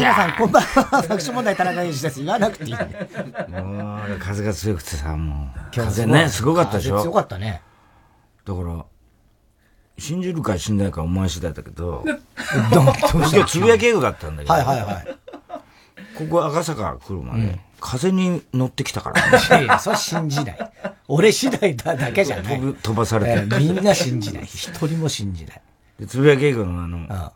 も皆さん、こんばんは。爆笑問題田中裕二です。言わなくていい、ね。もう、風が強くてさ、もう。風ね、すごかったでしょ。強かったね。だから、信じるか信じないかお前次第だけど、どうしてつぶやき英語だったんだけど。はいはいはい。ここ赤坂来るまで、うん、風に乗ってきたから、ね。いやいや、それ信じない。俺次第だだけじゃない。飛ばされて、えー、みんな信じない。一人も信じない。で、つぶやき英語のあの、ああ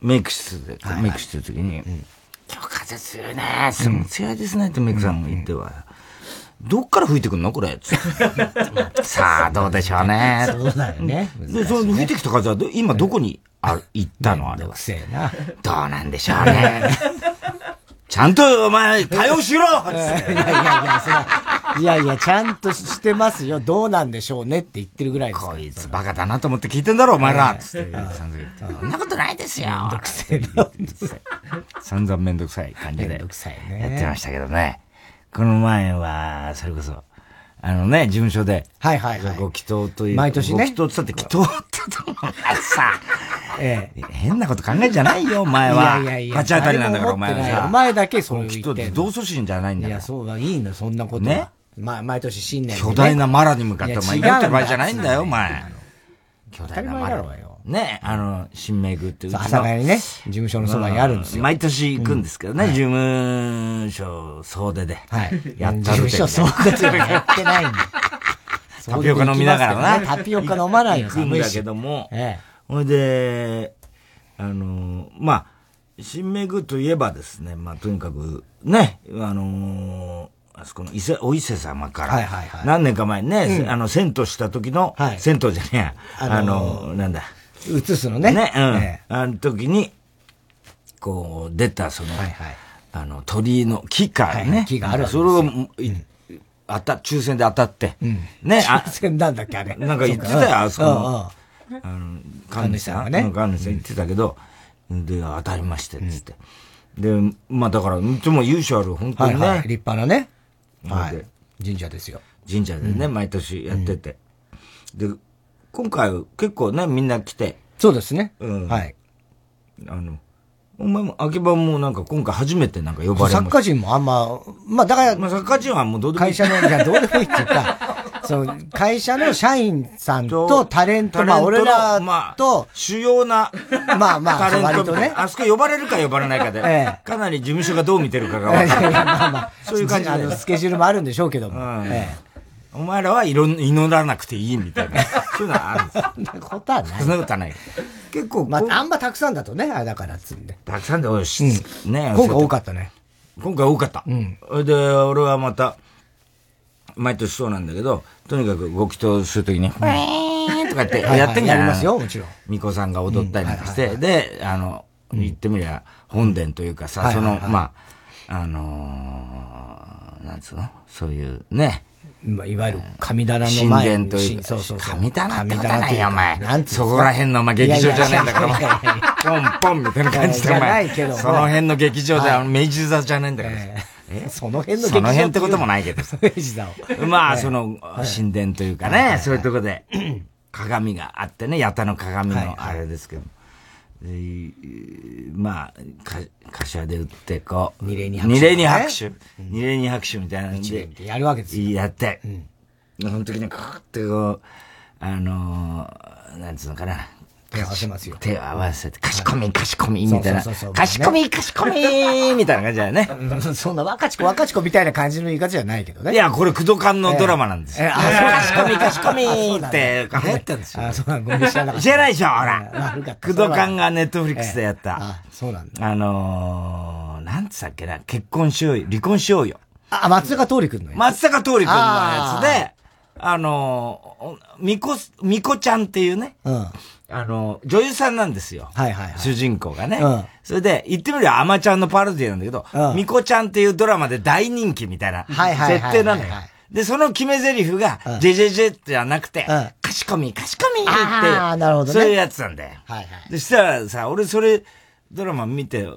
メイク室で、はいはい、メイクしてる時に、うん、今日風強いね、すごい強いですねってメイクさんも言っては、どっから吹いてくんのこれ。さあ、どうでしょうね。そうだよね。で、その吹いてきた風は、今どこにあ行ったのあれは。どうなんでしょうね。ちゃんとお前、対応しろ いやいやいや、その、いやいや、ちゃんとしてますよ。どうなんでしょうねって言ってるぐらいです。こいつバカだなと思って聞いてんだろ、お前らつって。そんなことないですよ。めんどくせえ散々めんどくさい感じで。めんどくさいね。やってましたけどね。この前は、それこそ、あのね、事務所で。はいはいはい。ご祈祷という。毎年ね。ご祈祷って言ったって祈祷ってとがさ、ええ。変なこと考えじゃないよ、お前は。いやいやいや。立ち当たりなんだから、お前はさ。お前だけそう言って。同祖神じゃないんだよ。いや、そうだ、いいの、そんなことね。まあ、毎年新年、巨大なマラに向かって、お前祈ってる場合じゃないんだよ、お前。巨大なマラ。ね、あの、新名宮っていう。阿佐ヶ谷にね、事務所のそばにあるんですよ。毎年行くんですけどね、事務所総出で。はい。やったる事務所総出でやってないんだ。タピオカ飲みながらな。タピオカ飲まないよ、行くんだけども。ええ。ほいで、あの、まあ、新名宮といえばですね、まあ、とにかく、ね、あのあそこの伊勢、お伊勢様から、何年か前にね、あの、銭湯した時の、銭湯じゃねえや、あの、なんだ、映すのね。ね、うん。ええ、あの時に、こう、出た、その、はいはい、あの、鳥居の木からね。はい、木があるそれを、うん、あた、抽選で当たって、うん、ね。抽選なんだっけ、あれ。なんか言ってたよ、あそこの。あの、神主さんがね。神主さん言ってたけど、で、当たりまして、つって。で、まあだから、いつも由緒ある、本当にね。立派なね。はい。神社ですよ。神社でね、毎年やってて。で、今回結構ね、みんな来て。そうですね。うん。はい。あの、お前も、秋葉もなんか今回初めてなんか呼ばれま作家陣もあんま、まあだから、まあ作家陣はもうどうでもいい。会社の、いや、どうでもいいってい うか、その、会社の社員さんとタレント、まあ俺らと、まあ、主要な、まあまあ、タレントね。あそこ呼ばれるか呼ばれないかで、ええ、かなり事務所がどう見てるかが分かる。まあまあ、そういう感じで。スケジュールもあるんでしょうけども。ええお前らはいろん、祈らなくていいみたいな。そういうのはあるんですよ。そんなことはない。そんなことはない。結構、まあ、あんまたくさんだとね、あだからっつんで。たくさんでおいし、うん、ね今回多かったね。今回多かった。うん。で、俺はまた、毎年そうなんだけど、とにかくご祈祷するときに、ウィーンとかってやってんじゃない、やりますよ、もちろん。巫女さんが踊ったりなんかして、で、あの、言ってみりゃ、本殿というかさ、その、まあ、あのなんつうの？そういうね、まあ、いわゆる神棚の前神殿というそうそう。神棚ってことないよ、お前。なんそこら辺の、まあ、劇場じゃないんだから、お前。ポンポンみたいな感じで、お前。その辺の劇場で、あの、明治座じゃないんだから。えその辺の劇場その辺ってこともないけど。明治座を。まあ、その、神殿というかね、そういうとこで、鏡があってね、八田の鏡のあれですけど。まあ、か、柏で売って、こう。二礼二拍手、二礼二拍手。二礼二拍手みたいなんで。やるわけですよ。やって。うん。その時に、こうってこう、あのー、なんつうのかな。手を合わせますよ。手を合わせて、かしこみ、かしこみ、みたいな。かしこみ、かしこみ、みたいな感じだよね。そんな若ちこ若ちこみたいな感じの言い方じゃないけどね。いや、これ、工藤館のドラマなんですよ。あ、そうかしこみ、かしこみって流行ったんですよ。あ、そうなんごめん知らなかった。知らないでしょ、ほら。工藤館がネットフリックスでやった。あ、そうなんだ。あのなんつったっけな、結婚しようよ、離婚しようよ。あ、松坂桃李くんのやつ。松坂桃李くんのやつで、あのみこ、みこちゃんっていうね。うん。あの、女優さんなんですよ。はいはい、はい、主人公がね。うん。それで、言ってみればアマちゃんのパロディなんだけど、うん。ミコちゃんっていうドラマで大人気みたいな、設定なのよ。で、その決め台詞が、うん、ジェジェジェじゃなくて、うん、かしこみ、かしこみって、ああ、なるほどね。そういうやつなんだよ。はいはい。で、したらさ、俺それ、ドラマ見て、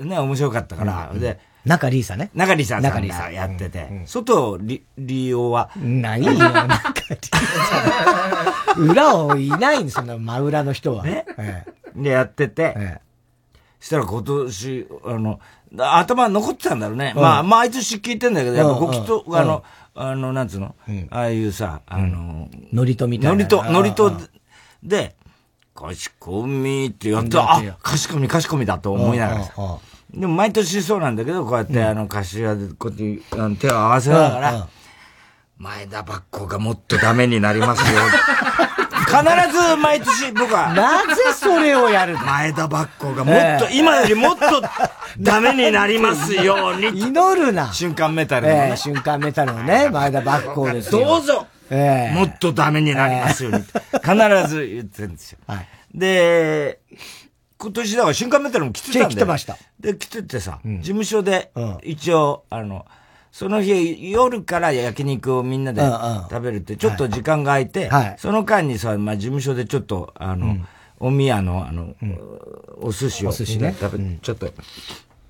ね、面白かったから、うん、で、中リーサね。中リーサ中リーサやってて、うんうん、外利利用は？ないよ、中リーサ。裏をいないんそんな真裏の人は。ね。ええ、で、やってて、ええ、したら今年、あの、頭残ってたんだろうね。うん、まあ、毎年聞いてんだけど、やっぱごきと、あの、あの、なんつうの、ああいうさ、あの、ノリとみたいな。ノリと、ノリとで、かしこみってやって、あ、かしこみかしこみだと思いながらさ。でも毎年そうなんだけど、こうやって、あの、柏でこうやって手を合わせながら、前田ばっこがもっとダメになりますよ。必ず毎年僕は。なぜそれをやる前田ばっこがもっと、今よりもっとダメになりますように。祈るな。瞬間メタルの、ね、瞬間メタルのね、前田ばっこですよ。どうぞ、えー、もっとダメになりますように。必ず言ってるんですよ。はい、で、今年だから瞬間メタルも来てたんで。来てました。で、来ててさ、うん、事務所で、一応、あの、その日、夜から焼肉をみんなで食べるって、ちょっと時間が空いて、はい、その間にさ、まあ、事務所でちょっと、あの、うん、お宮の、あの、うん、お寿司をみんな食べ、ね、ちょっと、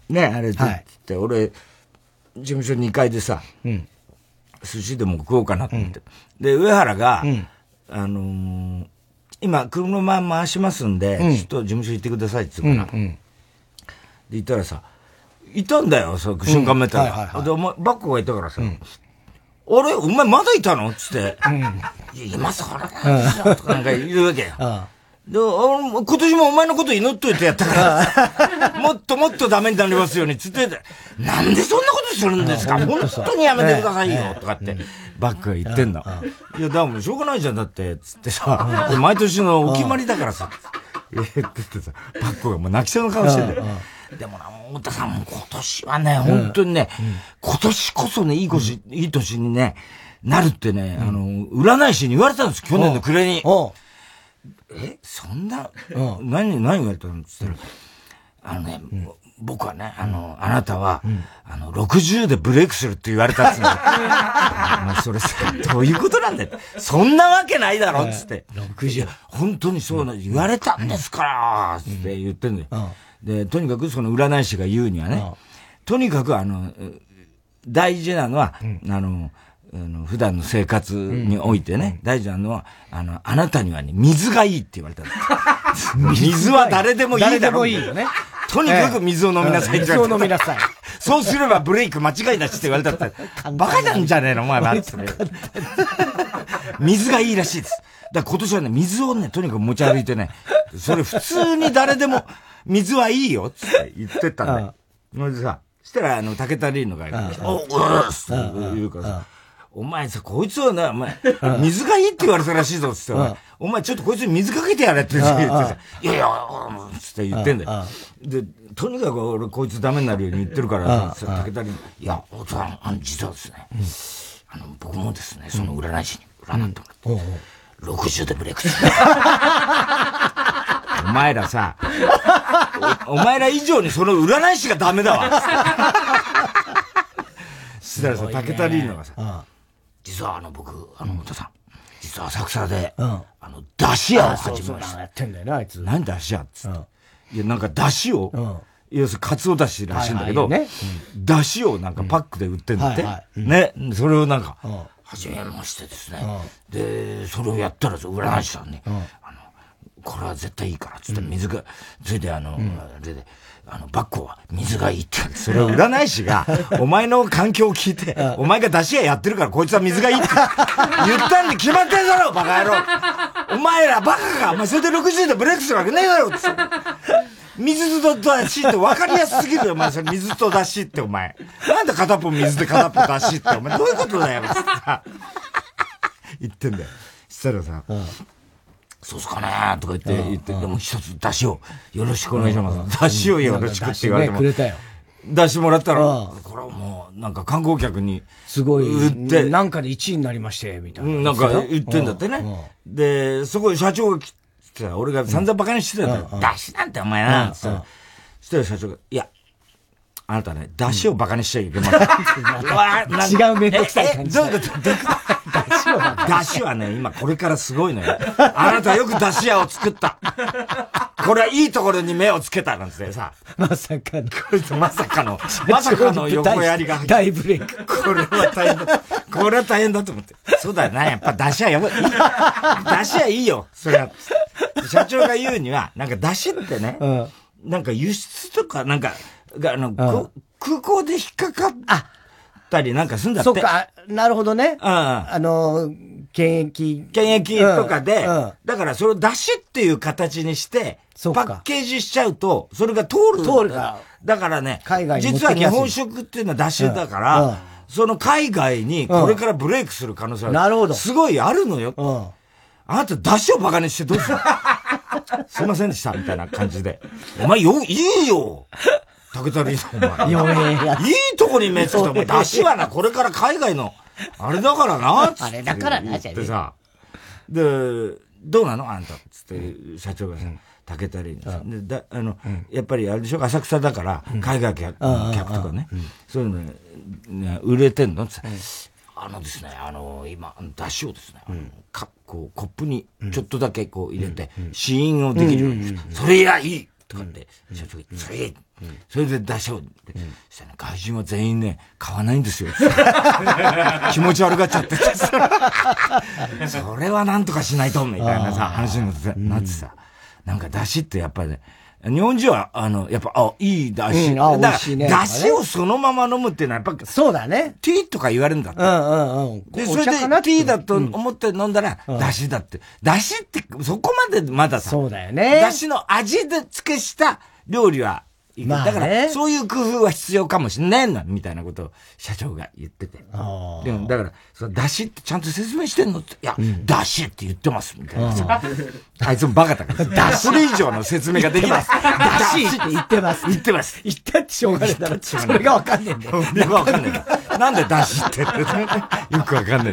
ね、あれって、はい、俺、事務所2階でさ、うん、寿司でも食おうかなと思って。で、上原が、あのー、今、車回しますんで、ちょっと事務所行ってくださいって言うから。で、行ったらさ、いたんだよ、そう、瞬間メタルが。で、お前、バッグがいたからさ、あれお前まだいたの？つって。うん、いや、今更だよ、とかなんか言うわけよ。で、今年もお前のこと祈っといてやったから、もっともっとダメになりますように、つって、なんでそんなことするんですか？本当にやめてくださいよ、とかって、バックが言ってんだ。いや、だからしょうがないじゃん、だって、つってさ、毎年のお決まりだからさ、言っててさ、バックがもう泣きそうな顔してんだよ。でもな、太田さん、今年はね、本当にね、今年こそね、いい年、いい年にね、なるってね、あの、占い師に言われたんです、去年の暮れに。え、そんな、何、何言われたのって言ったら、あのね、僕はね、あの、あなたは、あの、60でブレイクするって言われたっつうの。ま あ、それさ、どういうことなんだよ。そんなわけないだろっつって。60。本当にそうな、言われたんですからって言ってんだよ。で、とにかくその占い師が言うにはね、とにかくあの、大事なのは、あの、あの普段の生活においてね、大事なのは、あの、あなたにはね、水がいいって言われた 水は誰でもいいだろ。誰でもいいよね。とにかく水を飲みなさいって言われた。水を飲みなさい。そうすればブレイク間違いだしって言われたって、バカなんじゃねえのお前は。水がいいらしいです。だから今年はね、水をね、とにかく持ち歩いてね、それ普通に誰でも、水はいいよって言ってたんだよ。それでさ、したら、あの、竹田リーノがいる。お、うっすって言うからさ、お前さ、こいつはな、お前、水がいいって言われたらしいぞ、つって、お前。ちょっとこいつに水かけてやれって言ってさ、いやいや、つって言ってんだよ。で、とにかく俺こいつダメになるように言ってるから、竹田リーノ、いや、お父さん、実はですね、あの、僕もですね、その占い師に占ってもらって、60でブレイクする。お前らさお、お前ら以上にその占い師がダメだわ。そしたらさ、竹田リーノがさ、実はあの僕、あの、太田さん、実は浅草で、あの、出汁屋を始めました。やってんだよな、あいつ。何出汁屋っつって。いや、なんか出汁を、要するに、カツオだしらしいんだけど、出汁をなんかパックで売ってんだって。ね、それをなんか、初めましてですね。で、それをやったら、占い師さんに、あの、これは絶対いいから、つって水が、それであの、あれで、あの、バッグは水がいいって言それを占い師が、お前の環境を聞いて、お前が出し屋やってるからこいつは水がいいって言ったんで決まってんだろ、バカ野郎お前らバカかお前それで60でブレイクするわけねえだろつって。水と出しって分かりやすすぎるよ、お前。それ水と出しって、お前。なんで片っぽ水で片っぽ出しって、お前。どういうことだよ、つって言ってんだよ。したらさ、うんそうっすかねとか言って、言って、でも一つ出汁をよろしくお願いします。出汁をよろしくって言われても。出汁もらったら、これはもう、なんか観光客に。すごい。売って。なんかで1位になりまして、みたいな。なんか言ってんだってね。で、そこ社長が来て俺が散々馬鹿にしてたよ。出汁なんてお前な、そしたら社長が、いや、あなたね、出汁を馬鹿にしちゃいけません。違うめんどくさい感じ。どういうこと？出汁はね、今これからすごいのよ。あなたよく出汁屋を作った。これはいいところに目をつけたなんてさ。まさかの。こいつまさかの、まさかの横やりが。大ブレイク。これは大変だ。これは大変だと思って。そうだよな、やっぱ出汁屋よ。出汁屋いいよ。それは。社長が言うには、なんか出汁ってね、うんなんか輸出とか、なんか、あの、空港で引っかかったりなんかすんだって。そっか、なるほどね。あの、検疫。検疫とかで、だからそれを出しっていう形にして、パッケージしちゃうと、それが通る。通るかだからね、海外実は日本食っていうのは出しだから、その海外にこれからブレイクする可能性は、なるほど。すごいあるのよ。あなた出汁をバカにしてどうするすいませんでした、みたいな感じで。お前よ、いいよ竹田リさん、お前。いいとこに目つくと、お前、出汁はな、これから海外の、あれだからな、あれだからな、じゃってさ。で、どうなの？あんた、つって、社長がさ、竹田リで、だ、あの、やっぱりあれでしょ？浅草だから、海外客とかね、そういうの、売れてんの？って。あのですね、あの、今、出汁をですね、かこう、コップにちょっとだけこう入れて、試飲をできるように、それやいいとかって、社長がそれいいそれで出しようって。そしたら外人は全員ね、買わないんですよ。気持ち悪がっちゃって。それはなんとかしないと、みたいなさ、話になってさ。なんか出汁ってやっぱりね、日本人は、あの、やっぱ、あ、いい出汁。うん、あ、美味しいね。出汁をそのまま飲むっていうのは、やっぱ、そうだね。ティーとか言われるんだって。うんうんうん。で、それで、ティーだと思って飲んだら、出汁だって。出汁って、そこまでまださ、そうだよね。出汁の味で付けした料理は、まあ、だから、そういう工夫は必要かもしんないな、みたいなことを社長が言ってて。でも、だから、その、出汁ってちゃんと説明してんのって、いや、うん、出汁って言ってます、みたいなさ。あいつもバカだから。出汁以上の説明ができます。出汁って言ってます。言ってます。言ったってしょうがないだろ。それがわかんねえんだよ。それがわかんねえんだよ。なんで出汁って よくわかんね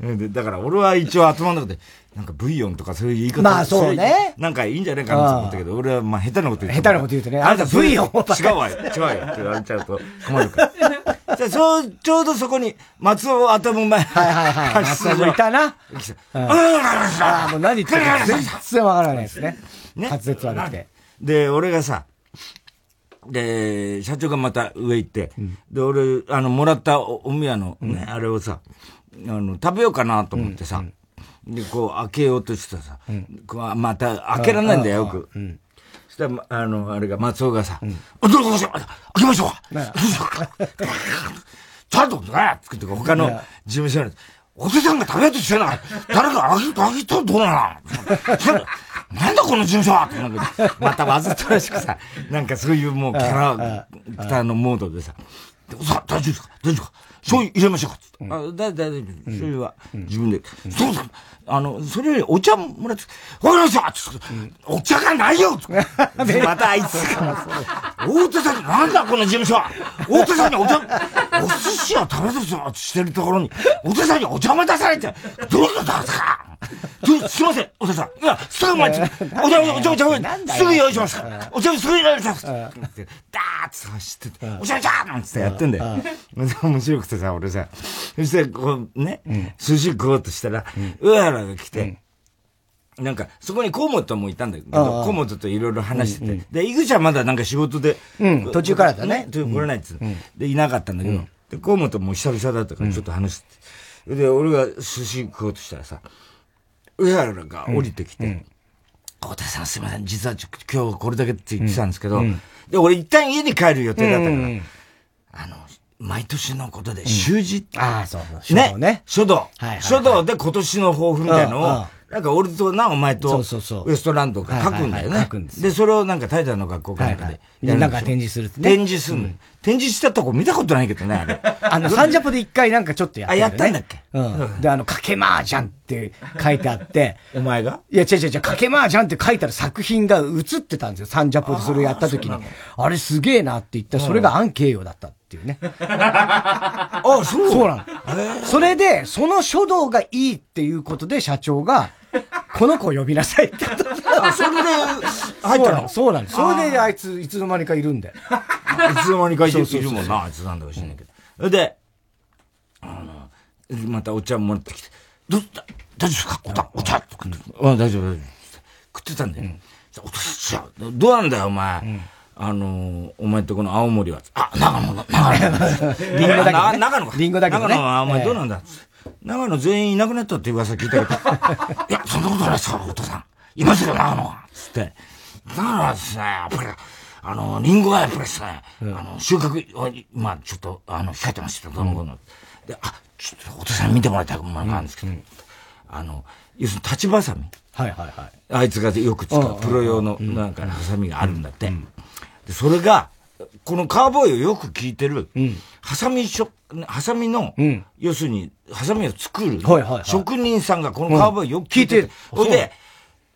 えよ。だから俺は一応頭の中で、なんかブイヨンとかそういう言い方まあそうね。なんかいいんじゃないかなと思ったけど、俺はまあ下手なこと言う下手なこと言うとね。あなたブイヨン違うわよ、違うよって言われちゃうと困るから。じゃあ、そう、ちょうどそこに松尾頭前。はいはいはい。松尾もいたな。ああ、もう何言ってるか全然わからないですね。ね。滑舌悪くて。で、俺がさ、で、社長がまた上行って、で、俺、あの、もらったお宮のね、あれをさ、あの、食べようかなと思ってさ、で、こう、開けようとしてさ、うん、また、開けられないんだよ、よく。そしたら、あの、あれが、松尾がさ、あ、どうぞどうぞ、開けましょうちゃんとね、作って他の事務所に、お手さんが食べようとしてない。誰か開け、開けたらどうなのなんだこの事務所はなんか、またわざとらしくさ、なんかそういうもうキャラクターのモードでさ、さ、大丈夫ですか大丈夫か醤油入れましょうか。あ、だ、だ、だ、醤油は。自分で。そうだあの、それよりお茶もらって、わかりましたお茶がないよ。またあいつが。大手さんに、なんだこの事務所は。大手さんにお茶、お寿司を食べさとしてるところに、大手さんにお茶も出されて、どういうことですかすいません、お手さん。いや、すぐ待って、お茶、お茶、お茶、お茶、すぐ用意しますお茶、すぐ用意しますダーって走ってて、お茶、お茶なんつってやってんだよ。面白くてさ、俺さ、そして、こう、ね、寿司食おうとしたら、うわらが来て、なんか、そこに河本もいたんだけど、河本といろいろ話してて、で、井口はまだなんか仕事で、途中からだね。途中来れないっつで、いなかったんだけど、で、河本も久々だったからちょっと話して、で、俺が寿司食おうとしたらさ、上原が降りてきて、太田さんすいません、実は今日これだけって言ってたんですけど、で、俺一旦家に帰る予定だったから、あの、毎年のことで習字、ああ、そうそう、書道ね。書道。書道で今年の抱負みたいのを、なんか俺とな、お前と、ウエストランドが書くんだよね。書くんです。で、それをなんかタイタの学校かなんかで。なんか展示するってね。展示する展示したとこ見たことないけどね、あれ。あの、サンジャポで一回なんかちょっとやった。あ、やったんだっけ？うん。で、あの、かけまーじゃんって書いてあって。お前が？いや、違う違う違う、かけまーじゃんって書いたら作品が映ってたんですよ、サンジャポでそれやった時に。あれすげえなって言ったら、それがアンケイヨだったっていうね。あ、そうそうなの。それで、その書道がいいっていうことで社長が、この子を呼びなさいってこと あ、それで入ったの？そうなんです。それであいつ、いつの間にかいるんで。いつの間にかいるもんな、あいつなんだか知らないけど。それで、あの、またお茶もらってきて、ど、大丈夫ですか？お茶、お茶とか。うん、大丈夫、大丈夫。食ってたんだよ。お茶、どうなんだよ、お前。あのお前とこの青森は、あ、長野の、長野。リンゴだけ、長野か。リンゴだけ、長野は、お前どうなんだ長野全員いなくなったって噂聞いたけど、いや、そんなことないですか、お父さん。いますよ、長野は。つって。だからですね、やっぱり、あの、リンゴはやっぱりですね、あの、収穫は、まあちょっと、あの、控えてましたどのもの。で、あ、ちょっとお父さん見てもらいたいものがあるんですけど、あの、要するに立ちばさみ。はいはいはい。あいつがよく使うプロ用のなんかハサミがあるんだって。で、それが、このカーボーイをよく聞いてる、ハサミしょ、ハサミの、要するに、ハサミを作る、職人さんがこのカーボーイをよく聞いてる。ほ、いで、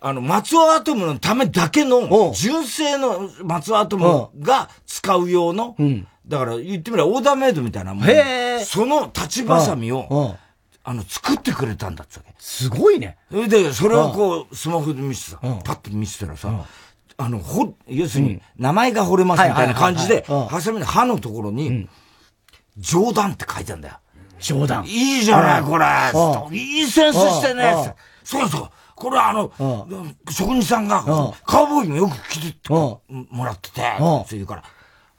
あの、松尾アトムのためだけの、純正の松尾アトムが使う用の、だから言ってみればオーダーメイドみたいなもん。その立ちばさみを、あの、作ってくれたんだっつわけ。すごいね。それで、それをこう、スマホで見せてさ、パッと見せたらさ、あの、ほ、要するに、名前が惚れますみたいな感じで、ハサミの刃のところに、冗談って書いてあるんだよ。冗談。いいじゃない、これ。いいセンスしてね。そうそう。これあの、職人さんが、カウボーイもよく着てってもらってて、そういうから、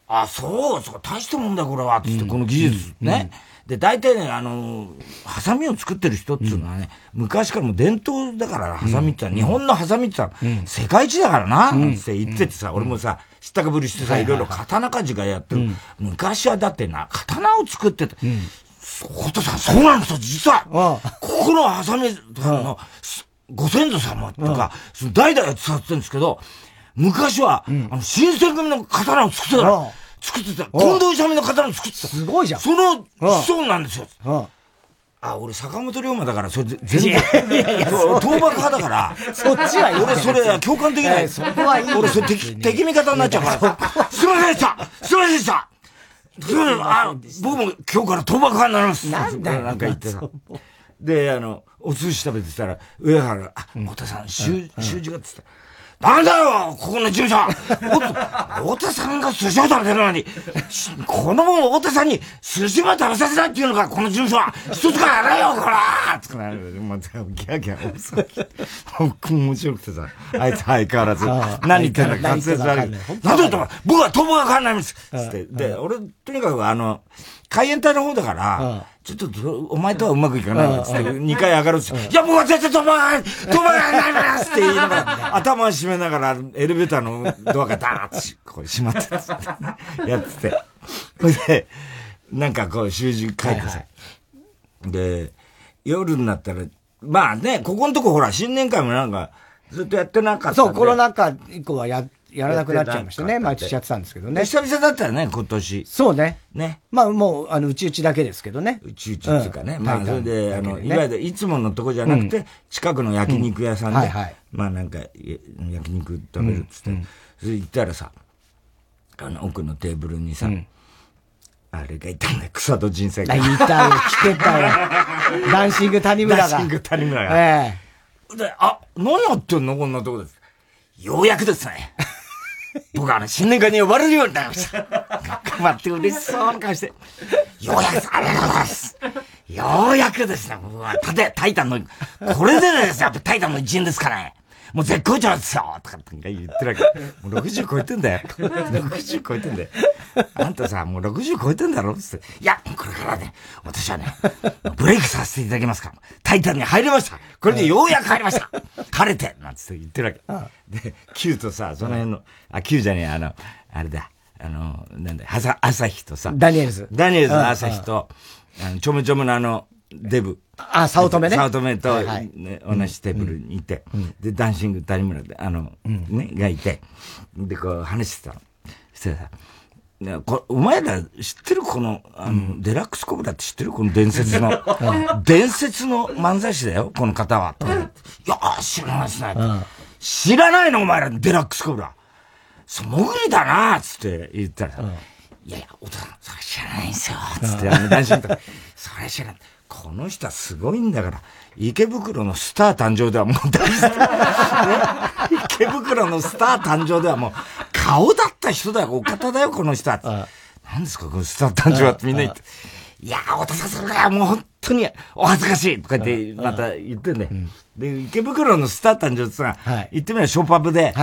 あ、そうそう、大したもんだ、これは、つって、この技術ね。で、大体ね、あの、ハサミを作ってる人っていうのはね、昔からも伝統だから、ハサミって日本のハサミってさ、世界一だからな、なんて言っててさ、俺もさ、知ったかぶりしてさ、いろいろ刀鍛冶がやってる。昔はだってな、刀を作ってた。お父さん、そうなんですよ、実は。ここのハサミの、ご先祖様とか、代々伝わってるんですけど、昔は、あの、新選組の刀を作ってた作ってた。近藤勇の刀作ってた。すごいじゃん。その、そうなんですよ。あ、俺、坂本龍馬だから、それ、全然、倒幕派だから。そっちはいい。俺、それ、共感できない。そこはいい。俺、それ、敵、敵味方になっちゃうから。すいませんでしたすいませんでしたあ僕も今日から倒幕派になります。なんだよ。なんか言ってさ。で、あの、お寿司食べてたら、上原、あ、太田さん、習字がって言った。なんだよここの事務所。太田さんが寿司を食べてるのに、この太田さんに寿司も食べさせないっていうのか、この事務所は。一つからやれよ、こらつかなる。また、ギャギャ、そう。面白くてさ、あいつ相変わらず、何言ってんだか関節悪い。なんでだ僕は友がわかんないんです。つって。で、俺、とにかくあの、海援隊の方だから、ちょっと、お前とはうまくいかないっつって、二回上がるっつって、いや、僕は絶対飛ばない飛ばないますって言いながら、頭を締めながら、エレベーターのドアがダーッて、こう閉まってやってて。それで、なんかこう、習字書いてさ。で、夜になったら、まあね、ここのとこほら、新年会もなんか、ずっとやってなかった。そう、コロナ禍以降はややらなくなっちゃいましたね。毎年やってたんですけどね。久々だったらね、今年。そうね。ね。まあもう、あの、うちうちだけですけどね。うちうちっていうかね。まあ、それで、あの、いわゆるいつものとこじゃなくて、近くの焼肉屋さんで、まあなんか、焼肉食べるっつって。それ行ったらさ、あの、奥のテーブルにさ、あれがいたんだよ、草戸人生が。いたよ、来てたよ。ダンシング谷村が。ダンシング谷村が。ええ。で、あ、何やってんの？こんなとこです。ようやくですね。僕はあの、新年会に呼ばれるようになりました。頑張って嬉しそうな顔して。ようやく、ありがとうございます。ようやくですね、僕は、たて、タイタンの、これでですね、やっぱタイタンの一員ですからね。もう絶好調ですよとかって言ってるわけ。もう60超えてんだよ。60超えてんだよ。あんたさ、もう60超えてんだろつって。いや、これからね、私はね、ブレイクさせていただきますから。タイタンに入りました。これでようやく入りました。晴れてなんつって言ってるわけ。で、Q とさ、その辺の、あ、Q じゃねえ、あの、あれだ。あの、なんだ、朝、朝日とさ。ダニエルズ。ダニエルズの朝日と、あの、ちょめちょめのあの、デブ。あ、早乙女ね。早乙女と、ね、同じテーブルにいて、で、ダンシング谷村で、あの、ね、がいて、で、こう話してたの。そしたらさ、こお前ら知ってるこの、あの、デラックスコブラって知ってるこの伝説の、伝説の漫才師だよ、この方は。いや、知らないですね。知らないのお前ら、デラックスコブラ。そう、もぐりだなつって言ったらさ、いやいや、お父さん、それ知らないんですよ。つって、あの、男子と、それ知らない。この人はすごいんだから、池袋のスター誕生ではもう大好き。池袋のスター誕生ではもう、顔だった人だよ、お方だよ、この人は。何ですか、このスター誕生はってみんな言って。いやー、お父さんそれがもう本当にお恥ずかしいとか言って、また言ってんだよ。で、池袋のスター誕生ってさ、言ってみればショーパブで、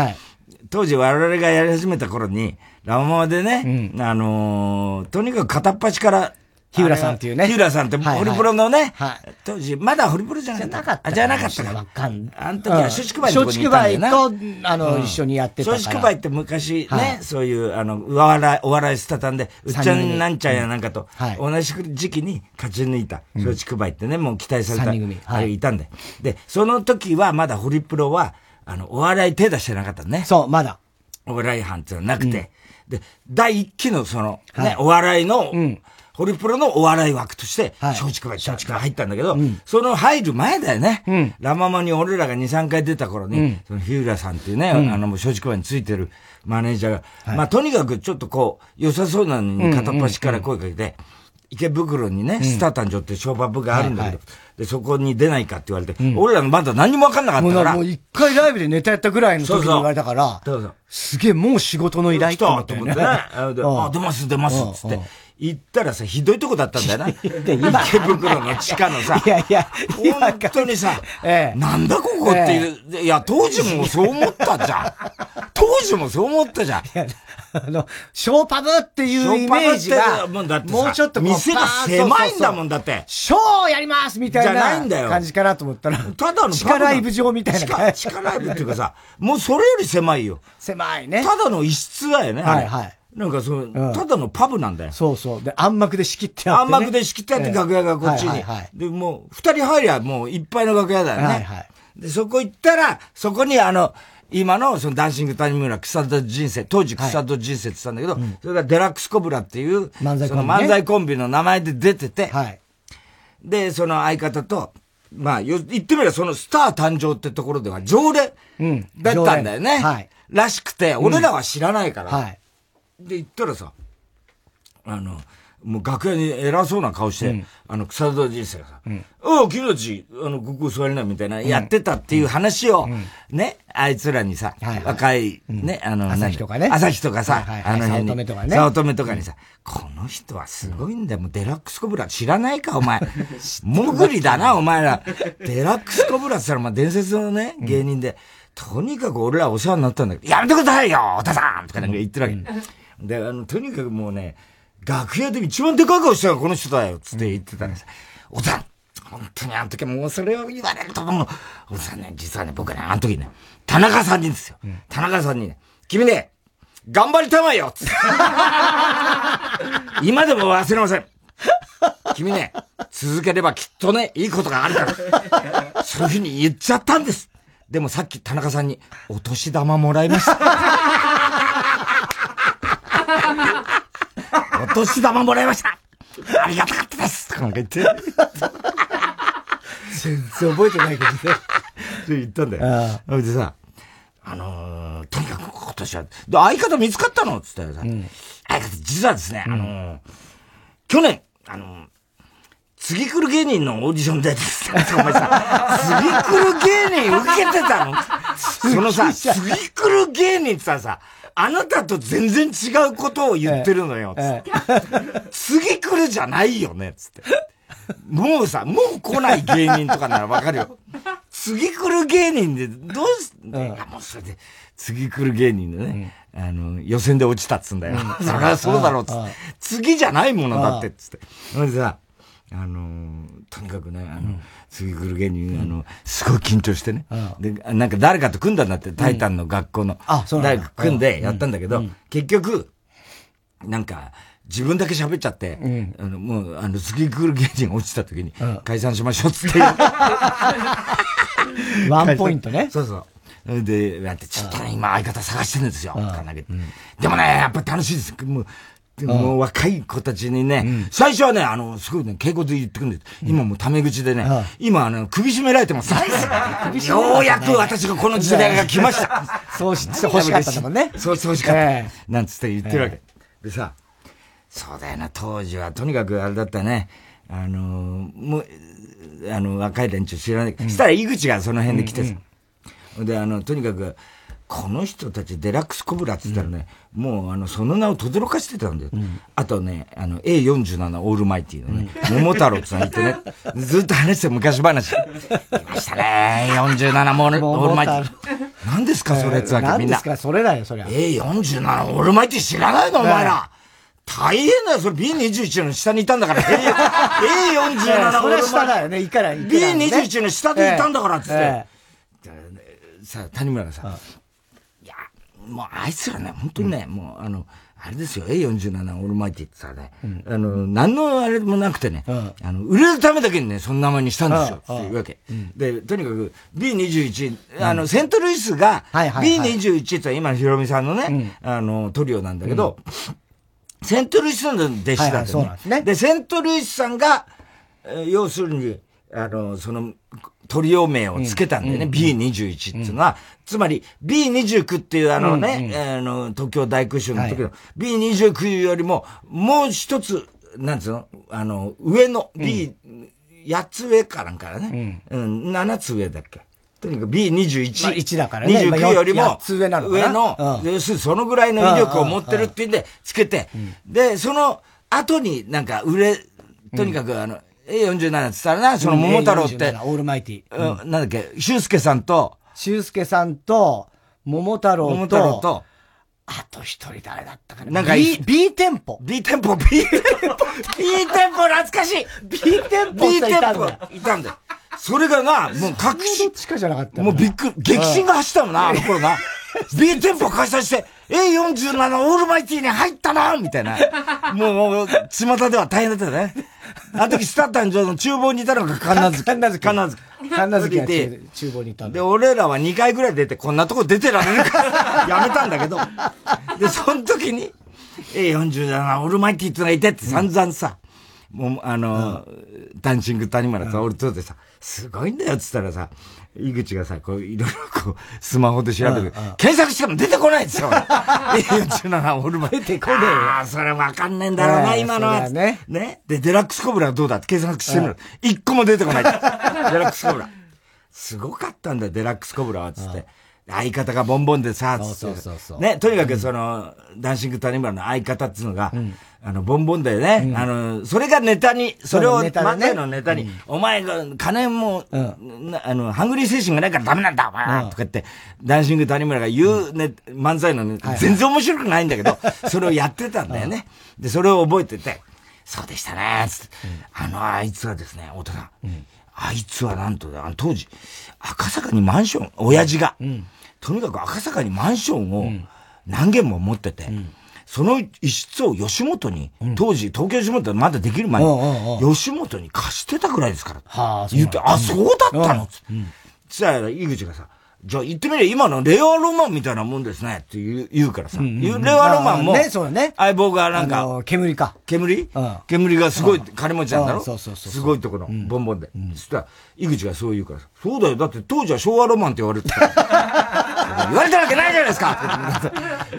当時我々がやり始めた頃に、ラママでね、あのとにかく片っ端から日浦さんっていうね。日浦さんって、ホリプロのね、はい。当時、まだホリプロじゃなかった。じゃなかった。じゃなかったか。わかんあの時は松竹梅のとこにいたんだ。松竹梅と、あの、一緒にやってた松竹梅って昔ね、そういう、あの、お笑い、お笑いスタタンで、うっちゃんなんちゃんやなんかと、同じ時期に勝ち抜いた、松竹梅ってね、もう期待された、あれいたんで。で、その時はまだホリプロは、あの、お笑い手出してなかったね。そう、まだ。お笑い班っていうのはなくて。で、第一期のその、ね、お笑いの、ホリプロのお笑い枠として、松竹梅、松竹梅。入ったんだけど、その入る前だよね。ラママに俺らが2、3回出た頃に、その日浦さんっていうね、あの、松竹梅についてるマネージャーが、まあ、とにかくちょっとこう、良さそうなのに片っ端から声かけて、池袋にね、スター誕生ってショーパブがあるんだけど、で、そこに出ないかって言われて、俺らまだ何も分かんなかったから。もう一回ライブでネタやったぐらいの時に言われたから、すげえもう仕事の依頼と思ってね。あ、出ます出ますつって。行ったらさ、ひどいとこだったんだよな。池袋の地下のさ。いやいや、本当にさ、ええ、なんだここっていう、え、いや、当時もそう思ったじゃん。当時もそう思ったじゃん。あの、ショーパブっていうイメージが、もうちょっと店が狭いんだもんだって。ショーやりますみたいな感じかなと思ったら、ただの地下ライブ場みたいな。地下ライブっていうかさ、もうそれより狭いよ。狭いね。ただの一室だよね。はいはい。なんかそう、ただのパブなんだよ。そうそう。で、暗幕で仕切ってあって、暗幕で仕切ってあって楽屋がこっちに。で、もう、二人入りゃもういっぱいの楽屋だよね。はいはい。で、そこ行ったら、そこにあの、今のそのダンシング谷村草田人生、当時草田人生って言ったんだけど、それがデラックスコブラっていう、漫才コンビ、漫才コンビの名前で出てて、はい。で、その相方と、まあ、言ってみればそのスター誕生ってところでは常連だったんだよね。はい。らしくて、俺らは知らないから。はい。で、行ったらさ、あの、もう楽屋に偉そうな顔して、うん、あの、草田人生がさ、うん、おう、君たち、あの、ここ座りな、みたいな、やってたっていう話を、うん、ね、あいつらにさ、はいはい、若い、ね、あの、朝日とかね。朝日とかさ、はいはい、あの辺に。早乙女とかね。早乙女とかにさ、この人はすごいんだよ、もうデラックスコブラ知らないか、お前。もぐりだな、お前ら。デラックスコブラって言ったら、まあ、伝説のね、芸人で、とにかく俺らお世話になったんだけど、やめてくださいよ、お父さんとかなんか言ってるわけ。で、あの、とにかくもうね、楽屋で一番でかい顔したのがこの人だよ、つって言ってたんです。おさん、本当にあの時はもうそれを言われるともう、おさんね、実はね、僕ね、あの時ね、田中さんにですよ。うん、田中さんにね、君ね、頑張りたまえよつって。今でも忘れません。君ね、続ければきっとね、いいことがあるから。そういうふうに言っちゃったんです。でもさっき田中さんに、お年玉もらいました。お年玉もらいました。ありがたかったです。とかなんか言って。全然覚えてないけどね。って言ったんだよ。それでさ、あのー、とにかく今年は、相方見つかったの？つったらさ、うん、相方実はですね、あのー、去年、あのー、次来る芸人のオーディションでです。ね、お前さ、次来る芸人受けてたの？そのさ、次来る芸人ってさ、さ、あなたと全然違うことを言ってるのよ、つって。次来るじゃないよね、つって。もうさ、もう来ない芸人とかならわかるよ。次来る芸人で、どうす、うん、もうそれで、次来る芸人でね、うん、あの、予選で落ちたっつんだよ。うん、そりゃそうだろう、つって。次じゃないものだって、つって。それでさ、あのー、とにかくね、あの、次来る芸人、あの、すごい緊張してね。で、なんか誰かと組んだんだって、タイタンの学校の。あ、そう誰か組んでやったんだけど、結局、なんか、自分だけ喋っちゃって、あの、もう、あの、次来る芸人落ちた時に、解散しましょうっつって。ワンポイントね。そうそう。で、やって、ちょっとね、今相方探してるんですよ。でもね、やっぱ楽しいです。もう、もう若い子たちにね、最初はね、あの、すごいね、敬語で言ってくるんで、今もうタメ口でね、今あの、首絞められてます。ようやく私がこの時代が来ました。そうして欲しかったもんね。そうして欲しかった。なんつって言ってるわけ。でさ、そうだよな、当時はとにかくあれだったね、あの、もう、あの、若い連中知らない。したら井口がその辺で来てさ。で、あの、とにかく、この人たちデラックスコブラって言ったらね、うん、もうあの、その名を轟かしてたんだよ。うん、あとね、あの、A47 オールマイティのね、うん、桃太郎って言ってね、ずっと話して昔話。いましたね、47モールオールマイティ。何ですか、それってわけ、みんな。何ですか、それだよ、そりゃ。A47 オールマイティ知らないの、お前ら。大変だよ、それ B21 の下にいたんだから。A47 これ下だよね、いから、B21 の下でいたんだから、つって。さ、谷村がさ、もうあいつらね、本当にね、もうあの、あれですよ、A47 オールマイティってさね、うん、あの、何のあれもなくてね、うん、あの、売れるためだけにね、その名前にしたんですよ、っていうわけ。うん、で、とにかく B21、あの、セントルイスが B21 って今のヒロミさんのね、あの、トリオなんだけど、セントルイスの弟子だった、ね、はいはい、そうなんですね。で、セントルイスさんが、えー、要するに、あの、その、トリオ名をつけたんだよね。うん、B21 っていうのは、うん、つまり B29 っていうあのね、うんうん、あの、東京大空襲の時の、はい、B29 よりも、もう一つ、なんつうの？あの、上の B、8つ上かなんかね。うん。うん、7つ上だっけ。とにかく B21。まあ、1だからね。29よりも、上なの上の、要するにそのぐらいの威力を持ってるっていうんで、つけて、で、その後になんか売れ、とにかくあの、A47 って言ったらな、その桃太郎って。オールマイティ。うん、なんだっけ、修介さんと、修介さんと、桃太郎と、桃太郎と、あと一人誰だったかな？なんか B、B 店舗。B 店舗、B 店舗。B 店舗懐かしい !B 店舗 !B 店舗いたんだよ。それがな、もう確信。どっちかじゃなかったもうびっくり、激震が走ったもんな、あの頃な。B 店舗開催して、A47 オールマイティに入ったなみたいな。もう、巷では大変だったよね。あの時スタッタンの厨房にいたのが神奈月。神奈月。神奈月。神奈月で厨房にいた。で、俺らは2回ぐらい出て、こんなとこ出てられるから、やめたんだけど。で、その時に、A47 オールマイティってのがいてって散々さ、もう、あの、ダンシング谷村さ、俺とでさ、すごいんだよっつったらさ、井口がさ、こう、いろいろこう、スマホで調べて、検索しても出てこないですよ。A47 オールマイ。出てこねえあ、それわかんねえんだろうな、今のは。ね。ね。で、デラックスコブラはどうだって検索してみる。一個も出てこない。デラックスコブラ。すごかったんだよ、デラックスコブラは、つって。相方がボンボンでさ、つって。ね、とにかくその、ダンシング谷村の相方っていうのが、あの、ボンボンだよね。あの、それがネタに、それを、漫才のネタに、お前が、金も、あの、ハングリー精神がないからダメなんだ、お前とか言って、ダンシング谷村が言うね、漫才のね、全然面白くないんだけど、それをやってたんだよね。で、それを覚えてて、そうでしたね、つって。あの、あいつはですね、太田さん。あいつはなんと、あの当時、赤坂にマンション、親父が。とにかく赤坂にマンションを何軒も持ってて、その一室を吉本に、当時、東京吉本まだできる前に、吉本に貸してたぐらいですから。言って、あ、そうだったのつったら、井口がさ、じゃあ言ってみれ今のレオロマンみたいなもんですねって言う言うからさ。レオロマンも、ね、そうね。相棒がなんか、煙か。煙？煙がすごい金持ちなんだろ？そうそうそう。すごいところ、ボンボンで。そしたら、井口がそう言うからそうだよ。だって当時は昭和ロマンって言われてた。言われたわけないじゃないですか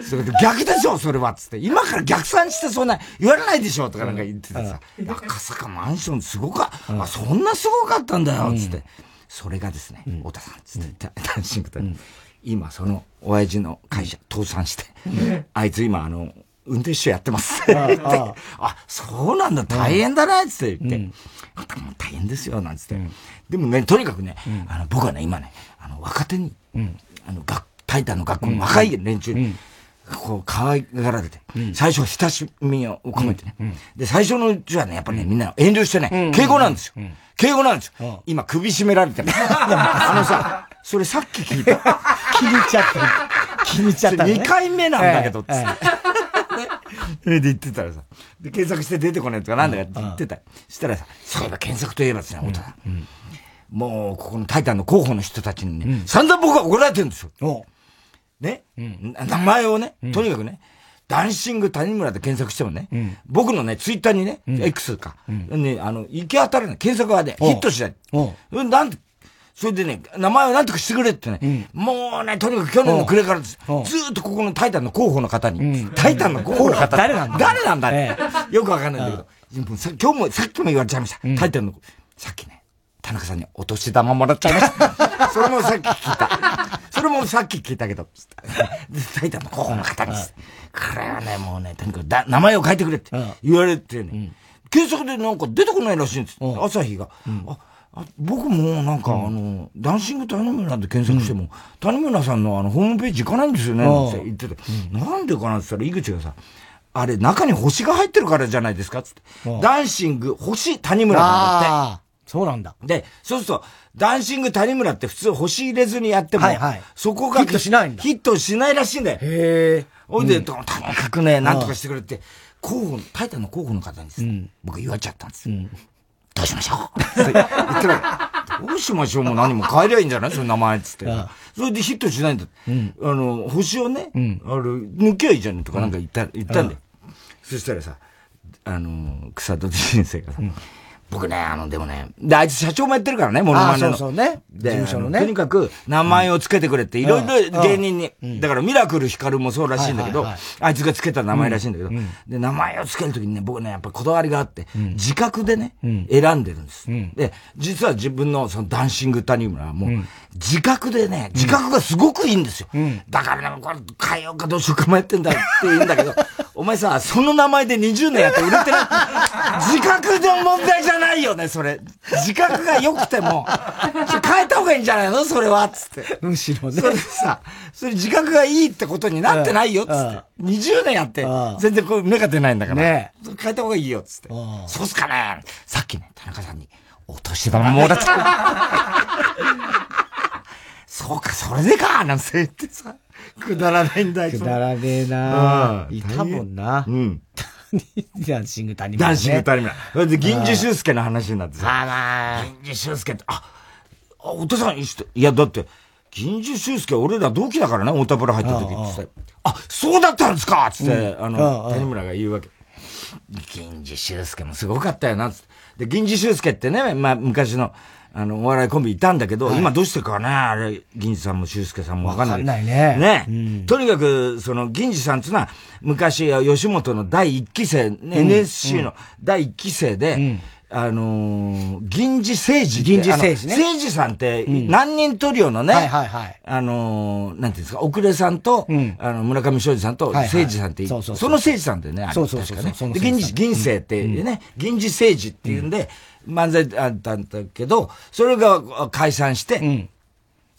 それで逆でしょそれはつって。今から逆算してそんな言われないでしょとかなんか言っててさ。赤坂マンションすごか、あ、そんなすごかったんだよつって。それがですね、太田さん、つって、ダンシングと、今、その、親父の会社、倒産して、あいつ今、あの、運転手やってます。あ、そうなんだ、大変だな、つって言って、あんたも大変ですよ、なんつって。でもね、とにかくね、あの、僕はね、今ね、あの、若手に、あの、学、タイタンの学校の若い連中に、こう、可愛がられて、最初は親しみを込めてね。で、最初のうちはね、やっぱね、みんな遠慮してね、敬語なんですよ。敬語なんですよ。今、首絞められてる。あのさ、それさっき聞いた。気に入っちゃった。気に入っちゃった。2回目なんだけど、つって。それで言ってたらさ、で、検索して出てこないとかなんだかって言ってた。そしたらさ、そういえば検索といえばですね、太田さん。もう、ここのタイタンの候補の人たちにね、散々僕は怒られてるんですよ。ね、名前をね、とにかくね、ダンシング谷村で検索してもね、うん、僕のね、ツイッターにね、うん、X か、うん、ね、あの、行き当たらない。検索はね、ヒットしない。う。ん、なんで、それでね、名前をなんとかしてくれってね、もうね、とにかく去年の暮れから。ずーっとここのタイタンの候補の方に、タイタンの候補の方。誰なんだ？誰なんだ、ええ、よくわかんないんだけど、今日も、さっきも言われちゃいました。タイタンの、さっきね、田中さんにお年玉もらっちゃいました。それもさっき聞いた。それもさっき聞いたけど、で、タイタンの候補の方に、これはね、もうね、とにかくだ名前を書いてくれって言われてね、検索でなんか出てこないらしいんです。朝日が。あ僕もなんか、あの、ダンシング谷村で検索しても、谷村さんのあの、ホームページ行かないんですよね、って言ってて、なんでかなって言ったら、井口がさ、あれ、中に星が入ってるからじゃないですかつって。ダンシング、星谷村なんだって。そうなんだ。で、そうすると、ダンシング谷村って普通星入れずにやっても、はいはい、そこがヒットしないんだ。ヒットしないらしいんだよ。へえ。ほいで、とにかくね、なんとかしてくれて、候補、タイタンの候補の方にです、うん、僕言われちゃったんです。うん、どうしましょう？って言ってない。どうしましょうも何も変えりゃいいんじゃない？その名前っつって。それでヒットしないんだ。うん、あの、星をね、うん、あれ、抜けばいいじゃんとかなんか言った、言ったんだよ。そしたらさ、あの、草戸人生がさ、僕ね、あの、でもね、で、あいつ社長もやってるからね、モノマネの。そうそうね。事務所のね。とにかく、名前をつけてくれって、いろいろ芸人に、だからミラクルヒカルもそうらしいんだけど、あいつがつけた名前らしいんだけど、で、名前をつけるときにね、僕ね、やっぱこだわりがあって、自覚でね、選んでるんです。で、実は自分のそのダンシング谷村はもう、自覚でね、自覚がすごくいいんですよ。だからね、これ変えようかどうしようか迷ってんだって言うんだけど、お前さ、その名前で20年やって売れてない。自覚の問題じゃないよね、それ。自覚が良くても、変えた方がいいんじゃないの？それは、つって。むしろね。それさ、それ自覚がいいってことになってないよ、つって。20年やって、全然こう、目が出ないんだから。ね変えた方がいいよ、つって。そうっすかねさっきね、田中さんに、お年玉もらった。そうか、それでかなんて言ってさ。くだらないんだよ。くだらねえな、いたもんな。うん。ダンシング谷村、ダンシング谷村。それで、銀次修介の話になってさ。あまあ。銀次修介って、あ、あ、お父さんいや、だって、銀次修介俺ら同期だからね、太田プラ入った時ってさ。あ、そうだったんですかつって、あの、谷村が言うわけ。銀次修介もすごかったよな、つって。で、銀次修介ってね、まあ、昔の、あの、お笑いコンビいたんだけど、はい、今どうしてかね、あれ、銀次さんも修介さんもわかんない。わかんないね。ね。うん、とにかく、その、銀次さんっていうのは、昔、吉本の第一期生、ね、うん、NSC の第一期生で、うん。あのー、銀次政治銀次政治ね。政治さんって、何人トリオのね、はいはいはい。あのー、なんていうんですか、奥出さんと、うん、あの、村上庄司さんと、政治さんって、そうそうその政治さんってね、そうそうそう。ね、で、銀次、銀世ってね、銀次政治っていうんで、漫才あったんだけど、それが解散して、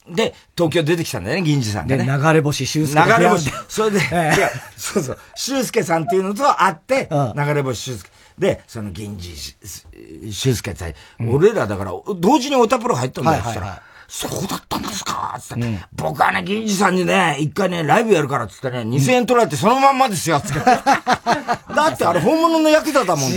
で、東京出てきたんだよね、銀次さんがね。流れ星修介流れ星。それで、ええ、そうそう、修介さんっていうのと会って、流れ星修介。で、その銀次修介って、俺らだから、同時にオタプロ入ったんだよ、そしたら。そうだったんですかつって、うん、僕はね、銀次さんにね、一回ね、ライブやるからつってね、2000円取られてそのまんまですよつって。だってあれ本物のヤクザだもん。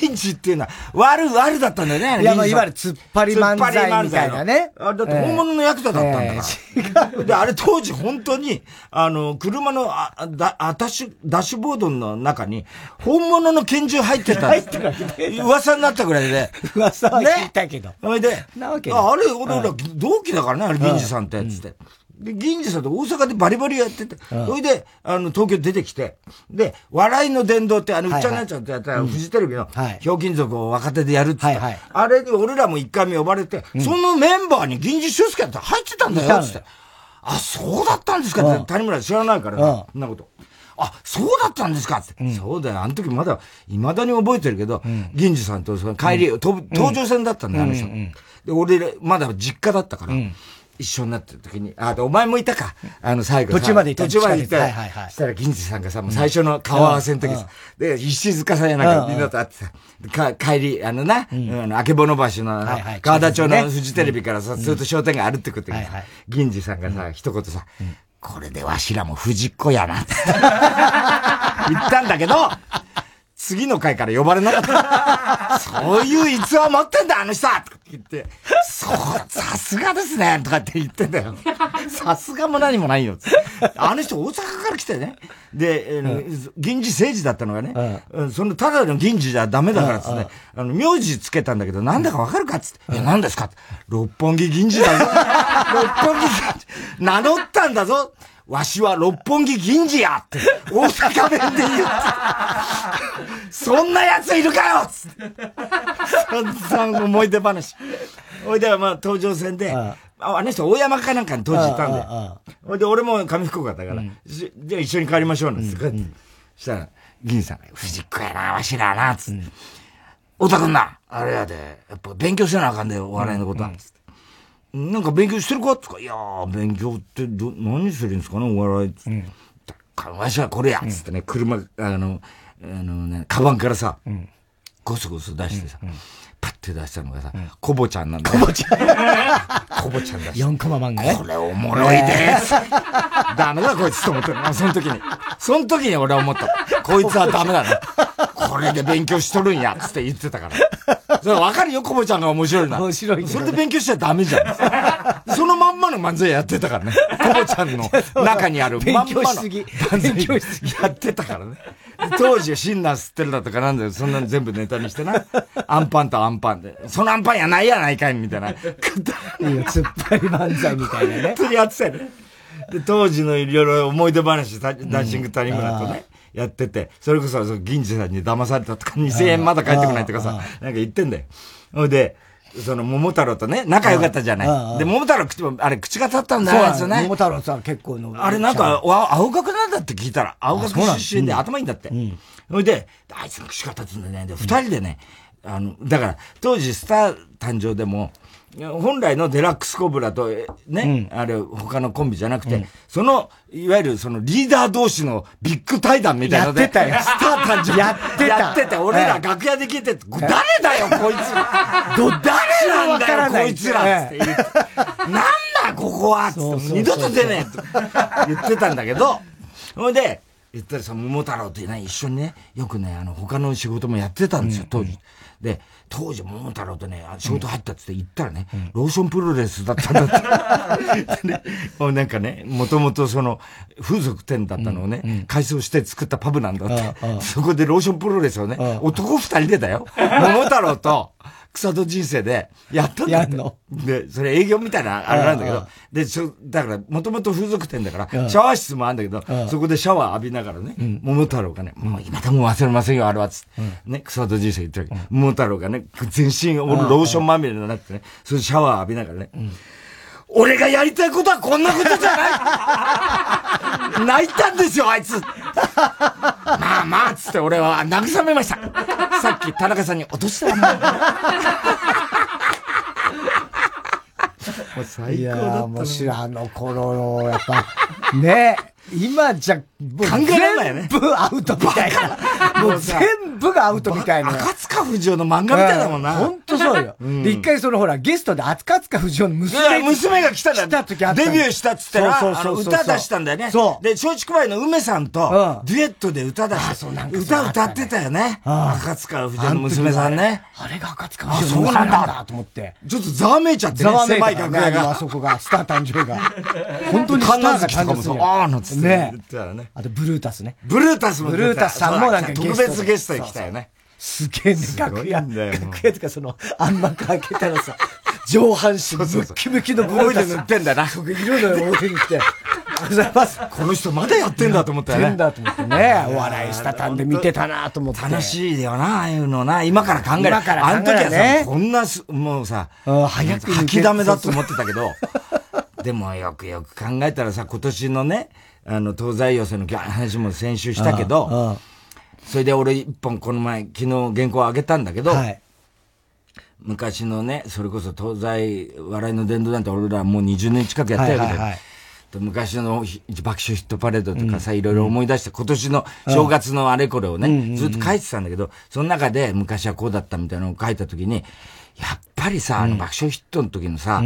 銀次っていうのは、悪、悪だったんだよね。いや、まあ、いわゆる突っ張り漫才みたいなね。あれだって本物のヤクザだったんだから。えー、で、あれ当時本当に、あの、車の、あ、だ、あたし、ダッシュボードの中に、本物の拳銃入ってた。入ってるわけ噂になったぐらいで。噂は聞いたけど。それで、なわけあれ、俺ら同期だからね、あれ、銀次さんって、つって。で、銀次さんと大阪でバリバリやってて、それで、あの、東京出てきて、で、笑いの殿堂って、あの、うっちゃんなっちゃんってやったら、フジテレビの、ひょうきん族を若手でやるって言った。あれに俺らも一回目呼ばれて、そのメンバーに銀次修介って入ってたんだよ、つって。あ、そうだったんですかって、谷村知らないからそんなこと。あ、そうだったんですかって、うん、そうだよ。あの時まだ、未だに覚えてるけど、うん、銀次さんとその帰り、うん、東上線だったんだよ、あの人。で、俺、まだ実家だったから、一緒になってる時に、あ、お前もいたか。あの、最後。途中まで行った。途中まで行った。はいはいはい。したら、銀次さんがさ、もう最初の顔合わせの時さ、で、石塚さんやなんかみんなと会ってさ、か、帰り、あのな、あの、あけぼの橋の、川田町のフジテレビからさ、ずっと商店街歩ってくって銀次さんがさ、一言さ、これでわしらも藤子やなって。言ったんだけど、次の回から呼ばれなかった。そういう逸話持ってんだ、あの人とかって言って、そう、さすがですねとかって言ってんだよ。さすがも何もないよ。あの人大阪から来てね。で、えー、銀次政治だったのがね、うん、そのただの銀次じゃダメだからっつって、あの、名字つけたんだけど、なんだかわかるかっつって、え、何ですか？六本木銀次だぞ。六本木銀次、名乗ったんだぞ。わしは六本木銀次やって、大阪弁で言って。そんな奴いるかよつって。そんな思い出話。おいではまあ、東上線で、ああの人大山かなんかに当時いたんだよ。ほいで、俺も上福岡だから、じゃあ一緒に帰りましょうなんつって。そしたら、銀さんが、藤子やな、わしらな、つって。太田くんな、あれやで、やっぱ勉強せなあかんで、お笑いのことは、つって。なんか勉強してるかつか、いやー、勉強ってど、何するんですかね、お笑い。うん、わしはこれやつってね、車、あの、あのね、カバンからさ、ゴソゴソ出してさ、パッて出したのがさ、コボちゃんなんだコボちゃん。コボちゃんだし。4コマ漫画ね。これおもろいでダメだこいつと思ってる。その時に。その時に俺は思った。こいつはダメだね。これで勉強しとるんや、つって言ってたから。それわかるよ、コボちゃんが面白いな。面白い、それで勉強しちゃダメじゃん。そのまんまの漫才やってたからね。コボちゃんの中にあるまんまの勉強しすぎ。やってたからね。当時はシンナー吸ってるだとかなんだよ。そんなの全部ネタにしてな。アンパンとアンパンで。そのアンパンやないやないかいみたいな。いいよ、突っ張り漫才みたいなね。本当にやってたよね。で、当時のいろいろ思い出話、ダッシング谷村とね、やってて、それこそ、銀次さんに騙されたとか、2000円まだ返ってこないとかさ、なんか言ってんだよ。ほいで、その、桃太郎とね、仲良かったじゃない。で、桃太郎口も、あれ、口が立ったんだよ、そうね。桃太郎さん結構の。あれなんか、青学なんだって聞いたら、青学出身で頭いいんだって。ほいで、あいつの口が立つんだね。で、二人でね、あの、だから、当時スター誕生でも、本来のデラックスコブラと、ね、うん、あれ、他のコンビじゃなくて、うん、その、いわゆるそのリーダー同士のビッグ対談みたいなので。やってたよ。スター誕生。やってた。やってて、俺ら楽屋で聞いて、誰だよ、こいつら。ど、誰なんだよ、こいつら。って言って。なんだ、ここはつって、二度と出ねえと言ってたんだけど、ほいで、言ったらさ、桃太郎ってね、一緒にね、よくね、あの、他の仕事もやってたんですよ、当時。で、当時、桃太郎とね、仕事入ったって言ったらね、うん、ローションプロレスだったんだって。ね、もうなんかね、もともとその、風俗店だったのをね、うん、改装して作ったパブなんだって。そこでローションプロレスをね、男二人でだよ。桃太郎と、草戸人生でやったんだやんの。で、それ営業みたいなあれなんだけど、で、ちょ、だから、もともと風俗店だから、シャワー室もあるんだけど、そこでシャワー浴びながらね、桃太郎がね、もう今でも忘れませんよ、あれは、つね、草戸人生言ってる。桃太郎がね、全身、ローションまみれになってね、それシャワー浴びながらね、俺がやりたいことはこんなことじゃない 泣いたんですよ、あいつ まあまあ、つって俺は慰めました。さっき田中さんに落としたわ もう最高だった。いや、面白い。あの頃の、やっぱ、ね今じゃ、考えられないよね。全部アウトみたいな。もう全部がアウトみたいな。赤塚不二夫の漫画みたいだもんな。ほんとそうよ。で、一回そのほら、ゲストで赤塚不二夫の娘娘が来たんだ。来た時あった。デビューしたっつったら、そうそう歌出したんだよね。そう。で、松竹梅の梅さんと、デュエットで歌出した。歌歌ってたよね。赤塚不二夫の娘さんね。あれが赤塚不二夫の娘なんだと思って。ちょっとざわめいちゃってね。狭い楽屋が。あそこが、スター誕生が。本当にスターが誕生する。ああ、のつって。ね。あと、ブルータスね。ブルータスもブルータスさんもなんか特別ゲストに来たよね。すげえね、楽屋。楽屋とかその、あんま開けたらさ、上半身ムッキムキのブルータス。塗ってんだな。いるのよ、表に来て。ございます。この人まだやってんだと思ったよね。やってんだと思ってね。お笑いしたたんで見てたなと思って。楽しいよな、ああいうのな。今から考える。今から考える。あの時はさ、こんなもうさ、早く吐きだめだと思ってたけど、でもよくよく考えたらさ、今年のね、あの、東西予選の話も先週したけど、それで俺一本この前、昨日原稿を上げたんだけど、はい、昔のね、それこそ東西笑いの伝道なんて俺らもう20年近くやったわけで、はいはい。昔の爆笑ヒットパレードとかさ、いろいろ思い出して、今年の正月のあれこれをね、ずっと書いてたんだけど、その中で昔はこうだったみたいなのを書いたときに、やっぱりさ、あの爆笑ヒットの時のさ、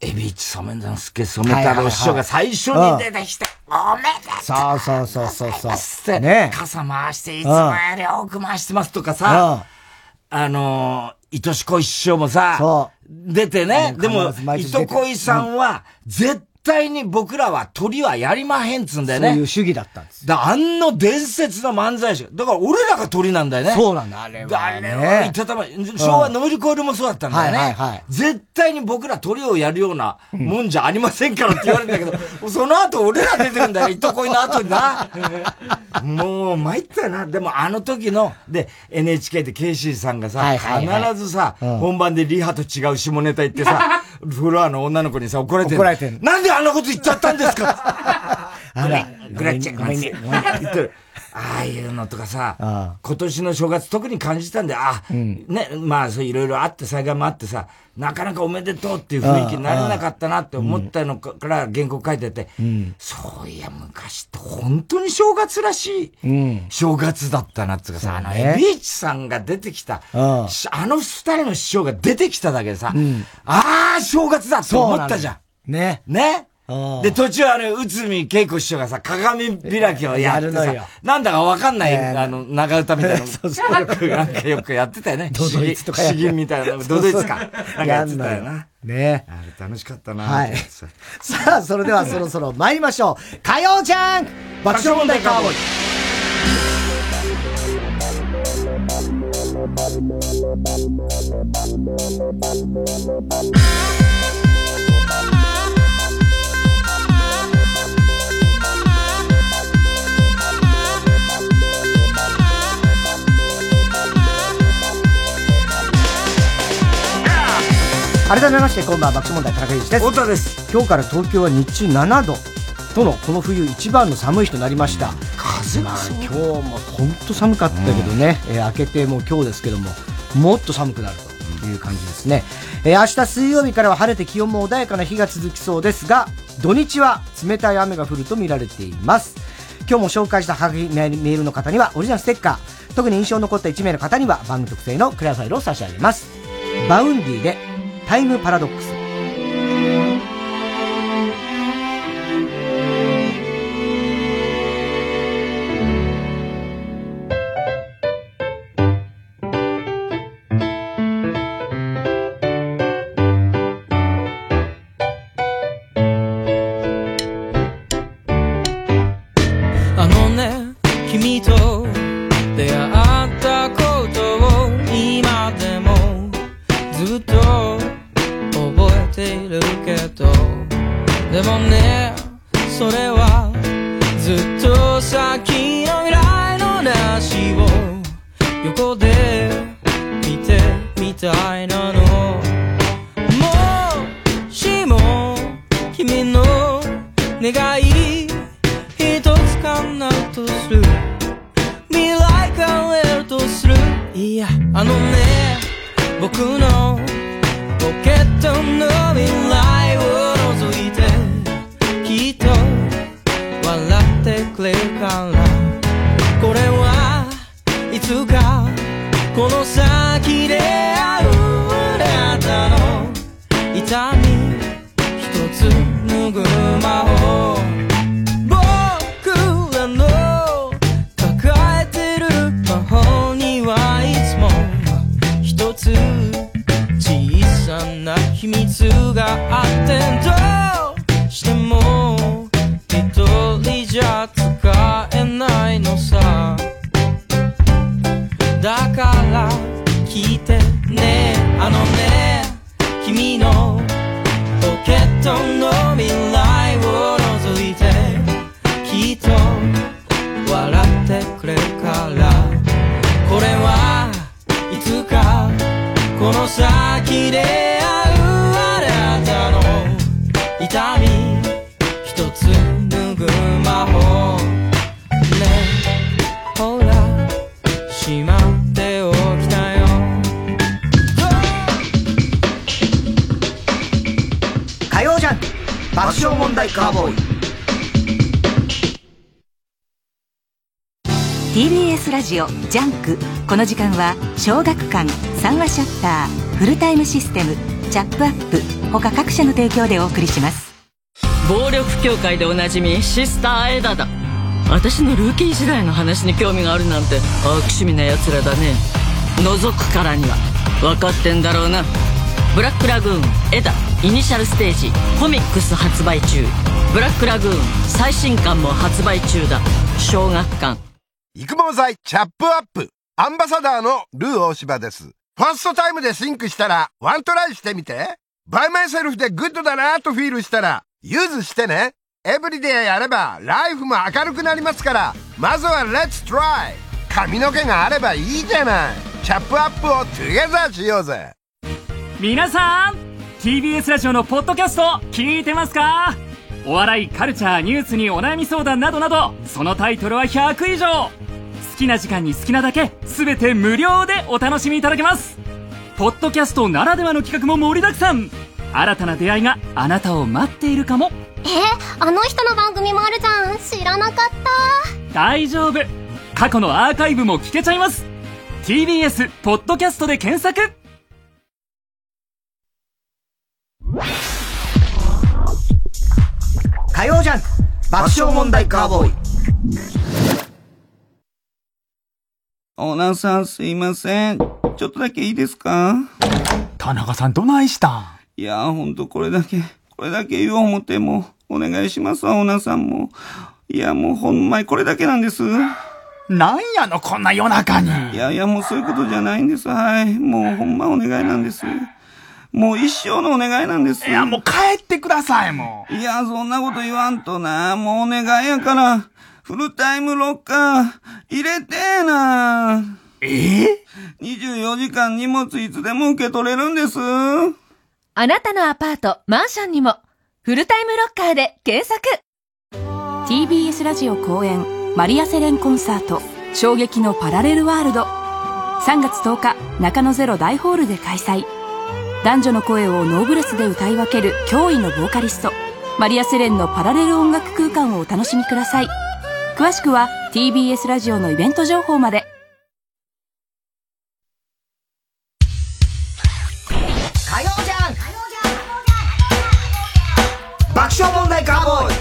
エビイチ染之助染太郎師匠が最初に出てきて、おめでとうそうそうそうそうそう。って、傘回していつもより多く回してますとかさ、あのー、愛しこい師匠もさ、出てね、でも、糸恋さんは、絶対に僕らは鳥はやりまへんつんだよね。そういう主義だったんです。だあんの伝説の漫才師。だから俺らが鳥なんだよね。そうなんだ、あれは、ね。あれは、いたたま、昭和のめりコイルもそうだったんだよね。はいはいはい。絶対に僕ら鳥をやるようなもんじゃありませんからって言われるんだけど、その後俺ら出てるんだよ、糸恋の後にな。もう参ったよな。でもあの時の、で、NHK でケイシーさんがさ、はいはいはい、必ずさ、うん、本番でリハと違う下ネタ言ってさ、フロアの女の子にさ、怒られて怒られてなんであんなこと言っちゃったんですか？あら。グラッチェなんて言ってる。ああいうのとかさ、今年の正月特に感じたんで、あ、うん、ね、まあそういろいろあって災害もあってさ、なかなかおめでとうっていう雰囲気になれなかったなって思ったのから原稿書いてて、うん、そういや昔って本当に正月らしい正月だったなっていうかさ、あのエビーチさんが出てきた、あの二人の師匠が出てきただけでさ、ああ正月だって思ったじゃん。ね。ね。で、途中あれ、内海恵子師匠がさ、鏡開きをやってさ、なんだかわかんない、あの、長歌みたいなの。そうそう。よく、なんかよくやってたよね。ドドイツとか。詩吟みたいな。ドドイツか。なんかやってたよな。ねあれ楽しかったなはい。さあ、それではそろそろ参りましょう。火曜じゃん爆笑問題カーボーイ。改めましてこんばんは爆笑問題田中裕二です。太田です。今日から東京は日中7度。とのこの冬一番の寒い日となりました。風が、まあ、今日も本当寒かったけどね、うん、えー、明けても今日ですけどももっと寒くなるという感じですね、えー、明日水曜日からは晴れて気温も穏やかな日が続きそうですが土日は冷たい雨が降ると見られています。今日も紹介したハギメールの方にはオリジナルステッカー特に印象に残った1名の方には番組特製のクリアファイルを差し上げます。バウンディでタイムパラドックス。小学館三和シャッターフルタイムシステムチャップアップ他各社の提供でお送りします。暴力教会でおなじみシスターエダだ。私のルーキー時代の話に興味があるなんて悪趣味な奴らだね。覗くからには。分かってんだろうな。ブラックラグーンエダイニシャルステージコミックス発売中。ブラックラグーン最新刊も発売中だ。小学館。育毛剤チャップアップアンバサダーのルー大柴です。 First time で think したら、 one try してみて。 By myself で good だなと feel したら、 use してね。 Everyday やれば、 life も明るくなりますから、まずは let's try 髪の毛があればいいじゃない。チャップアップを together しようぜ。皆さん !TBS ラジオのポッドキャスト聞いてますか？お笑い、カルチャー、ニュースにお悩み相談などなど、そのタイトルは100以上好きな時間に好きなだけ、すべて無料でお楽しみいただけます。ポッドキャストならではの企画も盛りだくさん。新たな出会いがあなたを待っているかも。えあの人の番組もあるじゃん。知らなかった。大丈夫。過去のアーカイブも聞けちゃいます。TBS ポッドキャストで検索。火曜ジャン爆笑問題カーボーイオーナーさんすいません。ちょっとだけいいですか？田中さんどないしたいやほんとこれだけ、これだけ言おう思っても、お願いしますわ、オーナーさんも。いやもうほんまにこれだけなんです。なんやの、こんな夜中に。いやいやもうそういうことじゃないんです。はい。もうほんまお願いなんです。もう一生のお願いなんです。いや、もう帰ってください、もう。いや、そんなこと言わんとな。もうお願いやから。フルタイムロッカー、入れてーな。え？え ?24 時間荷物いつでも受け取れるんです。あなたのアパート、マンションにも、フルタイムロッカーで検索 !TBS ラジオ公演、マリアセレンコンサート、衝撃のパラレルワールド。3月10日、中野ゼロ大ホールで開催。男女の声をノーブレスで歌い分ける驚異のボーカリスト、マリア・セレンのパラレル音楽空間をお楽しみください。詳しくは TBS ラジオのイベント情報まで。火曜じゃん爆笑問題カーボーイ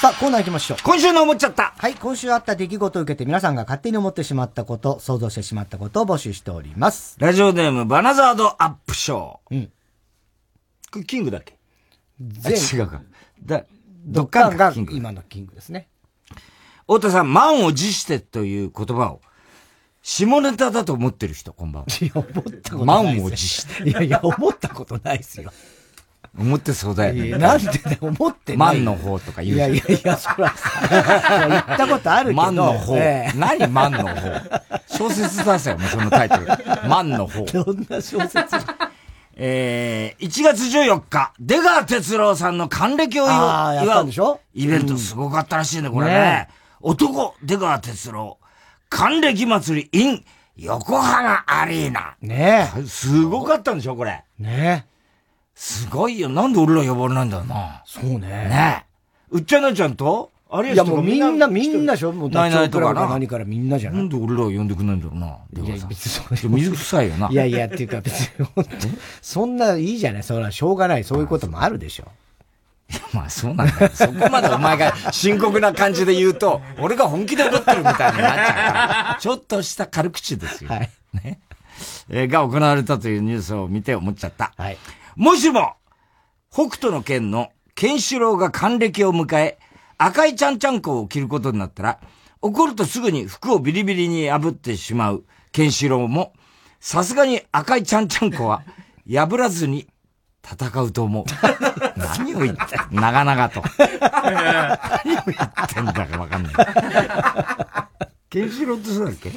さあ、コーナー行きましょう。今週の思っちゃったはい、今週あった出来事を受けて皆さんが勝手に思ってしまったこと、想像してしまったことを募集しております。ラジオネーム、バナザードアップショー。うん。これキングだっけ？全違うか。だ、ドッカンが今のキングですね。太田さん、満を持してという言葉を、下ネタだと思ってる人、こんばんは。いや、思ったことない満を持して。いやいや、思ったことないですよ。思ってそうだよね。なんでね、思ってない。万の方とか言ういやいやいや、そらさ、言ったことあるけど。万の方。えー、何万の方？小説出せよ、もうそのタイトル。万の方。どんな小説？えー、1月14日、出川哲郎さんの還暦を祝う。でしょ？イベントすごかったらしいね、これね。ね男、出川哲郎、還暦祭り in 横浜アリーナ。ねえ。すごかったんでしょ、これ。ねえ。すごいよ。なんで俺ら呼ばれないんだろうな。そうね。ねえ。うっちゃなちゃんと？あれいやもうみんな、みんなでしょもうダチョウ倶楽部か何からみんなじゃないなんで俺らを呼んでくんないんだろうな。いや、別にそう水臭いよな。いやいや、っていうか別に、そんないいじゃない。それはしょうがない。そういうこともあるでしょ。まあそうなんだよ。そこまでお前が深刻な感じで言うと、俺が本気で思ってるみたいになっちゃうちょっとした軽口ですよ。はい。ね。えー、が行われたというニュースを見て思っちゃった。はい。もしも、北斗の剣のケンシロウが還暦を迎え、赤いちゃんちゃんこを着ることになったら、怒るとすぐに服をビリビリに破ってしまうケンシロウも、さすがに赤いちゃんちゃんこは破らずに戦うと思う。何を言って、長々と。何を言ってんだかわかんない。ケンシロウってそうだっけ？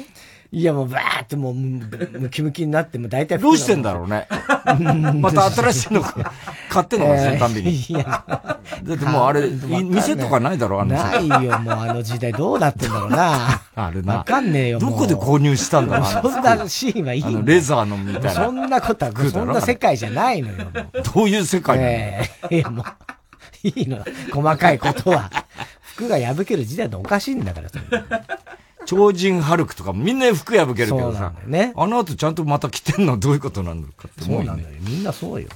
いやもうバーってもうムキムキになっても大体どうしてんだろうね。また新しいの買ってんのか、そのたんびに。いや。だってもうあれ、店とかないだろ、あのないよ、もうあの時代どうなってんだろうな。あるな。わかんねえよ、どこで購入したんだろうそんなシーンはいいあの、レザーのみたいな。そんなことは、そんな世界じゃないのよ、どういう世界ええいや、もう、いいの。細かいことは。服が破ける時代っておかしいんだから、それ。超人ハルクとかみんな服破けるけどさ。ね。あの後ちゃんとまた着てんのはどういうことなんだかって思う、ね、そうなんだよ。みんなそうよ。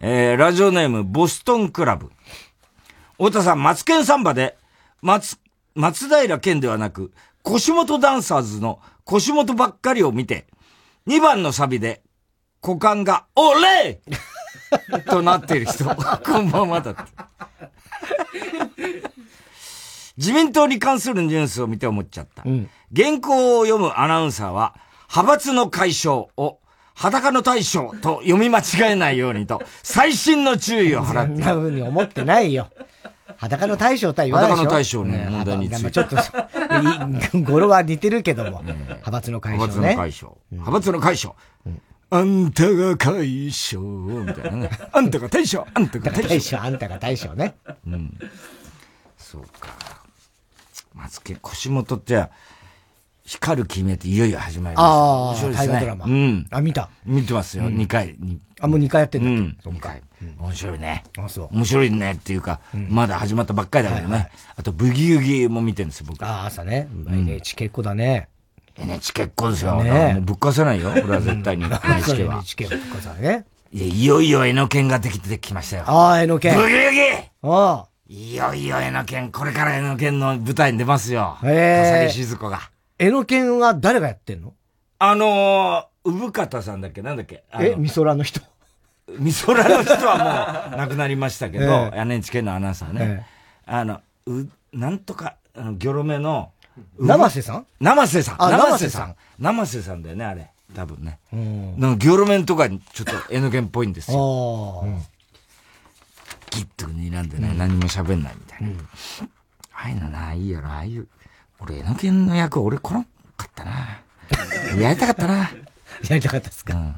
えー、ラジオネーム、ボストンクラブ。太田さん、マツケンサンバで、松、松平健ではなく、腰元ダンサーズの腰元ばっかりを見て、2番のサビで、股間が、お れとなっている人、こんばんはだって。自民党に関するニュースを見て思っちゃった。うん、原稿を読むアナウンサーは、派閥の解消を、裸の大将と読み間違えないようにと、最新の注意を払って。そんな風に思ってないよ。裸の大将とは言わないでしょ裸の大将の問題について。ちょっと、語呂は似てるけども、派閥の解消ね。派閥の解消。派閥の解消。あんたが大将、みたいなね。あんたが大将、あんたが大将。大将、あんたが大将ね。うん。そうか。松木、腰元っては、光る君へっていよいよ始まりました。ああ面白いですね。大河ドラマうん。あ、見た。見てますよ、うん2回。にあ、もう2回やってんだ。うん。2回。面白いね。あ、そう。面白いねっていうか、まだ始まったばっかりだけどね。あと、ブギウギも見てるんですよ、僕。ああ、朝ね。NHK っ子だね。NHK っ子ですよ。ねもうぶっかせないよ、俺は絶対に。NHK は。NHK はぶっかさね。いや、いよいよ江ノ県ができてきましたよ。ああ、江ノ県。ブギウギああ。いよいよ江ノ県、これから江ノ県の舞台に出ますよ。へえ。笠木静子が。江ノ県は誰がやってんの？あのー、産方さんだっけ？なんだっけ？え、美空の人。美空の人はもう亡くなりましたけど、え NHK のアナウンサーね。あの、う、なんとか、あの、ギョロメの、生瀬さん？生瀬さん。あ生生瀬さん。生瀬さんだよね、あれ。多分ね。うんなんかギョロメンとかにちょっと N 県っぽいんですよ。ああ。ギッと睨んでね、何も喋んないみたいな。ああいうのな、いいよな、ああいう。俺 N 県の役俺来なかったな。やりたかったな。やりたかったですか？うん。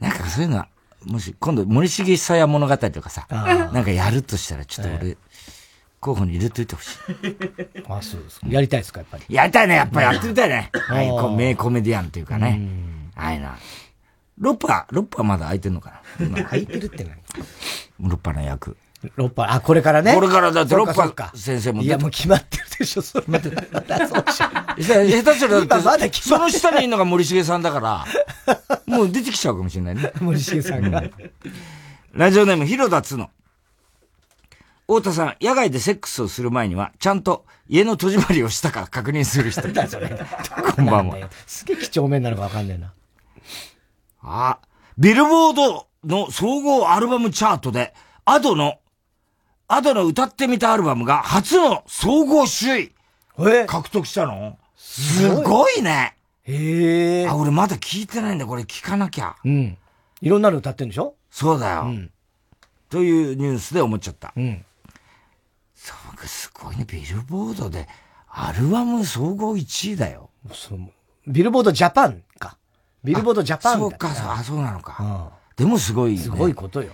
なんかそういうのは、もし今度森重久彌物語とかさ、なんかやるとしたらちょっと俺、候補に入れといてほしい。あ、そうですか。やりたいですか、やっぱり？やりたいね、やっぱやってみたいね。うんはい、こあーう名コメディアンというかね。ああいうな。ロッパ、ロッパまだ空いてんのかな？空いてるって何？ロッパの役。ロッパ、あ、これからね。これからだってロッパ先生もいや、もう決まってるでしょ、それ。また、またそうでしょ。下手したら今まだって、その下にいるのが森重さんだから、もう出てきちゃうかもしれないね。森重さんが。ラジオネーム、広田つの。太田さん、野外でセックスをする前には、ちゃんと家の戸締まりをしたか確認する人。だ、それ。こんばんは。すげえ几帳面なのかわかんねえな。あ、ビルボードの総合アルバムチャートで、アドの、アドの歌ってみたアルバムが初の総合首位獲得したの？すごいねへえ。あ、俺まだ聞いてないんだ。これ聞かなきゃ。うん。いろんなの歌ってんでしょ？そうだよ。というニュースで思っちゃった。うん。そう、すごいね。ビルボードで、アルバム総合1位だよ。そうビルボードジャパンか。ビルボードジャパンそうか、そうあ、そうなのか。でもすごい、ね。すごいことよ。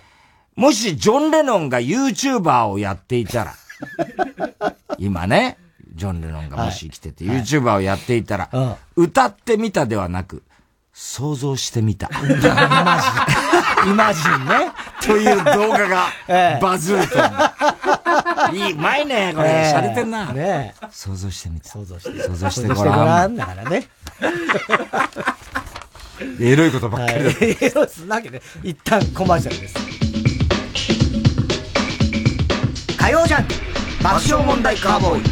もし、ジョン・レノンが YouTuber をやっていたら、今ね、ジョン・レノンがもし生きてて、はい YouTuber をやっていたら、歌ってみたではなく、想像してみた。イマジンね。という動画がええバズると。いい、うまいね、これ。ええ洒落てんな。ね想像してみた。想像して。想像して想像ごらん。んだからね。エロいことばっかりだ。はい。そうです。なわけで、一旦コマーシャルです。火曜ジャンク爆笑問題カーボーイ。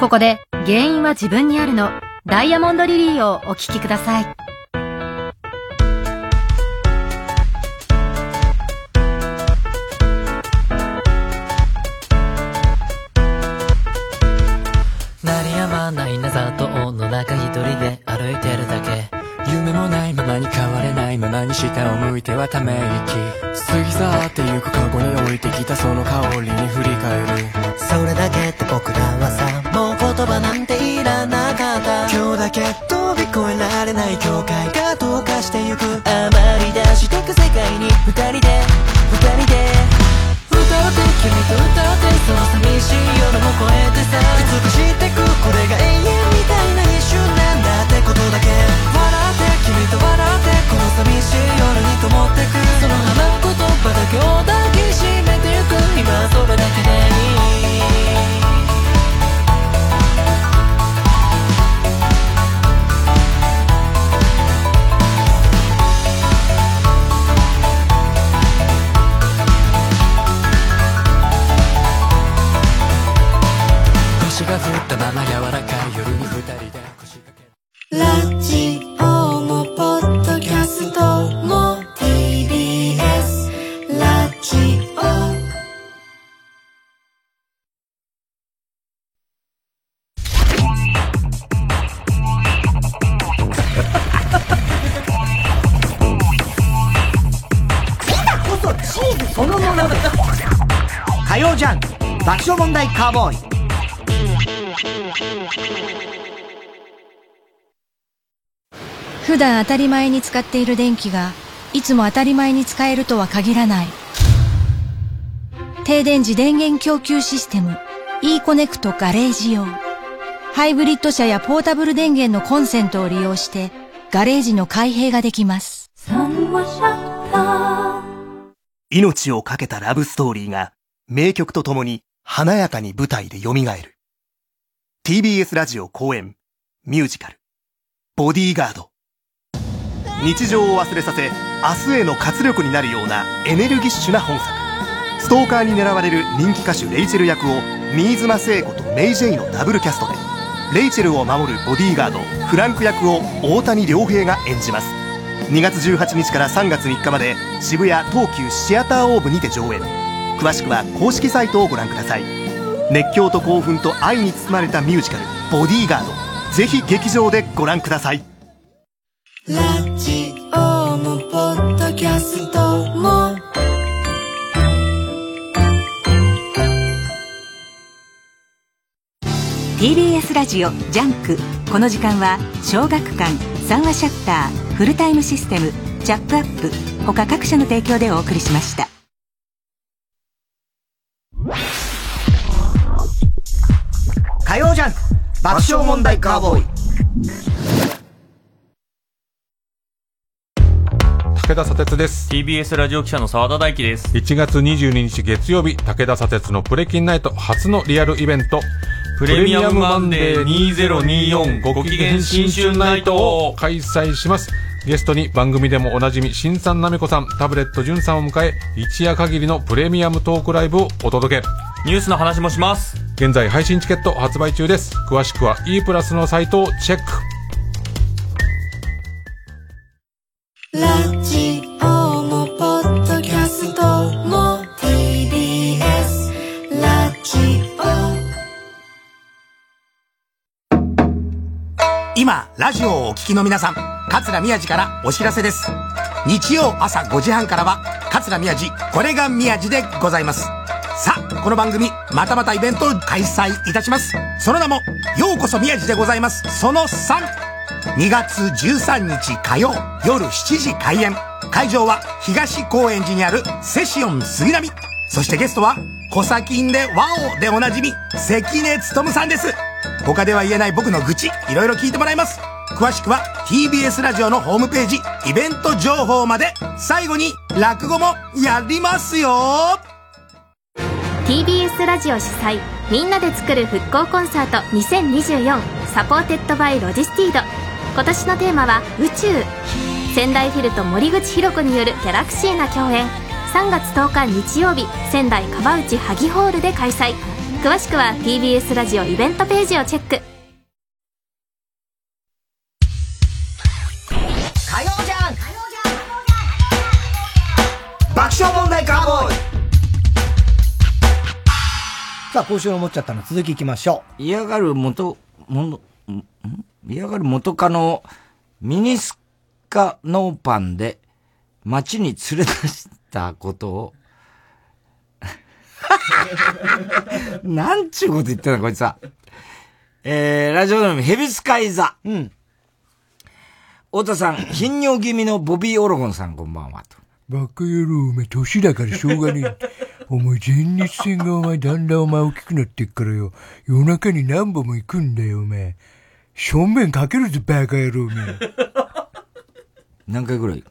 ここで原因は自分にあるのダイヤモンドリリーをお聴きください。まに下を向いてはため息。過ぎ去ってゆく過去に置いてきたその香りに振り返る。それだけって僕らはさもう言葉なんていらなかった。今日だけ飛び越えられない境界が透過してゆく。あまり出してく世界に。二人で二人で。歌って君と歌ってその寂しい夜も越えてさ。美してくこれが永遠みたいな一瞬なんだってことだけ。笑って君と笑って寂しい夜に灯ってくその花言葉だけを抱きしめてゆく。今それだけでいい。段当たり前に使っている電気がいつも当たり前に使えるとは限らない。停電時電源供給システム e コネクトガレージ用。ハイブリッド車やポータブル電源のコンセントを利用してガレージの開閉ができます。命を懸けたラブストーリーが名曲とともに華やかに舞台で蘇る。TBS ラジオ公演ミュージカルボディーガード。日常を忘れさせ明日への活力になるようなエネルギッシュな本作。ストーカーに狙われる人気歌手レイチェル役を新妻聖子とメイ・ジェイのダブルキャストでレイチェルを守るボディーガードフランク役を大谷亮平が演じます。2月18日から3月3日まで渋谷東急シアターオーブにて上演。詳しくは公式サイトをご覧ください。熱狂と興奮と愛に包まれたミュージカル「ボディーガード」ぜひ劇場でご覧ください。ラジオもポッドキャストも。TBS ラジオジャンク。この時間は小学館三和シャッターフルタイムシステムチャップアップ他各社の提供でお送りしました。火曜ジャンク爆笑問題カーボーイ武田砂鉄です。TBS ラジオ記者の澤田大樹です。1月22日月曜日、武田砂鉄のプレキンナイト初のリアルイベント。プレミアムマンデー2024ご機嫌新春ナイトを開催します。ゲストに番組でもおなじみ、新さんなめこさん、タブレットじゅんさんを迎え、一夜限りのプレミアムトークライブをお届け。ニュースの話もします。現在配信チケット発売中です。詳しくは E プラスのサイトをチェック。ラジオもポッドキャストも TBS ラジオ今、ラジオをお聞きの皆さん、桂宮治からお知らせです。日曜朝5時半からは、桂宮治、これが宮治でございます。さあ、この番組、またまたイベントを開催いたします。その名も、ようこそ宮治でございます。その3。2月13日火曜夜7時開演。会場は東高円寺にあるセシオン杉並。そしてゲストは、コサキンでワオでおなじみ、関根勤さんです。他では言えない僕の愚痴、いろいろ聞いてもらいます。詳しくは TBS ラジオのホームページ、イベント情報まで。最後に、落語もやりますよ TBS ラジオ主催みんなで作る復興コンサート2024 supported by ロジスティード。今年のテーマは宇宙。仙台フィルと森口博子によるギャラクシーな共演。3月10日日曜日仙台川内萩ホールで開催。詳しくは TBS ラジオイベントページをチェック。さあ、今週の思っちゃったの続きいきましょう。嫌がる元、もの、ん嫌がる元カノミニスカノーパンで街に連れ出したことを なんちゅうこと言ってんだ、こいつは。えー、ラジオネームヘビスカイザ。うん。太田さん、頻尿気味のボビー・オロゴンさん、こんばんは。と。バカ野郎、お前、年だからしょうがねえ。お前、前立腺がお前、だんだんお前大きくなってっからよ。夜中に何本も行くんだよ、お前。正面かけるぞ、バカ野郎、お前。何回ぐらい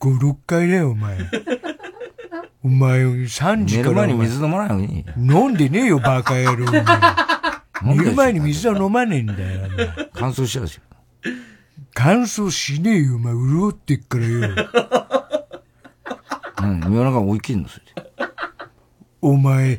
?5、6回だよ、お前。お前、3時から。寝る前に水飲まないのに。飲んでねえよ、バカ野郎、お前。寝る前に水は飲まねえんだよ。乾燥しちゃうでしょ。乾燥しねえよ、お前。潤ってっからよ。うん、夜中起きんの、それで。お前、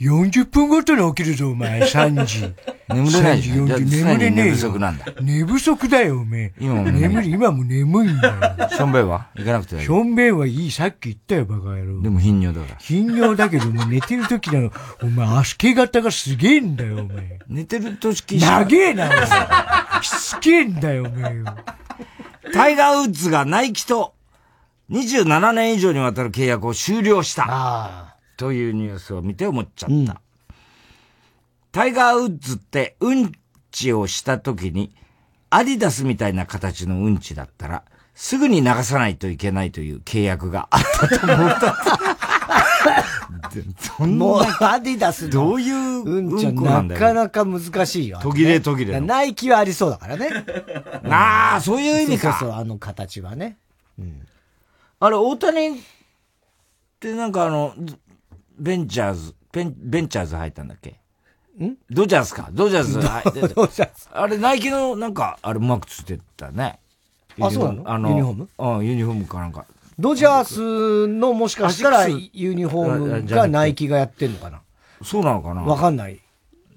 40分ごとに起きるぞ、お前。3時。眠れないじゃん。3時40眠れねえよ。寝不足なんだ。寝不足だよ、おめえ。今も眠り、今も眠いんだよ。しょんべんは？行かなくて大しょんべんはいい、さっき言ったよ、バカ野郎。でも頻尿だから。頻尿だけど、もう寝てる時なの、お前、足毛型がすげえんだよ、お前。寝てる時長えな、お前。しつけえんだよ、お前よ。タイガー・ウッズがナイキと27年以上にわたる契約を終了した。というニュースを見て思っちゃった。タイガー・ウッズってうんちをした時に、アディダスみたいな形のうんちだったら、すぐに流さないといけないという契約があったと思った。そんなもう、アディダスのどういううんちはうんこななんだよかなか難しいよ。途切れ途切れのナイキはありそうだからね。ああ、そういう意味かそうそうそう、あの形はね。あれ、大谷ってなんかあの、ベンチャーズ、ベンベンチャーズ入ったんだっけ？んドジャースか？ドジャース入ってドジャース。あれ、ナイキのなんか、あれうまくつってたね。あそうなの？あの、ユニフォーム？うん、ユニフォームかなんか。ドジャースのもしかしたらユニフォームがナイキがやってんのかな？そうなのかな？わかんない。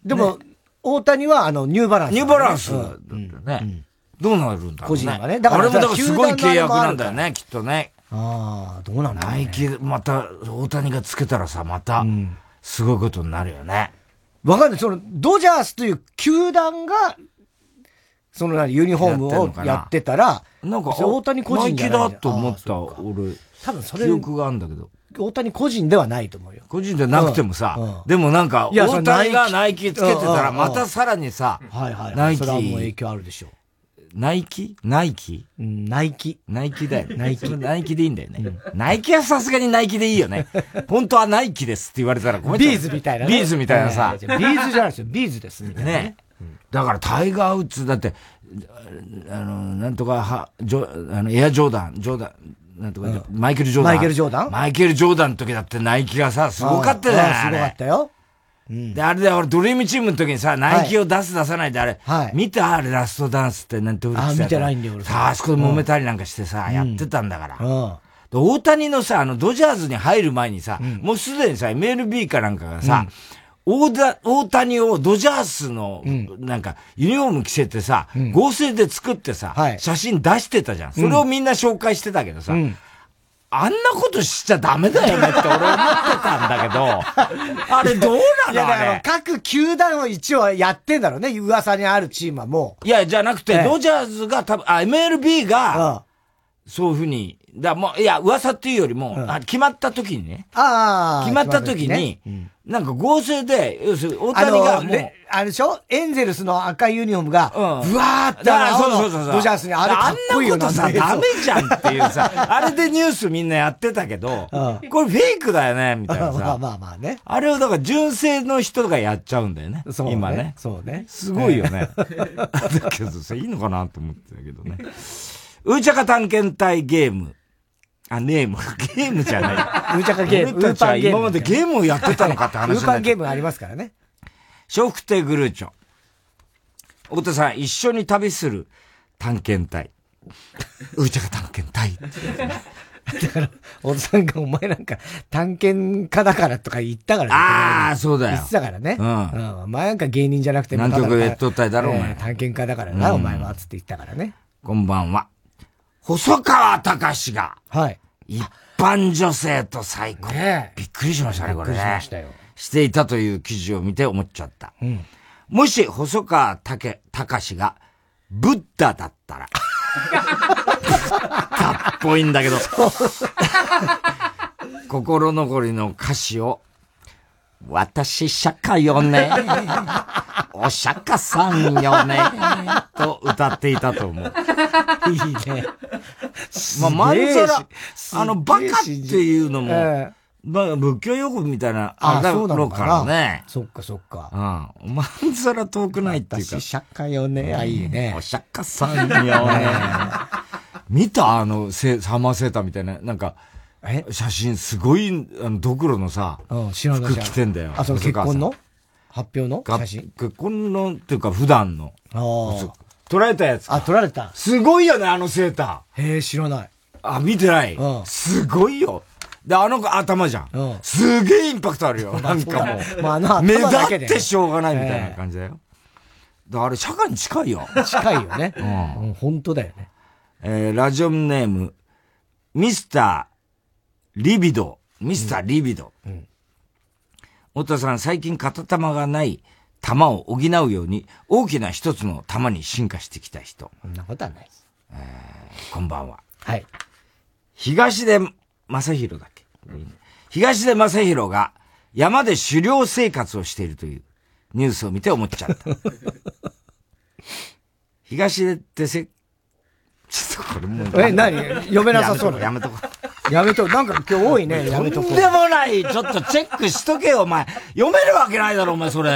でも、大谷はあの、ニューバランス、ニューバランスうんだったよね。どうなるんだろうね。個人はねだからあれもだからすごい契約なんだよね、きっとね。ああ、どうなんだねナイキ、また、大谷がつけたらさ、また、すごいことになるよね。わかんない。その、ドジャースという球団が、その何、ユニフォームをやってたら、なんか、大谷個人じゃないナイキだと思った、俺。多分それ記憶があるんだけど。大谷個人ではないと思うよ。個人でなくてもさ、うんうんでもなんか、大谷がナイキつけてたら、うんうんうんまたさらにさ、はいはいはい。ナイキ。それはもう影響あるでしょナイキナイキうん、ナイキ。ナイキだよ。ナイキナイキでいいんだよね。ナイキはさすがにナイキでいいよね。本当はナイキですって言われたらごめんなさいビーズみたいなね。ビーズみたいなさ。ええビーズじゃないですよ。ビーズです。みたいなね。だからタイガー・ウッズだって、あの、なんとかは、ジョあの、エア・ジョーダン、ジョーダン、なんとか、マイケル・ジョーダン。マイケルジョーダン？マイケル・ジョーダンの時だってナイキがさ、すごかったじゃないすごかったよ。で、あれで、俺、ドリームチームの時にさ、ナイキを出す出さないで、あれ、見たあれ、ラストダンスって、なんてあ見てないんだよ俺。さあ、あそこで揉めたりなんかしてさ、やってたんだから。うん。で大谷のさ、あの、ドジャーズに入る前にさ、もうすでにさ、MLB かなんかがさ、大田大谷をドジャースの、なんか、ユニフォーム着せてさ、合成で作ってさ、写真出してたじゃん。それをみんな紹介してたけどさ、あんなことしちゃダメだよねって俺思ってたんだけど、あれどうないや、のあだかられ。各球団を一応やってんだろうね。噂にあるチームはもう。いや、じゃなくて、ええドジャーズが多分、あ、MLB が、そういうふうに、だもう、いや、噂っていうよりも、あ決まった時にね、ああ。決まった時に、なんか合成で、要するに大谷がもう、あのれでしょ？エンゼルスの赤いユニフォームが、うんぶわーってそうそうそうそう。ドジャースにあれかっこいいよあんなことさ、ダメじゃんっていうさ、あれでニュースみんなやってたけど、これフェイクだよね、みたいな まあさ。まあまあね。あれをだから純正の人がやっちゃうんだよね。そうね今ね。そうねすごいよね。だけどさ、いいのかなと思ってたけどね。うーちゃか探検隊ゲーム。あ、ネーム。ゲームじゃない。ウーチャカゲーム俺たちはウーパンゲーム今までゲームをやってたのかって話ウーパンゲームありますからね。笑福亭グルーチョ。太田さん、一緒に旅する探検隊。うーちゃか探検隊。だから、おじさんがお前なんか探検家だからとか言ったからね。ああ、そうだよ。言ってたからね。うんお前なんか芸人じゃなくて、南極越冬隊だろお前えー探検家だからな、うんお前は、つって言ったからね。こんばんは。細川隆が、はい。一般女性と最高。ねびっくりしましたね、これね。びっくりしましたよしていたという記事を見て思っちゃった。うん。もし、細川隆が、ブッダだったら、かっこいいんだけど、心残りの歌詞を、私釈迦よね、お釈迦さんよね、と歌っていたと思う。いいね。まあ、まんざら、あの、バカっていうのも、えまあ、仏教用語みたいな、あだそうなろうからなね。そっかそっか。うん。まんざら遠くないっていうか。私釈迦よね、あ、いいね。お釈迦さんよね。見た？あの、せサマーセーターみたいな、なんか、写真、すごい、あの、ドクロのさ、うん、知らない服着てんだよ。あ、その結婚の？細発表の？写真？結婚の、っていうか普段の。ああ。撮られたやつ。あ、撮られた。すごいよね、あのセーター。へえ、知らない。あ、見てない。うんすごいよ。で、あの子頭じゃん。すげえインパクトあるよ。なんかもう。まああの頭目立ってしょうがないみたいな感じだよ。だあれ、社会に近いよ。近いよね。うんうん、本当だよね。えー、ラジオネーム、ミスター、リビド。ミスター、リビド。太田さん、最近片玉がない玉を補うように、大きな一つの玉に進化してきた人。そんなことはないです。こんばんは。はい。東出正宏だっけ？東出正宏が山で狩猟生活をしているというニュースを見て思っちゃった。東出ってせ、ちょっとこれもう。え、何？読めなさそうなやめとこう。やめと。なんか今日多いね。やめとこう。とんでもない。ちょっとチェックしとけよ、お前。読めるわけないだろ、お前、それ。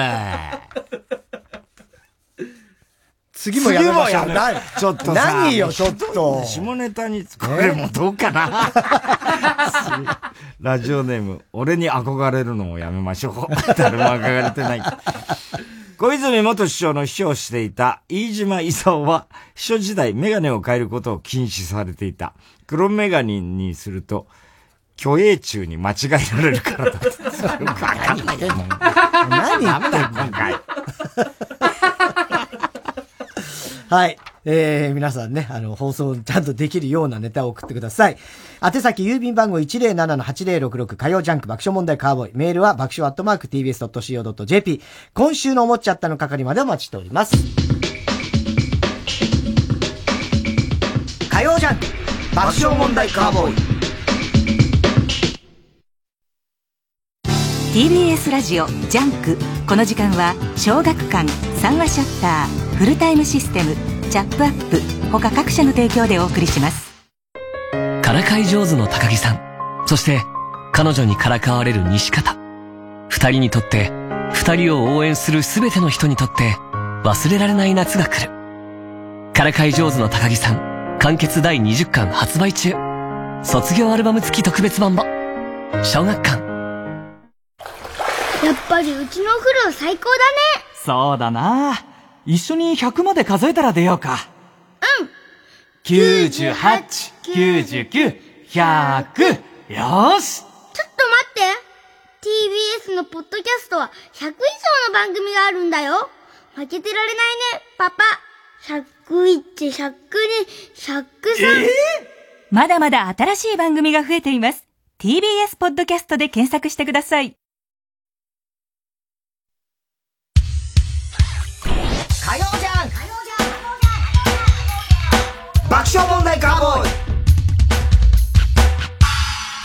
次もやめましょう。ちょっとさ何よ、ちょっと。下ネタに、これもどうかな。ラジオネーム、俺に憧れるのをやめましょう。誰も憧れてない。小泉元首相の秘書をしていた飯島勲は、秘書時代メガネを変えることを禁止されていた。黒メガネにすると、虚栄中に間違えられるからだった。よくわかんないもん。何言、ってんの？今回。はい。えー、皆さんね、あの、放送ちゃんとできるようなネタを送ってください。宛先、郵便番号107-8066火曜ジャンク爆笑問題カーボーイ。メールは爆笑アットマーク tbs.co.jp。今週の思っちゃったの係までお待ちしております。火曜ジャンク爆笑問題カーボーイ。TBS ラジオジャンク。この時間は小学館三和シャッターフルタイムシステムチャップアップ他各社の提供でお送りします。からかい上手の高木さん。そして彼女にからかわれる西方。二人にとって二人を応援する全ての人にとって忘れられない夏が来る。からかい上手の高木さん完結第20巻発売中卒業アルバム付き特別版も小学館やっぱりうちのお風呂最高だね。そうだな。一緒に100まで数えたら出ようか。うん。98、99、100。よーし。ちょっと待って。TBS のポッドキャストは100以上の番組があるんだよ。負けてられないね、パパ。101、102、103。まだまだ新しい番組が増えています。TBS ポッドキャストで検索してください。火曜ジャンク爆笑問題カーボーイ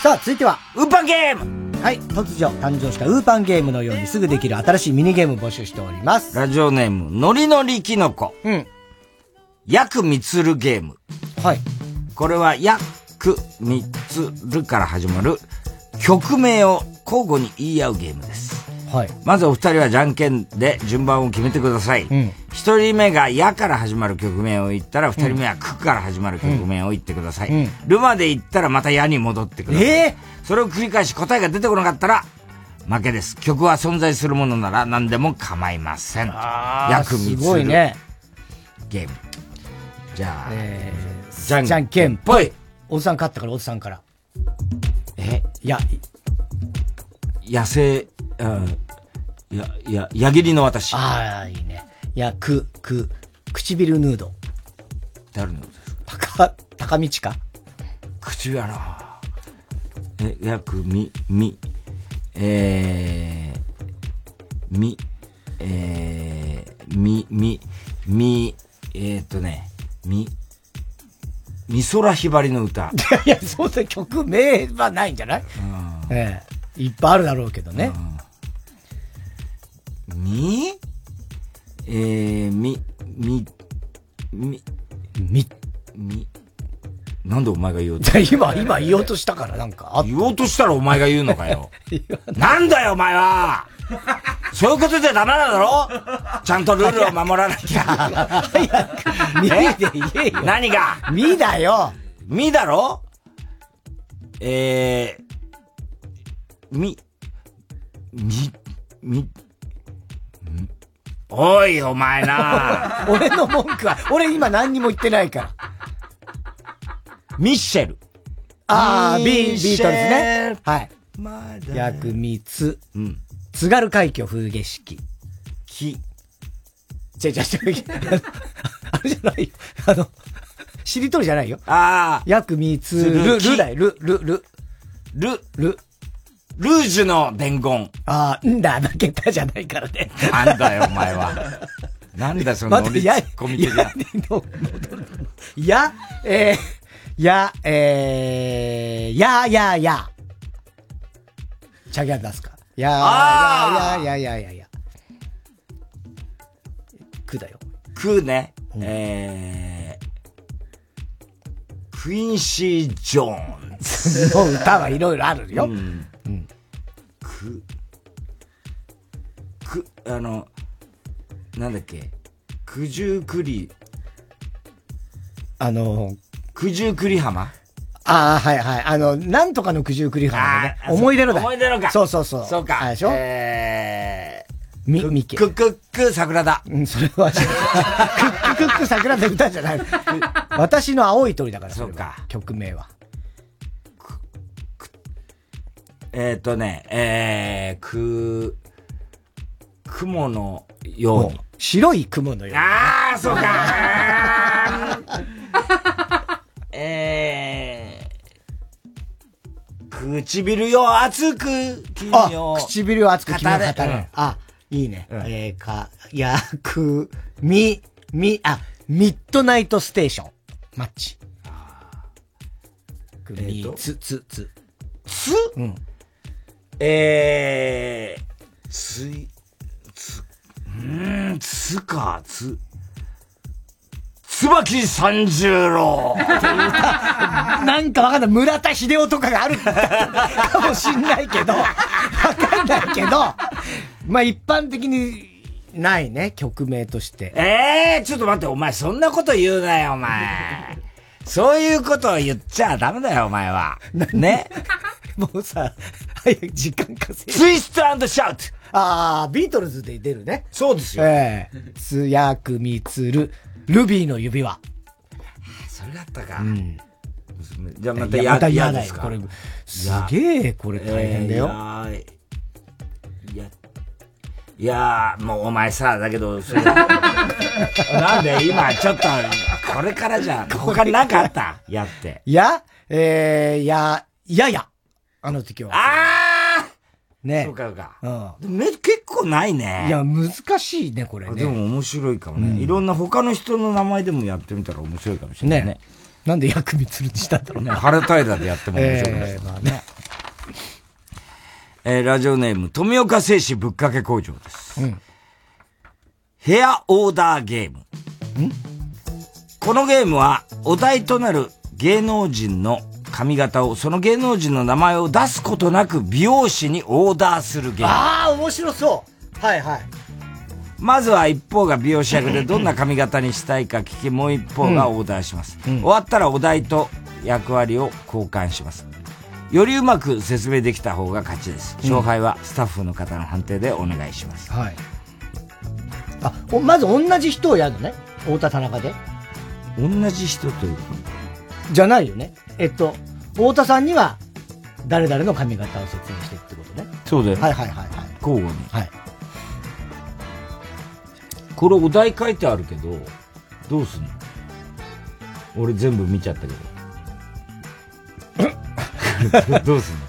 さあ、続いては、ウーパンゲームはい、突如誕生したウーパンゲームのようにすぐできる新しいミニゲームを募集しております。ラジオネーム、のりのりきのこ。うん。ヤクミツルゲーム。はい。これは、ヤクミツルから始まる曲名を交互に言い合うゲームです。はい。まずお二人はじゃんけんで順番を決めてください。うん。一人目がヤから始まる曲名を言ったら、二人目はクから始まる曲名を言ってください。うんルまで言ったらまたヤに戻ってください。えそれを繰り返し答えが出てこなかったら、負けです。曲は存在するものなら何でも構いません。あーヤクミツルすごいね。ゲーム。じゃあ、えじゃんじゃんけんぽい。おじさん勝ったから、おじさんから。え？いや、野生、うん、や、や、矢切の私。ああ、いいね。いや、く、く、唇ヌード。誰のですか？高、高道か？口やなえ、約み、み、えー、み、えー、み、み、み、えーっとね、み、美空ひばりの歌。いや、そうだ、曲名はないんじゃない？ええ。いっぱいあるだろうけどね。みえー、み、み、み、み、み、なんでお前が言おうじゃあ今、今言おうとしたから、なんかあ。言おうとしたらお前が言うのかよ。なんだよ、お前はそういうことじゃダメなんだろちゃんとルールを守らなきゃ。みで言えよ。何が？みだよ。みだろ？えー、み、み、み、おい、お前な 俺の文句は、俺今何にも言ってないから。ミッシェル。ああ、ビー、トルズね。はい。まだ薬蜜。うん。津軽海峡風景式。木。ちゃちゃちゃ、あれじゃないよ。あの、しりとりじゃないよ。ああ。薬蜜、ル、ルだよ、ル、ル、ル。ル、ル。ルージュの伝言。ああ、んだ、負けたじゃないからね。なんだよ、お前は。なんだよ、その待って、やノリツッコミ的な。や、えー、や、えー、や、や、や。チャギャ出すか。や、あや、や、や、や、や、や。くだよ。くね。えー、クインシー・ジョーンズ。の歌はいろいろあるよ。うん。く、く、あの、なんだっけ、九十九里、あの、九十九里浜？ああ、はいはい。あの、なんとかの九十九里浜のね。思い出のだ。思い出のかそうそうそう。そうかでしょ？えみ、みけ。クックック桜だ。うん、それは違う。クッククック桜で歌じゃない。私の青い鳥だから、そうか。曲名は。えっ、とね、えー、く、雲のように。白い雲のように。ああ、そうか。えー、唇よ熱く、君あよ。、唇を熱く君を語れ。語れあ、いいね。えー、か、やく、み、み、あ、ミッドナイトステーション。マッチ。えーとつ、つ、つ。つ？うん。えー、つい、つ、うーん、つか、つ、椿三十郎。なんかわかんない。村田秀夫とかがあるかもしんないけど、わかんないけど、まあ一般的にないね、曲名として。ええー、ちょっと待って、お前そんなこと言うなよ、お前。そういうことを言っちゃダメだよ、お前は。ね？もうさ、早く時間稼いツイストシャウトああ、ビートルズで出るね。そうですよ。ええつやくみつる、ルビーの指輪。それだったか。うん。じゃあまたやいやまた嫌だよですか？これすげえこれ大変だよえーいや、いや、もうお前さ、だけど、なんで今ちょっと、これからじゃん。他に何かあった？やって。いや、えー、や、やや。あの時は。あね。そうかそうか。うん。め結構ないね。いや、難しいね、これね。でも面白いかもね、いろんな他の人の名前でもやってみたら面白いかもしれないね。ねなんで薬味つるにしたんだろうね。腹平でやっても面白いかもしれないえーまあね。えーラジオネーム、富岡製紙ぶっかけ工場です。うん。ヘアオーダーゲーム。このゲームは、お題となる芸能人の髪型を、その芸能人の名前を出すことなく美容師にオーダーするゲーム。ああ、面白そう。はいはい。まずは一方が美容師役でどんな髪型にしたいか聞き、もう一方がオーダーします。終わったらお題と役割を交換します。よりうまく説明できた方が勝ちです。勝敗はスタッフの方の判定でお願いします。はい。あ、おまず同じ人をやるのね。太田田中で。同じ人というじゃないよね。えっと、太田さんには、誰々の髪型を説明してってことね。そうだよ。はいはいはいはい。交互に。はい。これお題書いてあるけど、どうすんの？俺全部見ちゃったけど。どうすんの？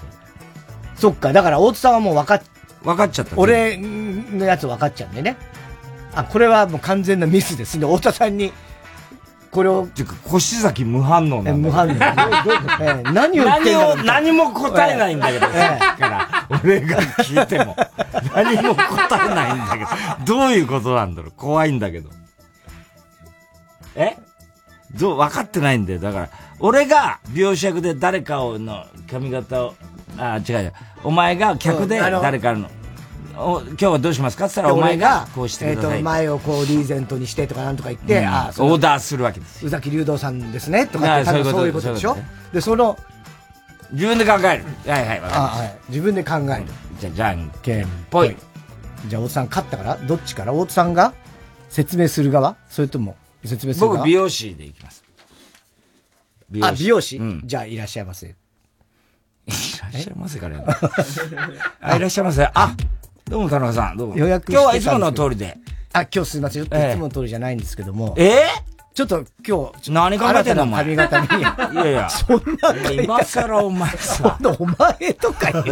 そっか、だから大津さんはもう分かっ、分かっちゃった。俺のやつ分かっちゃうんでね。あ、これはもう完全なミスですね。太田さんに、これを。ていうか、腰崎無反応なんだ無反応。ええ 何を言ってんだ何を何も答えないんだけど、ええさっきから。俺が聞いても。何も答えないんだけど。どういうことなんだろう？怖いんだけど。え？どう、分かってないんだよ。だから、俺が美容師役で誰かをの髪型を、あ、違う違う。お前が客で誰かの、お今日はどうしますか？って言ったらお前がこうしてください。えっと、前をこうリーゼントにしてとかなんとか言って、うんあオーダーするわけです。宇崎竜道さんですねとかって、あそういうこと多分そういうことでしょ？で、その、自分で考える。はいはい、わかりあましたはい。自分で考える。じゃあ、じゃんけんぽい。じゃあ、大津さん勝ったからどっちから？大津さんが説明する側？それとも、説明する側？僕、美容師でいきます。あ、美容師、うんじゃあ、いらっしゃいませ。いらっしゃいませからいらっしゃいませ。あ、どうも田中さん、どうも。予約今日はいつもの通りで。あ、今日すいません。ちょっとええいつもの通りじゃないんですけども。えちょっと今日、何考えてんのお前。髪型に。いやいや。そんな今更お前さ。お前とかに、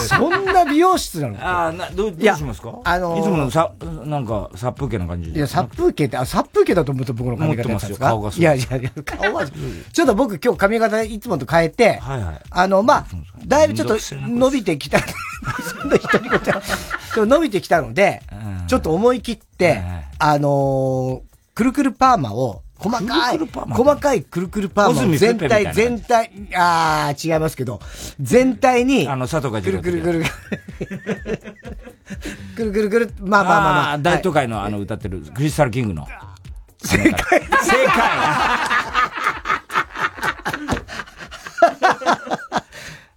そんな美容室なの？ああ、な、どう、どうしますか？あのーいつものさ、なんか、殺風景な感じいや、殺風景って、あ、殺風景だと思って僕の髪型やったんですか持ってますよ顔がいやいやいや、顔は、ちょっと僕今日髪型いつもと変えて、はいはい。あの、まあ、だいぶちょっと伸びてきた、そんな人にこと伸びてきたので、ちょっと思い切って、あのー、くるくるパーマを、細かい、細かいくるくるパーマを小全体、全体、あー、違いますけど、全体に、あの、佐藤がくるくるくる、くるくるくる、まあまあまあまあ。大都会のあの歌ってる、クリスタルキングの。正解正解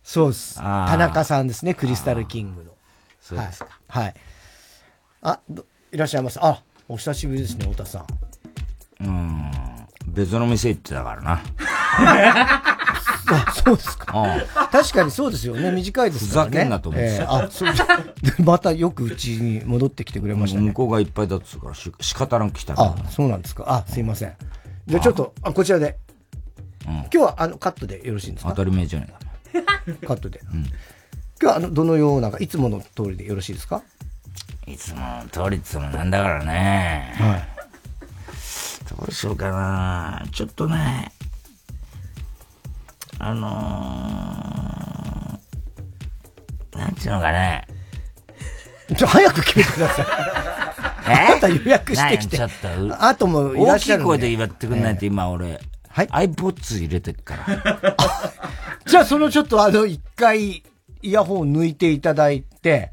そうです。田中さんですね、クリスタルキングの。そうですか。はい。はい。あ、どいらっしゃいます。あ、お久しぶりですね、太田さん。うん。別の店行ってたからな。あ、そうですか。うん確かにそうですよね。短いですからね。ふざけんなと思ってええあ、そう。でまたよくうちに戻ってきてくれましたね。向こうがいっぱいだっつうからし仕方なく来たあ、そうなんですか。あ、すいません。じゃあちょっと、あ、こちらで。今日は、あの、カットでよろしいんですか？当たり前じゃないか。カットで。今日は、あの、どのような、いつもの通りでよろしいですか？いつもの通りっつうのなんだからね。はい。どうしようかな。ちょっとね、あのー、なんていうのかね。ちょ、早く決めてください。え？あなた予約してきてちょっとうあともいらっしゃるんで大きい声で言ってくんないと今俺、はい ?iPods 入れてっから。じゃあ、そのちょっとあの、一回、イヤホン抜いていただいて。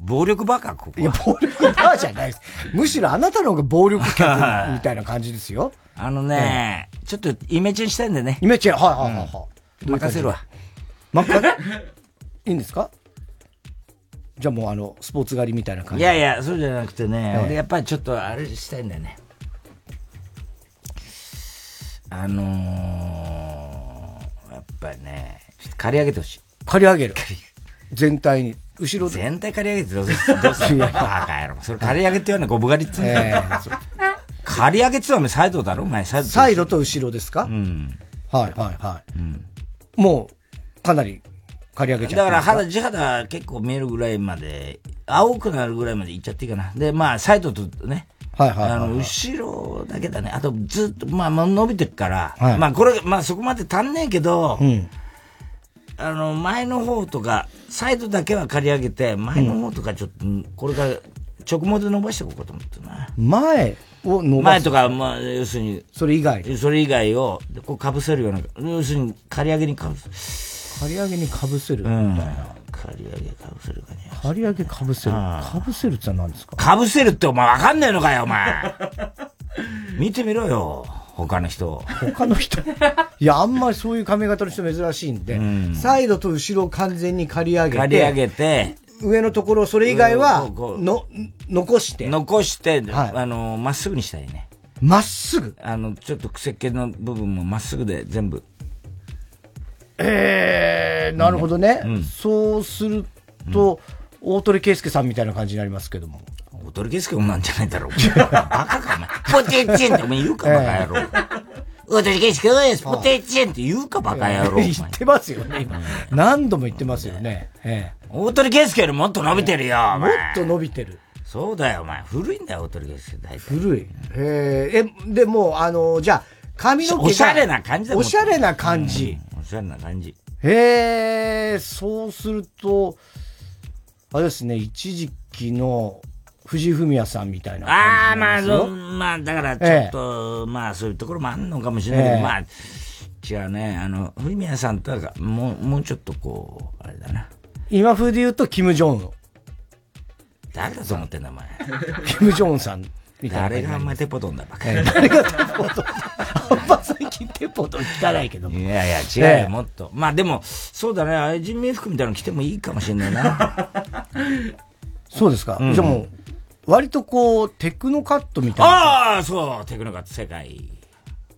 暴力バカここいや、暴力バカじゃないです。むしろあなたの方が暴力客みたいな感じですよ。あのね、ちょっとイメチェンしたいんだよね。イメチェン、はいはいはいはい。任せるわ。任せ、いいんですか？じゃあもうあの、スポーツ狩りみたいな感じ。いやいや、そうじゃなくてね、ええ俺やっぱりちょっとあれしたいんだよね。あのー、やっぱりね、ちょっと刈り上げてほしい。刈り上げる。全体に。後ろで。全体刈り上げてどうする？どうする？バカ野郎。それ刈り上げって言うの？はゴブ狩りって言うんだよ。刈り上げって言うの？はサイドだろ？お前、サイド。サイドと後ろですか？うん。はいはいはい。もう、かなり刈り上げちゃっだから肌、地肌結構見えるぐらいまで、青くなるぐらいまでいっちゃっていいかな。で、まあ、サイドとね。はいはいはいはいあの、後ろだけだね。あと、ずっと、まあ、まあ伸びてるから。はいまあ、これ、まあ、そこまで足んねえけど、うん。あの、前の方とか、サイドだけは刈り上げて、前の方とかちょっと、これから直毛で伸ばしていこうかと思ってな。前を伸ばす。前とか、まあ、要するに、それ以外。それ以外を、こう被せるような、要するに、刈り上げに被せ刈り上げに被せるみたいうんな。刈り上げ被せるかね。刈り上げ被せるあ。被せるって何ですか？かぶせるってお前わかんねえのかよ、お前。見てみろよ、他の人。他の人。いや、あんまりそういう髪型の人珍しいんで、サイドと後ろを完全に刈り上げて、刈り上げて、上のところ、それ以外はの、残して。残して、あの、まっすぐにしたいね。まっすぐ？あの、ちょっと癖っ気の部分もまっすぐで全部。えー、なるほどね。そうすると、大鳥圭介さんみたいな感じになりますけども。大鳥圭介もなんじゃないだろう。バカか、お前。ポテッチンってお前言うか、バカ野郎。大鳥圭介です、ポテッチンって言うか、バカ野郎。言ってますよね、今。何度も言ってますよね。え大鳥圭介よりもっと伸びてるよ、おもっ前。と伸びてる。そうだよ、お前。古いんだよ、大鳥圭介。大体。古い。えー、え、でも、あの、じゃあ、髪の毛がおしゃれな感じだおしゃれな感じ。おしゃれな感じ。へえ、そうすると、あれですね、一時期の藤井フミヤさんみたいなああ、まあ。まあ、だから、ちょっと、まあ、そういうところもあんのかもしれないけど、ええまあ、違うね。あの、古宮さんとは、もう、もうちょっとこう、あれだな。今風で言うと、キム・ジョンウン。誰だと思ってんだ、お前。キム・ジョンさん誰がお前テポドンだ、バカ。ええ誰がテポドンあんま最近テポドン聞かないけども。いやいや、違うよ、ええもっと。まあでも、そうだね、あれ人民服みたいなの着てもいいかもしれないな。そうですか。うんじゃあもう、割とこう、テクノカットみたいな。ああ、そう、テクノカット、世界。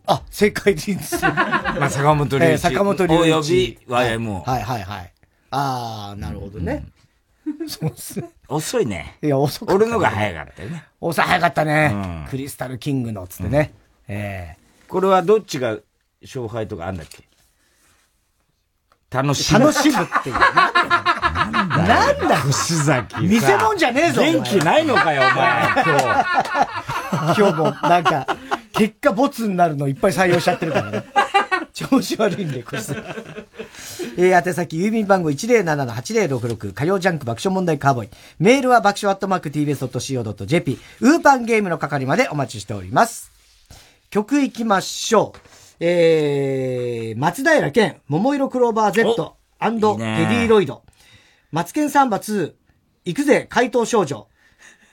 あ、正解です。まあ、坂本龍一。えー、坂本龍一。および YMO。はいはいはい。ああ、なるほどね。うん、そうっすね。遅いね。いや、遅かった、ね。俺のが早かったよね。遅い、早かったね、うん、クリスタルキングの、つってね。うん、ええー、これはどっちが勝敗とかあんだっけ？楽しむ。楽しむっていう、ね。なんだ星崎。見せ物じゃねえぞ。元気ないのかよ、お前。今日。今日も、なんか、結果ボツになるのいっぱい採用しちゃってるからね。調子悪いんで、これ。えー、宛先、郵便番号107-8066、火曜ジャンク爆笑問題カーボーイ。メールは爆笑アットマーク tbs.co.jp、ウーパンゲームの係までお待ちしております。曲行きましょう。えー、松平健、桃色クローバー Z& ヘディロイド。マツケンサンバ2、行くぜ、怪盗少女、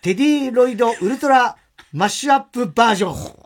テディロイドウルトラマッシュアップバージョン。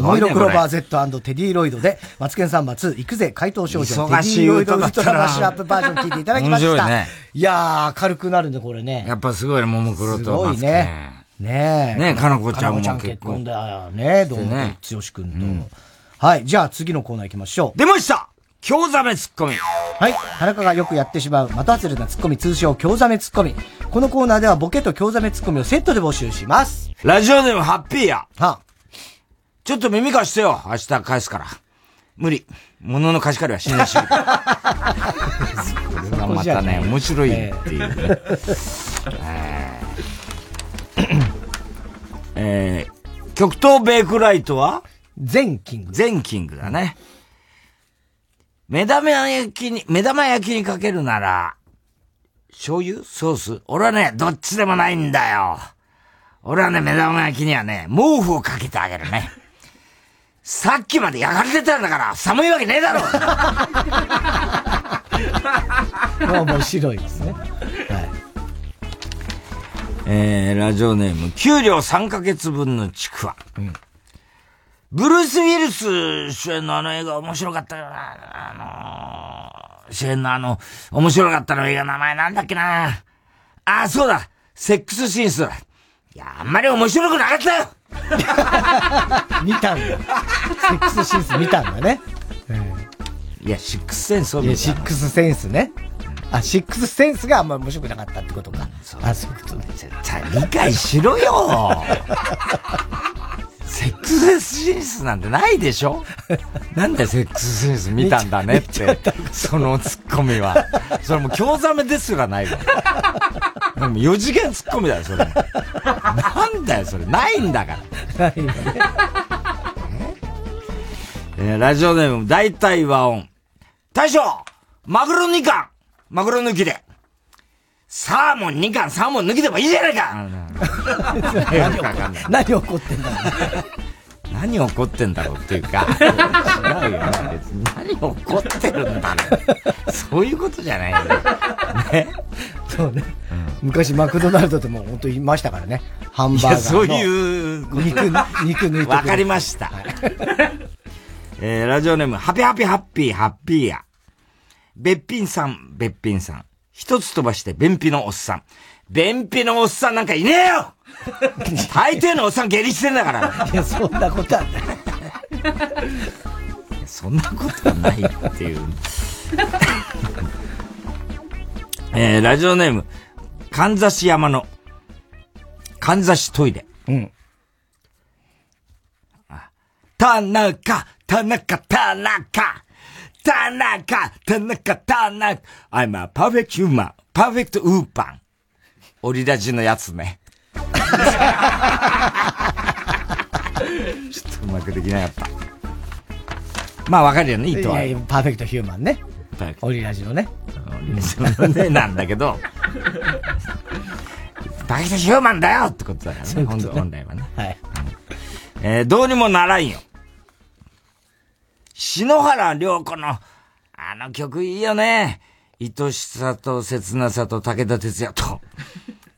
モイロクローバー Z& テディロイドで、マツケンサンバ2、行くぜ、怪盗少女、テディロイドウルトラマッシュアップバージョン聞いていただきました。いねいやー、軽くなるね、これね。やっぱすごいね、ももクロすごいとマツケン。ね。ねえ。ねえかなこちゃんも結婚結婚だよね、どうもね、剛くんと。はい、じゃあ次のコーナー行きましょう。出ました京ザメツッコミ。はい。田中がよくやってしまう、的外れなツッコミ、通称、京ザメツッコミ。このコーナーではボケと京ザメツッコミをセットで募集します。ラジオネームハッピーや。はちょっと耳貸してよ。明日返すから。無理。物の貸し借りはしないし。これがまたね、面白いっていうね。えーえー、極東ベイクライトは？全キング。全キングだね。目玉焼きに、目玉焼きにかけるなら、醤油？ソース？俺はね、どっちでもないんだよ。俺はね、目玉焼きにはね、毛布をかけてあげるね。さっきまで焼かれてたんだから、寒いわけねえだろ面白いですね。えー、ラジオネーム、給料3ヶ月分のちくわ。ブルース・ウィルス主演のあの映画面白かったよな。あのー主演のあの、面白かったの映画名前なんだっけな。あ、そうだセックスシーンスだ。いや、あんまり面白くなかったよ 見たんだ。セックスシンス見たんだね。いや、シックスセンスをいや、見たのシックスセンスね。あ、シックスセンスがあんまり面白くなかったってことか。あ、そういうことね。理解しろよ セックスセンスシンスなんてないでしょ？なんでセックスセンス見たんだねって、そのツッコミは。それもう興ざめですらないわ。でも4次元ツッコミだよ、それ。なんだよ、それ。ないんだから。ないよね。えーラジオネーム、大体和音。大将マグロ2貫マグロ抜きで。サーモン2貫、サーモン抜きでもいいじゃないか何怒ってんだろ何怒ってんだろうっていうか、違うよね。別に何怒ってるんだろう。そういうことじゃないよね。ね。そうね。昔マクドナルドでも本当にいましたからね。ハンバーガーそういう肉、肉抜いてわかりました。えー、ラジオネーム、ハピハピハッピーハッピーや。べっぴんさん、べっぴんさん。一つ飛ばして、便秘のおっさん。便秘のおっさんなんかいねえよ大抵のおっさん下痢してんだから。いや、そんなことはない。そんなことはないっていう。えー、ラジオネーム、かんざし山の、かんざしトイレ。うん。田中、田中、田中、田中、田中、田中、I'm a perfect human, perfect ウーパン。オリラジのやつね。ちょっとうまくできなかった。まあわかるよね、意図は。パーフェクトヒューマンね。オリラジのね。そのね、なんだけど、パーフェクトヒューマンだよってことだからね、本来はね。はい。えーどうにもならんよ。篠原涼子の、あの曲いいよね。愛しさと切なさと武田鉄矢と。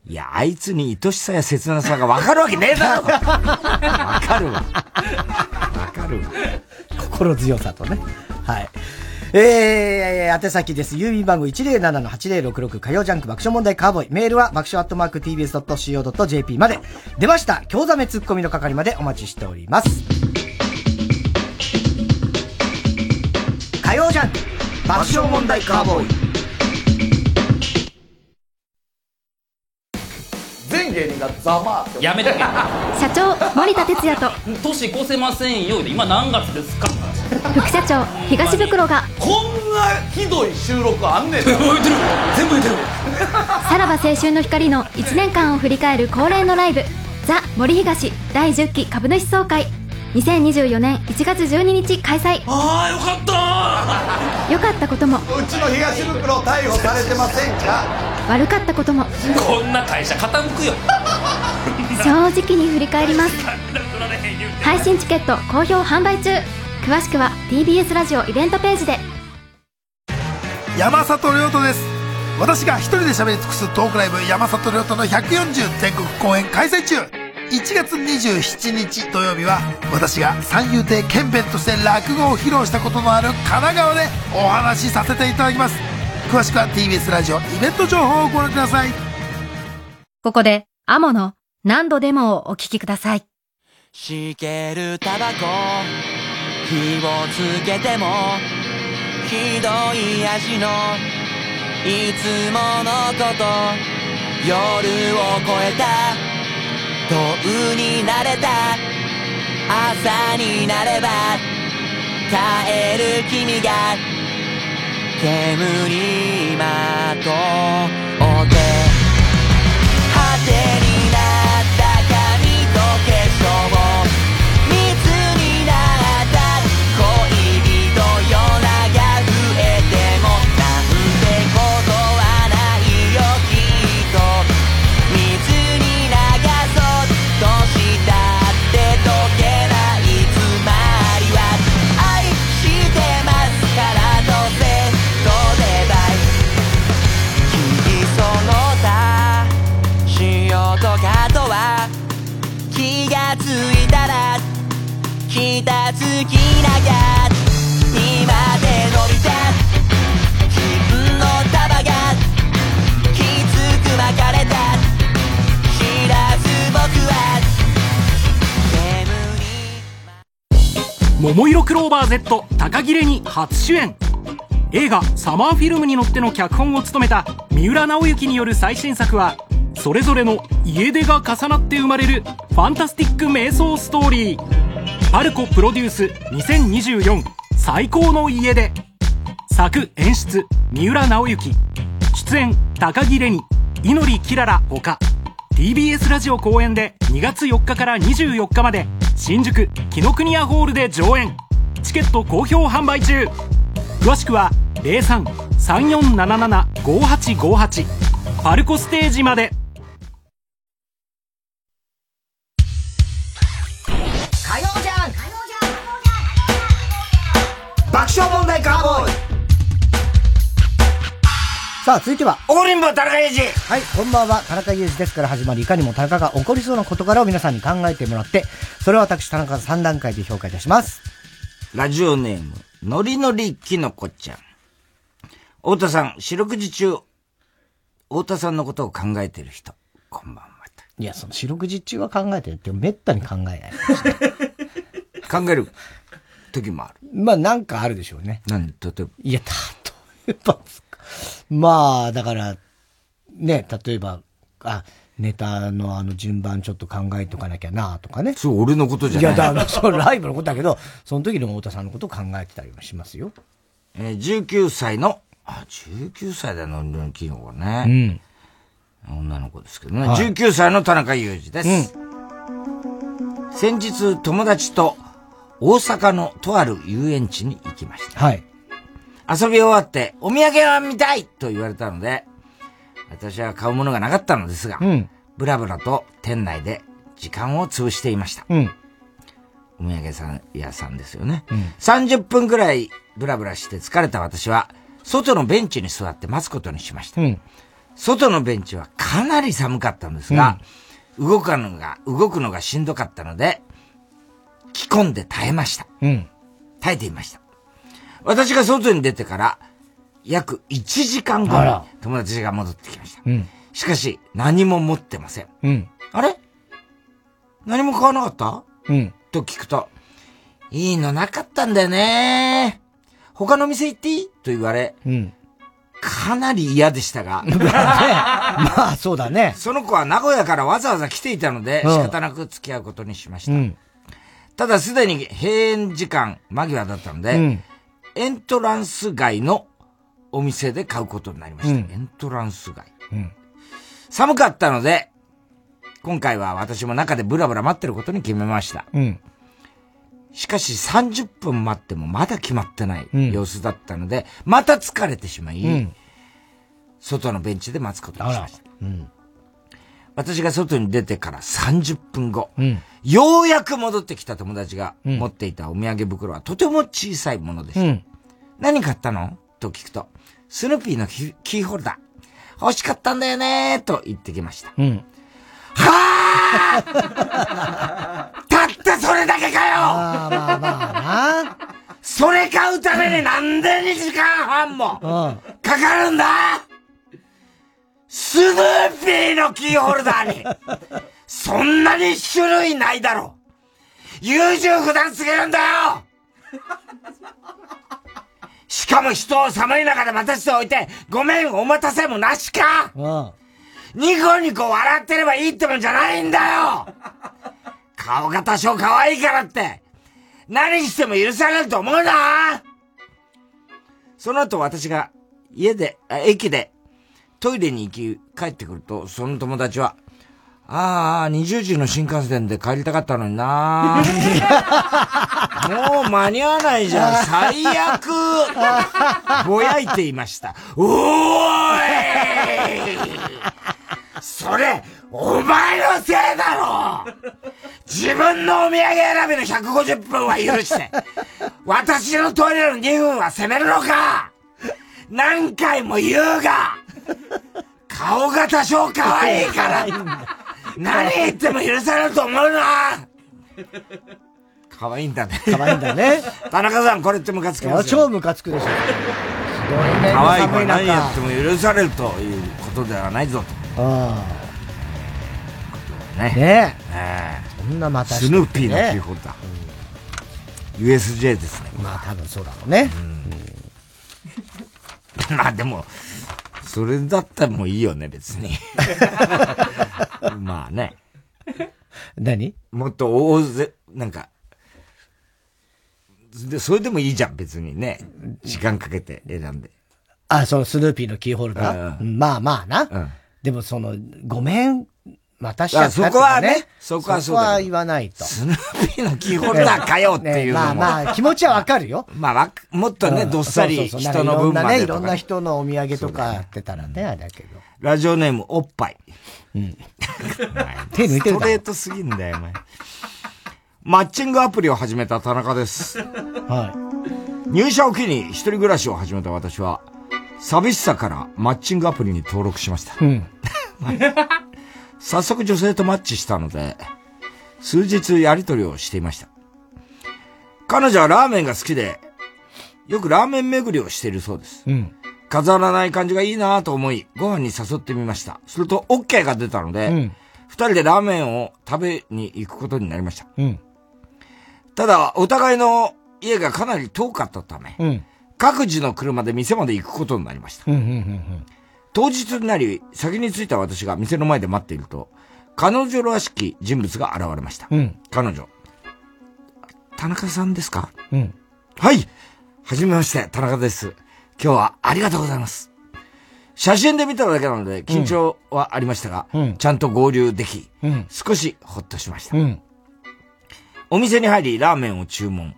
いや、あいつに愛しさや切なさがわかるわけねえだろわかるわ。わかるわ。心強さとね。はい。えー、宛先です。郵便番号107-8066火曜ジャンク爆笑問題カーボーイ。メールは爆笑アットマーク tbs.co.jp まで。出ました。京ザメツッコミの係までお待ちしております。火曜ジャンク爆笑問題カーボーイ。全芸人がざまーやめとけ社長森田哲也と。年越せませんよ。今何月ですか？副社長東袋が。こんなひどい収録あんねんな。全部言ってる。さらば青春の光の1年間を振り返る恒例のライブ「ザ・森東第10期株主総会」2024年1月12日開催。ああよかった。良かったことも。うちの東袋逮捕されてませんか？悪かったことも。こんな会社傾くよ。正直に振り返ります。配信チケット好評販売中。詳しくは TBS ラジオイベントページで。山里亮太です。私が一人で喋り尽くすトークライブ山里亮太の140全国公演開催中1月27日土曜日は私が三遊亭ケンペンとして落語を披露したことのある神奈川でお話しさせていただきます詳しくは TBS ラジオイベント情報をご覧くださいここで、アモの何度でもお聞きください。しけるタバコ火をつけてもひどい味のいつものこと夜を越えた遠になれた？朝になれば帰る君が煙にまとって桃色クローバー Z 高切れに初主演。映画「サマーフィルム」に乗っての脚本を務めた三浦直之による最新作はそれぞれの家出が重なって生まれるファンタスティック瞑想ストーリー。パルコプロデュース2024最高の家出。作演出三浦直之。出演高木レニ祈キララほか TBS ラジオ公演で2月4日から24日まで新宿紀ノ国屋ホールで上演。チケット好評販売中。詳しくは03-3477-5858パルコステージまで。火曜じゃん。爆笑問題カーボーイ。さあ、続いては、怒りんぼ田中裕二はい、こんばんは、田中裕二ですから始まり、いかにも田中が起こりそうな事柄を皆さんに考えてもらって、それを私、田中が3段階で評価いたします。ラジオネーム、のりのりきのこちゃん。太田さん、四六時中、太田さんのことを考えてる人。こんばんは。いや、その四六時中は考えてるって、めったに考えない。考える時もある。まあ、なんかあるでしょうね。なん例えば。いや、例えば。まあ、だから、ね、例えば、あ、ネタのあの順番ちょっと考えとかなきゃなとかね。そう、俺のことじゃない。いや、だから、そう、ライブのことだけど、その時の太田さんのことを考えてたりもしますよ。えー、19歳の、あ、19歳だの、のりのきの子ね。うん。女の子ですけどね。はい19歳の田中裕二です。先日、友達と大阪のとある遊園地に行きました。はい。遊び終わって、お土産は見たいと言われたので、私は買うものがなかったのですが、うん。ブラブラと店内で時間を潰していました。うん。お土産さん屋さんですよね。うん。30分くらいブラブラして疲れた私は、外のベンチに座って待つことにしました。うん。外のベンチはかなり寒かったんですが、動くのが、動くのがしんどかったので、着込んで耐えました。うん。耐えていました。私が外に出てから、約1時間後に友達が戻ってきました。うん。しかし、何も持ってません。うん。あれ？何も買わなかった？うん。と聞くと、いいのなかったんだよね他の店行っていい？と言われ、うん。かなり嫌でしたが、まあ、そうだね。その子は名古屋からわざわざ来ていたので、うん仕方なく付き合うことにしました。うん。ただすでに閉園時間間際だったので、うんエントランス街のお店で買うことになりました。うんエントランス街。うん。寒かったので、今回は私も中でブラブラ待ってることに決めました。うん。しかし30分待ってもまだ決まってないうん様子だったので、また疲れてしまい、うん外のベンチで待つことにしました。うん。私が外に出てから30分後、うん。ようやく戻ってきた友達がうん持っていたお土産袋はとても小さいものでした。うん。何買ったの？と聞くと、スヌーピーのキーホルダー。欲しかったんだよねと言ってきました。うん。は たったそれだけかよまあまあまあそれ買うためになんで2時間半もかかるんだ？スヌーピーのキーホルダーにそんなに種類ないだろ優柔不断すぎるんだよ。しかも人を寒い中で待たせておいて、ごめん、お待たせもなしか。ニコニコ笑ってればいいってもんじゃないんだよ。顔が多少可愛いからって、何しても許されると思うな。その後私が家で、駅でトイレに行き帰ってくると、その友達は、ああ、20時の新幹線で帰りたかったのにな もう間に合わないじゃん。最悪。ぼやいていました。おーい。それ、お前のせいだろ。自分のお土産選びの150分は許して、私のトイレの2分は責めるのか何回も言うが、顔が多少可愛いから、何言っても許されると思うな可愛いんだね。可愛いんだね。田中さん、これってムカつきますよ。超ムカつくでしょ。可愛い子は何やっても許されるということではないぞと。ああ。ね。ねえ。そんなまたスヌーピーのキーホルダー。USJ ですね。まあ多分そうだろうね。まあでも、それだったらもういいよね、別に。まあね。何？もっと大勢、なんか、で、それでもいいじゃん、別にね。時間かけて選んで。あ、そのスヌーピーのキーホルダー？うんまあまあな。うんでもその、ごめん、待たしちゃったあそこはねそこはそそこは言わないと。スヌーピーのキーホルダーかよっていうのも。ねまあまあ、気持ちはわかるよ。まあもっとね、うんどっさり人の分まなんかいろんなね。いろんな人のお土産とかやってたらね、あれだけど。ラジオネーム、おっぱい。うん。手抜いてるストレートすぎんだよ、お前。マッチングアプリを始めた田中です。はい。入社を機に一人暮らしを始めた私は、寂しさからマッチングアプリに登録しました。うん。早速女性とマッチしたので、数日やりとりをしていました。彼女はラーメンが好きで、よくラーメン巡りをしているそうです。うん。飾らない感じがいいなと思い、ご飯に誘ってみました。すると、OK が出たので、二、うん人でラーメンを食べに行くことになりました。うん。ただ、お互いの家がかなり遠かったため、うん。各自の車で店まで行くことになりました。うん。うん。うん。当日になり、先に着いた私が店の前で待っていると、彼女らしき人物が現れました。うん。彼女。田中さんですか？うん。はい。はじめまして、田中です。今日はありがとうございます。写真で見ただけなので緊張はありましたが、うんちゃんと合流でき、うん。少しほっとしました。うん。お店に入り、ラーメンを注文。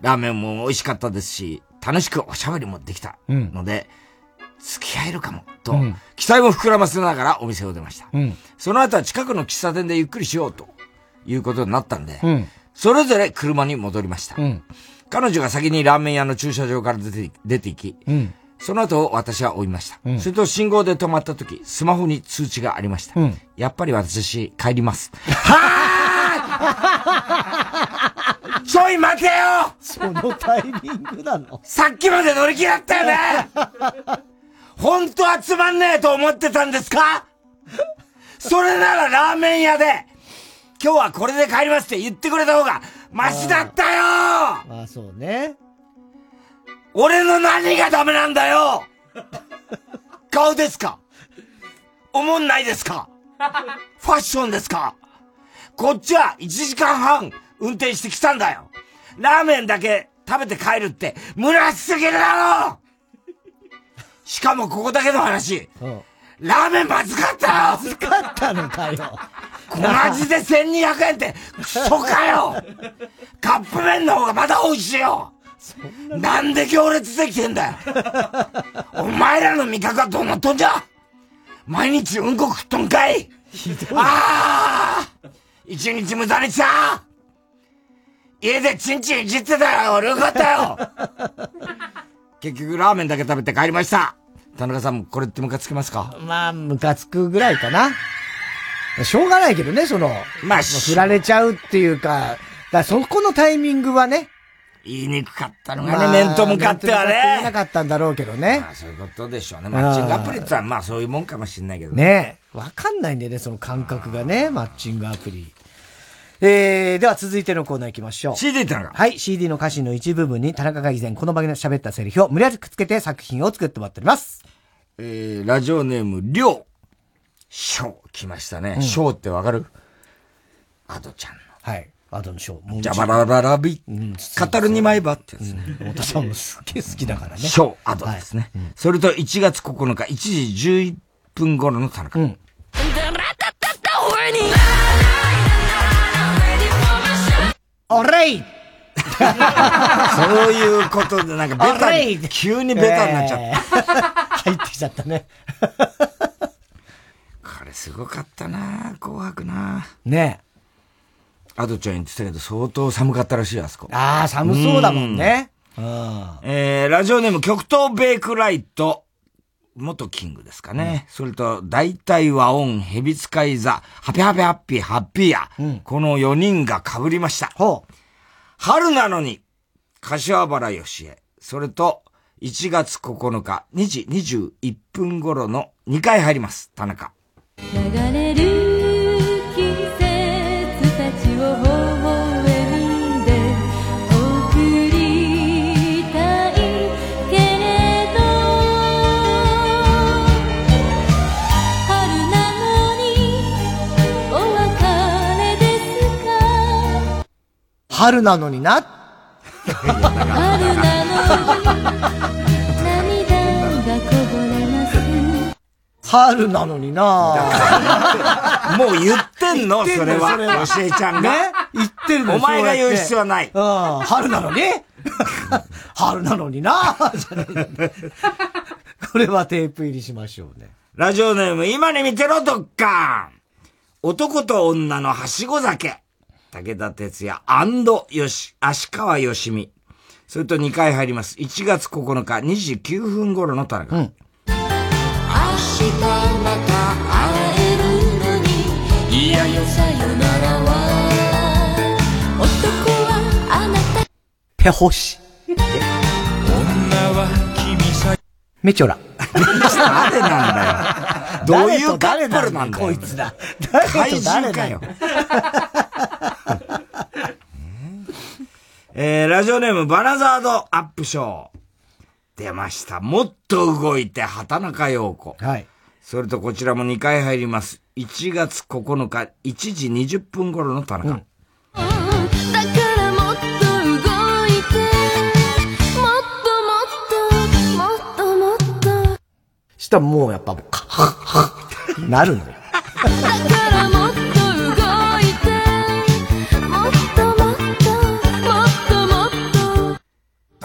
ラーメンも美味しかったですし、楽しくおしゃべりもできたうんので、付き合えるかも、と、うん期待も膨らませながらお店を出ました。うん。その後は近くの喫茶店でゆっくりしようということになったんで、うん。それぞれ車に戻りました。うん。彼女が先にラーメン屋の駐車場から出て出て行き、うん。その後私は追いました。うんすると信号で止まった時、スマホに通知がありました。うんやっぱり私、帰ります。ちょい待てよそのタイミングなの？さっきまで乗り気だったよね本当はつまんねえと思ってたんですか？それならラーメン屋で、今日はこれで帰りますって言ってくれた方がマシだったよ！まあそうね。俺の何がダメなんだよ！顔ですか？おもんないですか？ファッションですか？こっちは1時間半運転してきたんだよ。ラーメンだけ食べて帰るって虚しすぎるだろしかもここだけの話、うん。ラーメンまずかったよ。まずかったのかよ。この味で1200円ってクソかよ。カップ麺の方がまだ美味しいよ。なんで行列できてんだよ。お前らの味覚はどうなっとんじゃ。毎日うんこ食っとんかい。ああ一日無駄にした家でチンチンいじってたら俺よかったよ結局ラーメンだけ食べて帰りました田中さんもこれってムカつきますか？まあ、ムカつくぐらいかな。しょうがないけどね、その、まあ、振られちゃうっていうか、だそこのタイミングはね、言いにくかったのがね、面と向かってはね。言えなかったんだろうけどね。まあそういうことでしょうね。マッチングアプリってのはまあそういうもんかもしれないけどね。わかんないんだよね、その感覚がね、マッチングアプリ。えー、では続いてのコーナー行きましょう。CD ってのがはい、CD の歌詞の一部分に田中が以前この番組で喋ったセリフを無理やりくっつけて作品を作ってもらっております。えー、ラジオネーム、りょう。ショー、来ましたね。うんショーってわかる？アドちゃんの。はい。アドのショー。ジャバラララビ、語る二枚刃ってやつね。太田さんもすっげえ好きだからね。ショー、アドですね。それと1月9日、1時11分頃の田中。オレイそういうことで、なんかベタに、急にベタになっちゃった。入ってきちゃったね。これすごかったな紅白なねアドちゃん言ってたけど、相当寒かったらしいよ、あそこ。ああ、寒そうだもんね。えー、ラジオネーム極東ベイクライト、元キングですかね。それと、大体和音、ヘビ使い座、ハピハピハッピー、ハッピーや、この4人が被りました。春なのに、柏原義恵、それと、1月9日、2時21分頃の2回入ります、田中。流れる春なのにな。春なのに涙がこぼれます春なのにな。もう言ってんの？それは。それは。よしえちゃんが。ね？言ってるのお前が言う必要はない。うん。春なのに？春なのにな。これはテープ入りしましょうね。ラジオネーム、今に見てろ、どっか男と女のはしご酒。武田鉄矢よし、足川よしみ。それと2回入ります。1月9日、2時9分頃の田中。明日また会えるのにいやよさよならは男はあなたペホシ。女は君さメチョラ。誰なんだよ。どういうカップルなんだよ。こいつだ。誰怪と誰だよ。えー、ラジオネームバナザードアップショー。出ました。もっと動いて畑中陽子。はい。それとこちらも2回入ります。1月9日、1時20分頃の田中。だからもっと動いてもっともっともっともっとしたらもうやっぱ、カッハッハッなるのよ。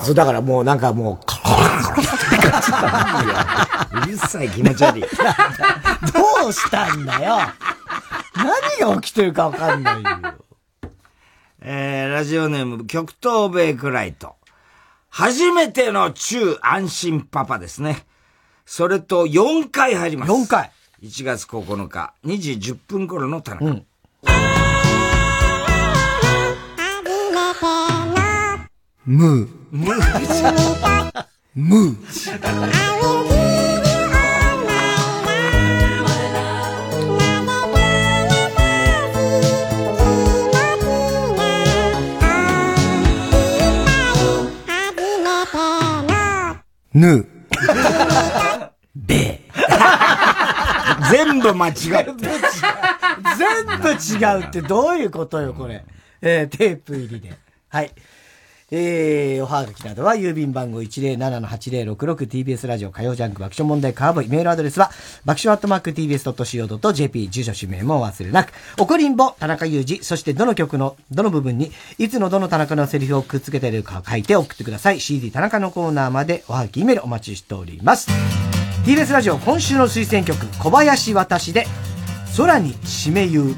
そう、だからもうなんかもう、カうるさい気持ち悪い。どうしたんだよ。何が起きてるかわかんないよ。えー、ラジオネーム、極東ベイクライト。初めての中安心パパですね。それと4回入ります。4回。1月9日、2時10分頃の田中。ムー。ムー。ムー。ヌー。ベ全部間違え全部違う。全部違うってどういうことよ、これ。えー、テープ入りで。はい。えー、おはがきなどは郵便番号 107-8066TBS ラジオ火曜ジャンク爆笑問題カーボイ。メールアドレスは爆笑アットマーク TBS.CO.JP 住所氏名も忘れなく。怒りんぼ田中裕二。そしてどの曲のどの部分にいつのどの田中のセリフをくっつけているか書いて送ってください。CD 田中のコーナーまでおはがきメールお待ちしております。TBS ラジオ今週の推薦曲小林私で空に締め言う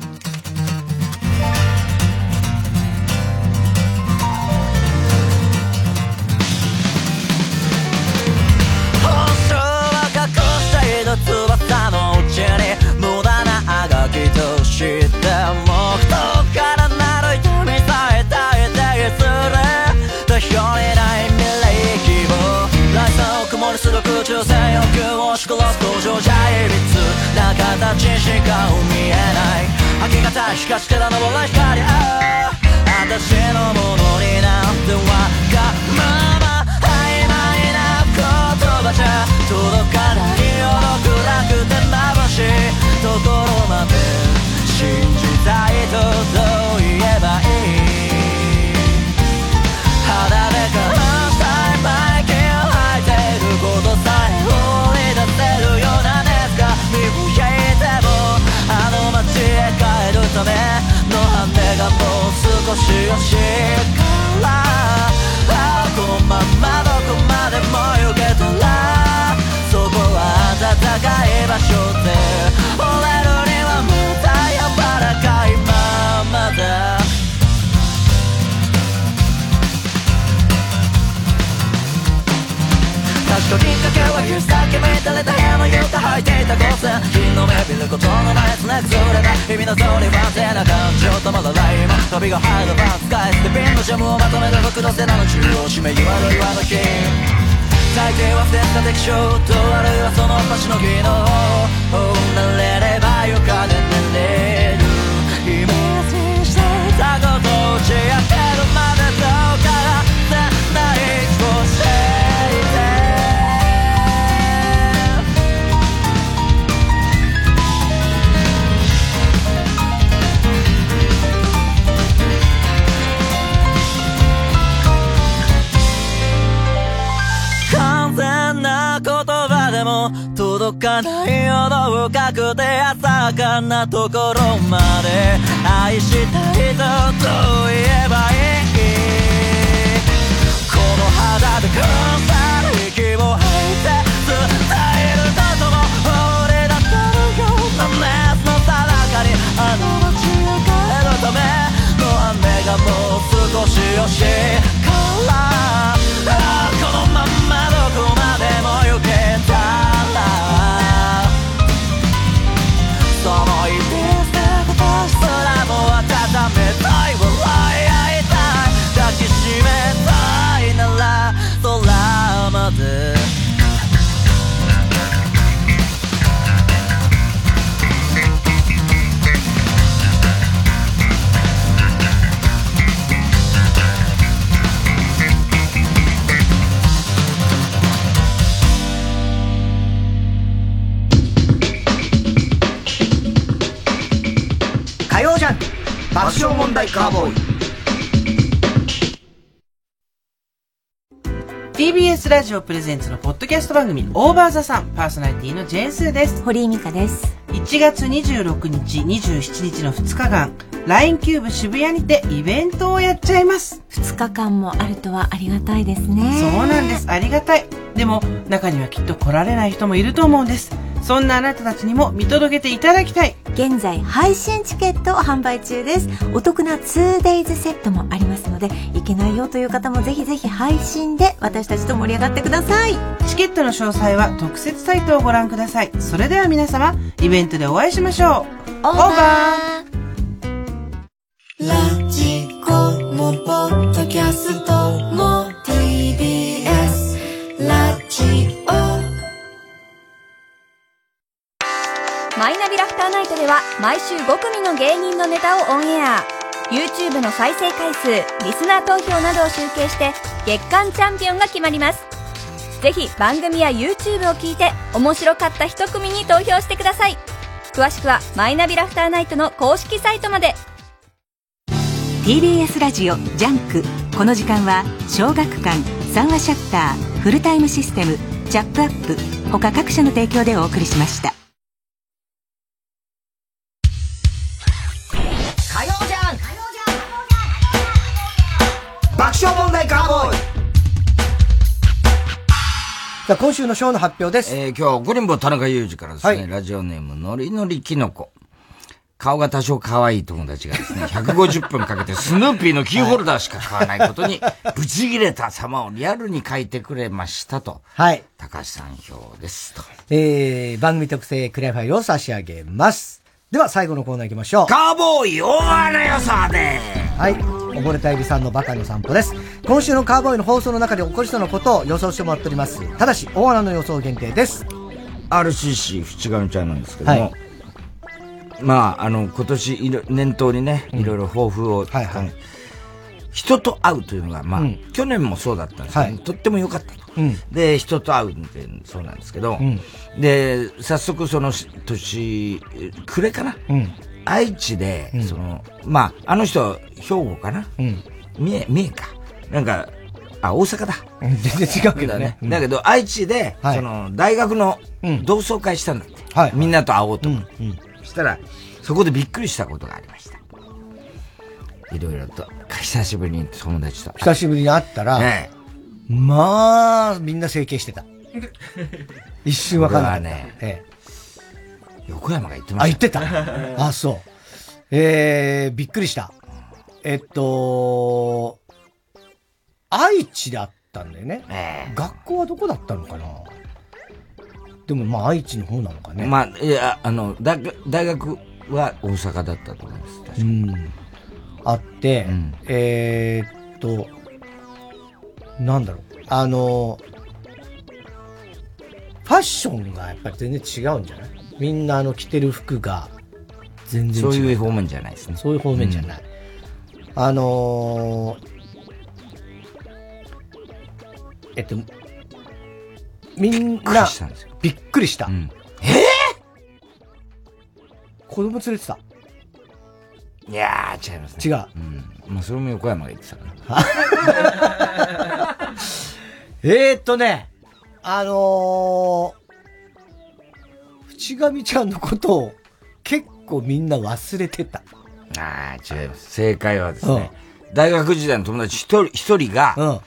形しか見えない。明け方しかしから昇る光ああ私のものになってわがまま曖昧な言葉じゃ届かないよ。ど暗くて眩しい。ところまで信じたいとれた日々の通り不安定な感情止まらない今飛びが入るパン使い捨てピンのジャムをまとめる袋セナの中央締め際の岩の日大抵は不正な敵将とあるいはその星の技能慣れれば床で寝れるイメージしていたことを打ち明けるまでどうかも届かないほど深くて浅かなところまで愛したいとどう言えばいいこの肌で感じた息を吐いて伝えるととも俺だったらような熱のさなかにあの街を帰るための雨がもう少し惜しいからこのまんまどこまでも行けたいなら空まで。爆笑問題カーボーイ。TBS ラジオプレゼンツのポッドキャスト番組オーバーザさんパーソナリティのジェーンスーです。堀井美香です。1月26日27日の2日間 LINE キューブ渋谷にてイベントをやっちゃいます。2日間もあるとはありがたいですね。そうなんです。ありがたい。でも中にはきっと来られない人もいると思うんですそんなあなたたちにも見届けていただきたい。現在配信チケットを販売中です。お得な 2days セットもありますので行けないよという方もぜひぜひ配信で私たちと盛り上がってください。チケットの詳細は特設サイトをご覧ください。それでは皆様イベントでお会いしましょう。オーバー。ラジコもポッドキャストも TBS ラジオは。毎週5組の芸人のネタをオンエア。YouTube の再生回数リスナー投票などを集計して月間チャンピオンが決まります。ぜひ番組や YouTube を聞いて面白かった一組に投票してください。詳しくはマイナビラフターナイトの公式サイトまで。TBS ラジオジャンク。この時間は小学館三和シャッターフルタイムシステムチャップアップ他各社の提供でお送りしました。さあ、今週のショーの発表です。えー、今日はゴリンボ田中裕二からですね、ラジオネームのりのりきのこ。顔が多少可愛い友達がですね、150分かけてスヌーピーのキーホルダーしか買わないことに、ブチ切れた様をリアルに書いてくれましたと。はい。高橋さん表ですと。えー、番組特製クリアファイルを差し上げます。では最後のコーナー行きましょう。カーボーイ大穴予想ではい。溺れたエビさんのバカの散歩です。今週のカーボーイの放送の中で起こりそうなことを予想してもらっております。ただし、大穴の予想限定です。RCC 淵上ちゃんなんですけども、はいまあ、あの、今年いろ、念頭にね、いろいろ抱負を、人と会うというのが、まあ、うん去年もそうだったんですけど、はいとっても良かったと。うん。で、人と会うんで、そうなんですけど、うんで、早速その年、え暮れかな、うん。愛知で、うんその、まあ、あの人、兵庫かな？うん。三重、三重か。なんか、あ、大阪だ。全然違うけどね。だけど、愛知で、はいその、大学の同窓会したんだって。みんなと会おうと思って。そしたら、そこでびっくりしたことがあり。いろいろと、久しぶりに友達と。久しぶりに会ったら、ねまあ、みんな整形してた。一瞬わかんなかった。これはねえ横山が言ってえあ、まし言ったた。あ、そう。えー、びっくりした。えっと、愛知であったんだよね。学校はどこだったのかなでもまあ愛知の方なのかね。まあ、いや、あの、大学は大阪だったと思います。確かうん。あって、えーっと、なんだろう。あの、ファッションがやっぱり全然違うんじゃない？みんなあの着てる服が全然違う。そういう方面じゃないですね。そういう方面じゃない。あのーえっと、みんな、びっくりした。え子供連れてた。いやー、違いますね。違う。うん。まあ、それも横山が言ってたから。えーっとね、あのー、淵上ちゃんのことを結構みんな忘れてた。ああ、違います。正解はですね、大学時代の友達一人、一人が、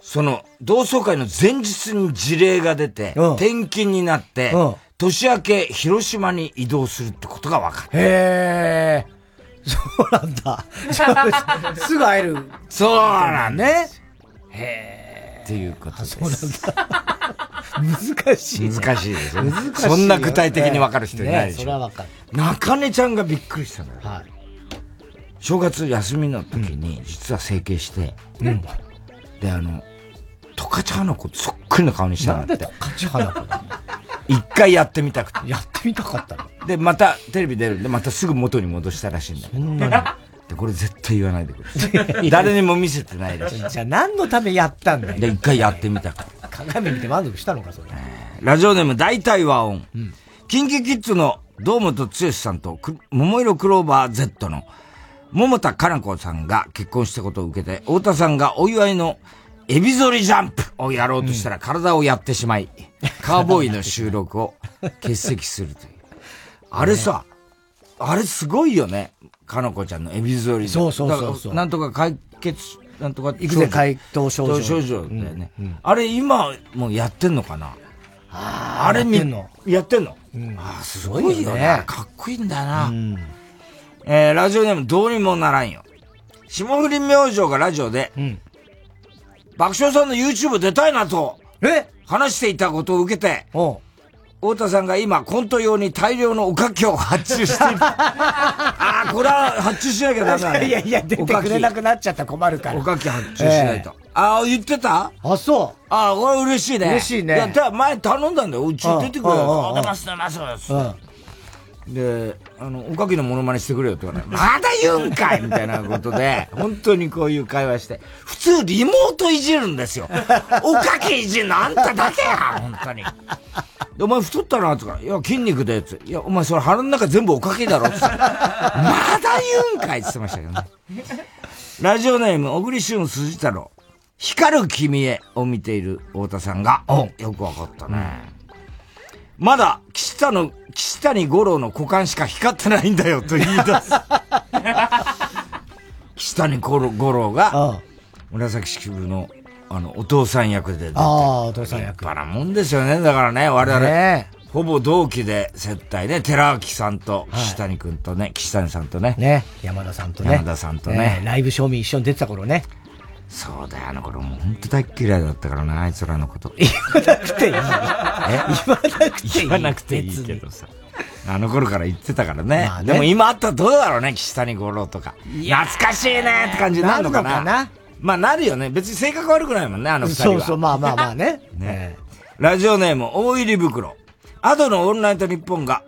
その、同窓会の前日に事例が出て、転勤になって、年明け広島に移動するってことが分かった。へえ。そうなんだ。すぐ会える。そうなんね。へえ。っていうことです。そうなんだ。難しい、ね。難しいですよ。難しいよそんな具体的に分かる人いないでしょ。ねそれは分かる。中根ちゃんがびっくりしたのよ。正月休みの時に、実は整形して、うんで、あの、十勝花子そっくりの顔にしたのって。十勝花子一回やってみたくて。やってみたかったの？で、またテレビ出るんで、またすぐ元に戻したらしいんだよ。そんなで、これ絶対言わないでくれ。誰にも見せてないらしい。じゃあ何のためやったんだよ？で、一回やってみたくて。鏡見て満足したのか、それ。ラジオネーム大体和音。キンキキッズの堂本剛さんとく桃色クローバー Z の桃田かな子さんが結婚したことを受けて、太田さんがお祝いのエビ反りジャンプをやろうとしたら体をやってしまい、カーボーイの収録を欠席するという。あれさ、あれすごいよね。かな子ちゃんのエビ反りジャンプ。そうそうそうなんとか解決、なんとか育児解凍症状症状だよね。あれ今もうやってんのかな？あれみやってんの？やってんの、うんああ、すごいよね。かっこいいんだよな。えー、ラジオネームどうにもならんよ。霜降り明星がラジオで、爆笑さんの YouTube 出たいなと、話していたことを受けて、太田さんが今コント用に大量のおかきを発注している。ああ、これは発注しなきゃダメだね。いやいや、出てくれなくなっちゃったら困るから。おかき発注しないと。ああ、言ってた？あ、そう。ああ、これ嬉しいね。嬉しいねいや、前頼んだんだよ。うち出てくれうんうんうんよ。あ、出ます、出ます。で、あの、おかきのモノマネしてくれよって言われ、まだ言うんかいみたいなことで、本当にこういう会話して、普通リモートいじるんですよ。おかきいじるのあんただけや本当に。で、お前太ったなって言うから、いや、筋肉で、ついや、お前それ腹の中全部おかきだろって言ってまだ言うんかいって言ってましたけどね。ラジオネーム、小栗旬辻太郎。光る君へを見ている太田さんが、およくわかったね。まだ、岸田の、岸谷五郎の股間しか光ってないんだよと言い出す。岸谷五郎が、紫式部の、あの、お父さん役で出て。ああ、お父さん役。立派なもんですよね。だからね、我々。ねほぼ同期で接待で、寺脇さんと、岸谷くんとね、岸谷さんとね。ね。山田さんとね。山田さんとねライブ賞味一緒に出てた頃ね。そうだよ、あの頃もう本当大っ嫌いだったからな、あいつらのこと。言わなくていい。え？言わなくていい。言わなくていいけどさ。あの頃から言ってたからね。まあねでも今あったらどうだろうね、岸谷五郎とか。懐かしいねって感じになるのかな。なかなまあなるよね。別に性格悪くないもんね、あの二人は。そうそう、まあまあまあね。ね。ラジオネーム、大入り袋。アドのオールナイトニッポンが、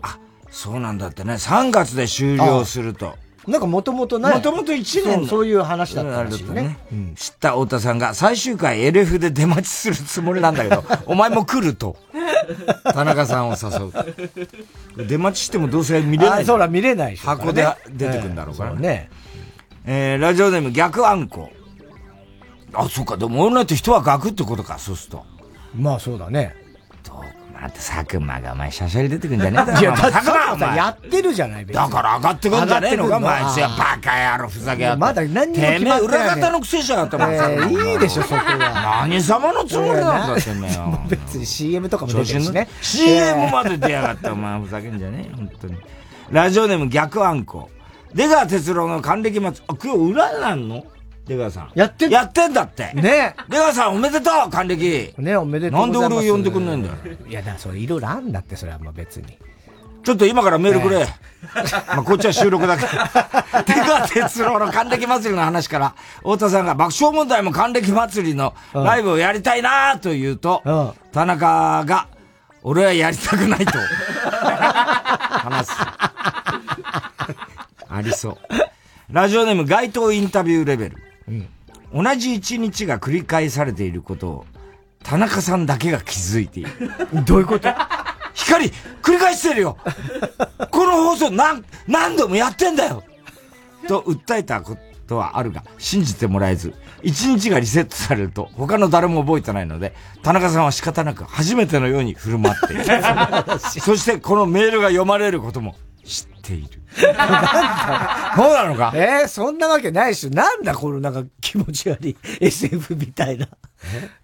あ、そうなんだってね、3月で終了すると。なんかもともとね。もともと1年そういう話だったらしいね。知った太田さんが最終回 LF で出待ちするつもりなんだけど、お前も来ると。田中さんを誘う。出待ちしてもどうせ見れない。あそうだ、見れないし。箱で出てくんだろうからね。ねえー、ラジオネーム逆あんこ。あ、そっか、でもオールナイト人はガクってことか、そうすると。まあそうだね。また佐久間がお前、シャシャリ出てくんじゃねえだろ。いや、佐久間お前やってるじゃない、別にだから上がってくんじゃねえのか、お前。バカ野郎、ふざけやがって。まだ何にも決まってないね裏方のくせしやがったもん、えいいでしょ、そこは。何様のつもりなんだ、てめえよ。別に CM とかも出てるしね。CM まで出やがった、お前、ふざけんじゃねえよ、本当に。ラジオネーム逆あんこ。出川哲郎の還暦祭り、あ、今日裏なんの？出川さん。やってやってんだって。ね出川さんおめでとう、還暦。ねおめでとうなんで。俺を呼んでくんないんだよ。いや、だからそれいろいろあんだって、それはまあ別に。ちょっと今からメールくれ。まあこっちは収録だけど。出川哲郎の還暦祭りの話から、太田さんが爆笑問題も還暦祭りのライブをやりたいなと言うと、田中が、俺はやりたくないと、話す。ありそう。ラジオネーム街頭インタビューレベル。同じ一日が繰り返されていることを、田中さんだけが気づいている。どういうこと？光、繰り返してるよ この放送何、何度もやってんだよと訴えたことはあるが、信じてもらえず、一日がリセットされると、他の誰も覚えてないので、田中さんは仕方なく初めてのように振る舞っている。そしてこのメールが読まれることもている。そうなのか？えー、そんなわけないでしょ。なんだ、このなんか気持ち悪い SF みたいな。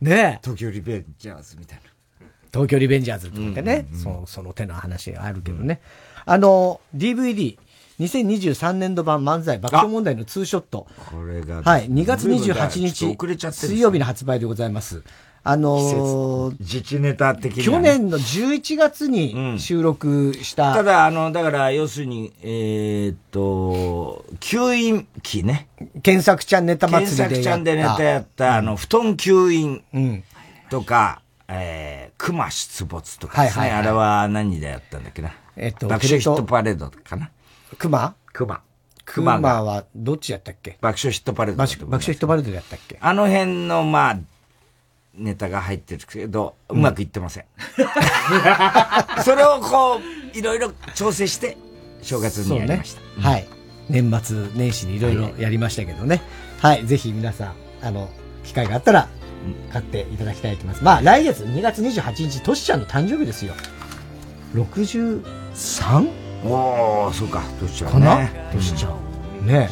ね東京リベンジャーズみたいな。東京リベンジャーズとかってね、そその手の話があるけどね。あの、DVD、2023年度版漫才爆笑問題のツーショット。これが、はい、2月28ちょっと遅れ日、水曜日の発売でございます。あのー自治ネタ的に、去年の11月に収録した、ただ、あの、だから、要するに、えーっと、吸引機ね。検索ちゃんネタ祭りでやった。検索ちゃんでネタやった、あの、布団吸引とか、えー、熊出没とかですね、はいはいはいあれは何でやったんだっけな。えっと爆笑ヒットパレードかな。熊？熊。熊熊がはどっちやったっけ？爆笑ヒットパレードだ爆。笑ヒットパレードでやったっけ？あの辺の、まあ、ネタが入ってるけど、うまくいってません。それをこう、いろいろ調整して、正月にやりました。そうね。はい。年末年始にいろいろやりましたけどね。はい。ぜひ皆さん、あの、機会があったら、買っていただきたいと思います。まあ、来月2月28日、トシちゃんの誕生日ですよ。63? おー、そうか、トシちゃんかな？ね。トシちゃん。ね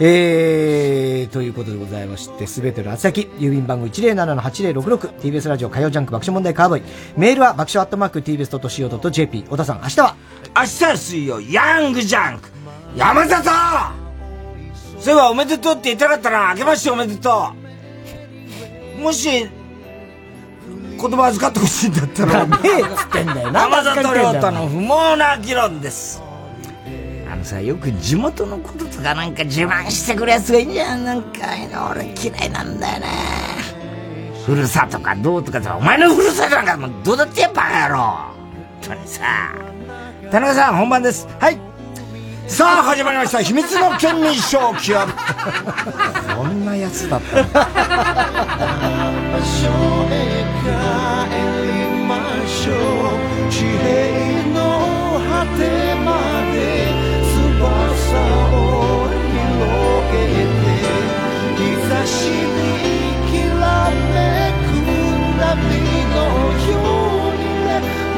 えー、ということでございまして、すべての宛先、郵便番号107-8066、TBS ラジオ火曜ジャンク爆笑問題カーボーイ。メールは爆笑アットマーク TBS.CO.JP。小田さん、明日は？明日は水曜、ヤングジャンク山里そういえばおめでとうって言いたかったな。明けましておめでとう。もし、言葉預かってほしいんだったら。ねえっつってんだよな山里亮太の不毛な議論です。あのさ、よく地元のこととかなんか自慢してくるやつがいいんじゃん。なんか、俺嫌いなんだよね。ふるさとかどうとかさ、お前のふるさとなんかもうどうだってやっバカ野郎。本当にさ。田中さん、本番です。はい。さあ、始まりました。秘密の県民賞極め。こんなやつだったの場所へ帰りましょう地平の果てまで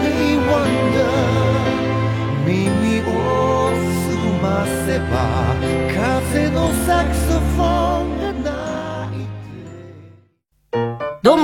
Let me wonder. 耳を澄ませば風のサクソフォン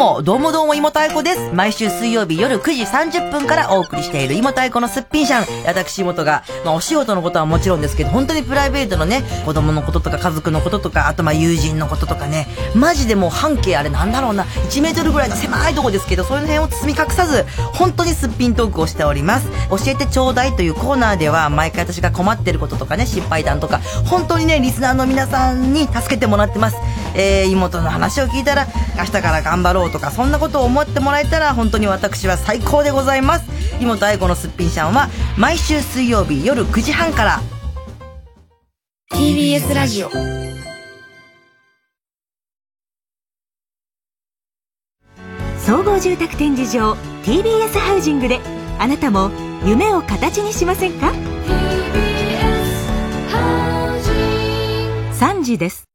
どうも、どうもどうも、妹愛子です。毎週水曜日夜9時30分からお送りしている妹愛子のすっぴんしゃん。私妹が、まあお仕事のことはもちろんですけど、本当にプライベートのね、子供のこととか家族のこととか、あとまあ友人のこととかね、マジでもう半径あれなんだろうな、1メートルぐらいの狭いとこですけど、そういう辺を包み隠さず、本当にすっぴんトークをしております。教えてちょうだいというコーナーでは、毎回私が困ってることとかね、失敗談とか、本当にね、リスナーの皆さんに助けてもらってます。えー、妹の話を聞いたら、明日から頑張ろうとか、そんなことを思ってもらえたら、本当に私は最高でございます。妹愛子のすっぴんしゃんは、毎週水曜日夜9時半から、TBS ラジオ総合住宅展示場 TBS ハウジングであなたも夢を形にしませんか？3時です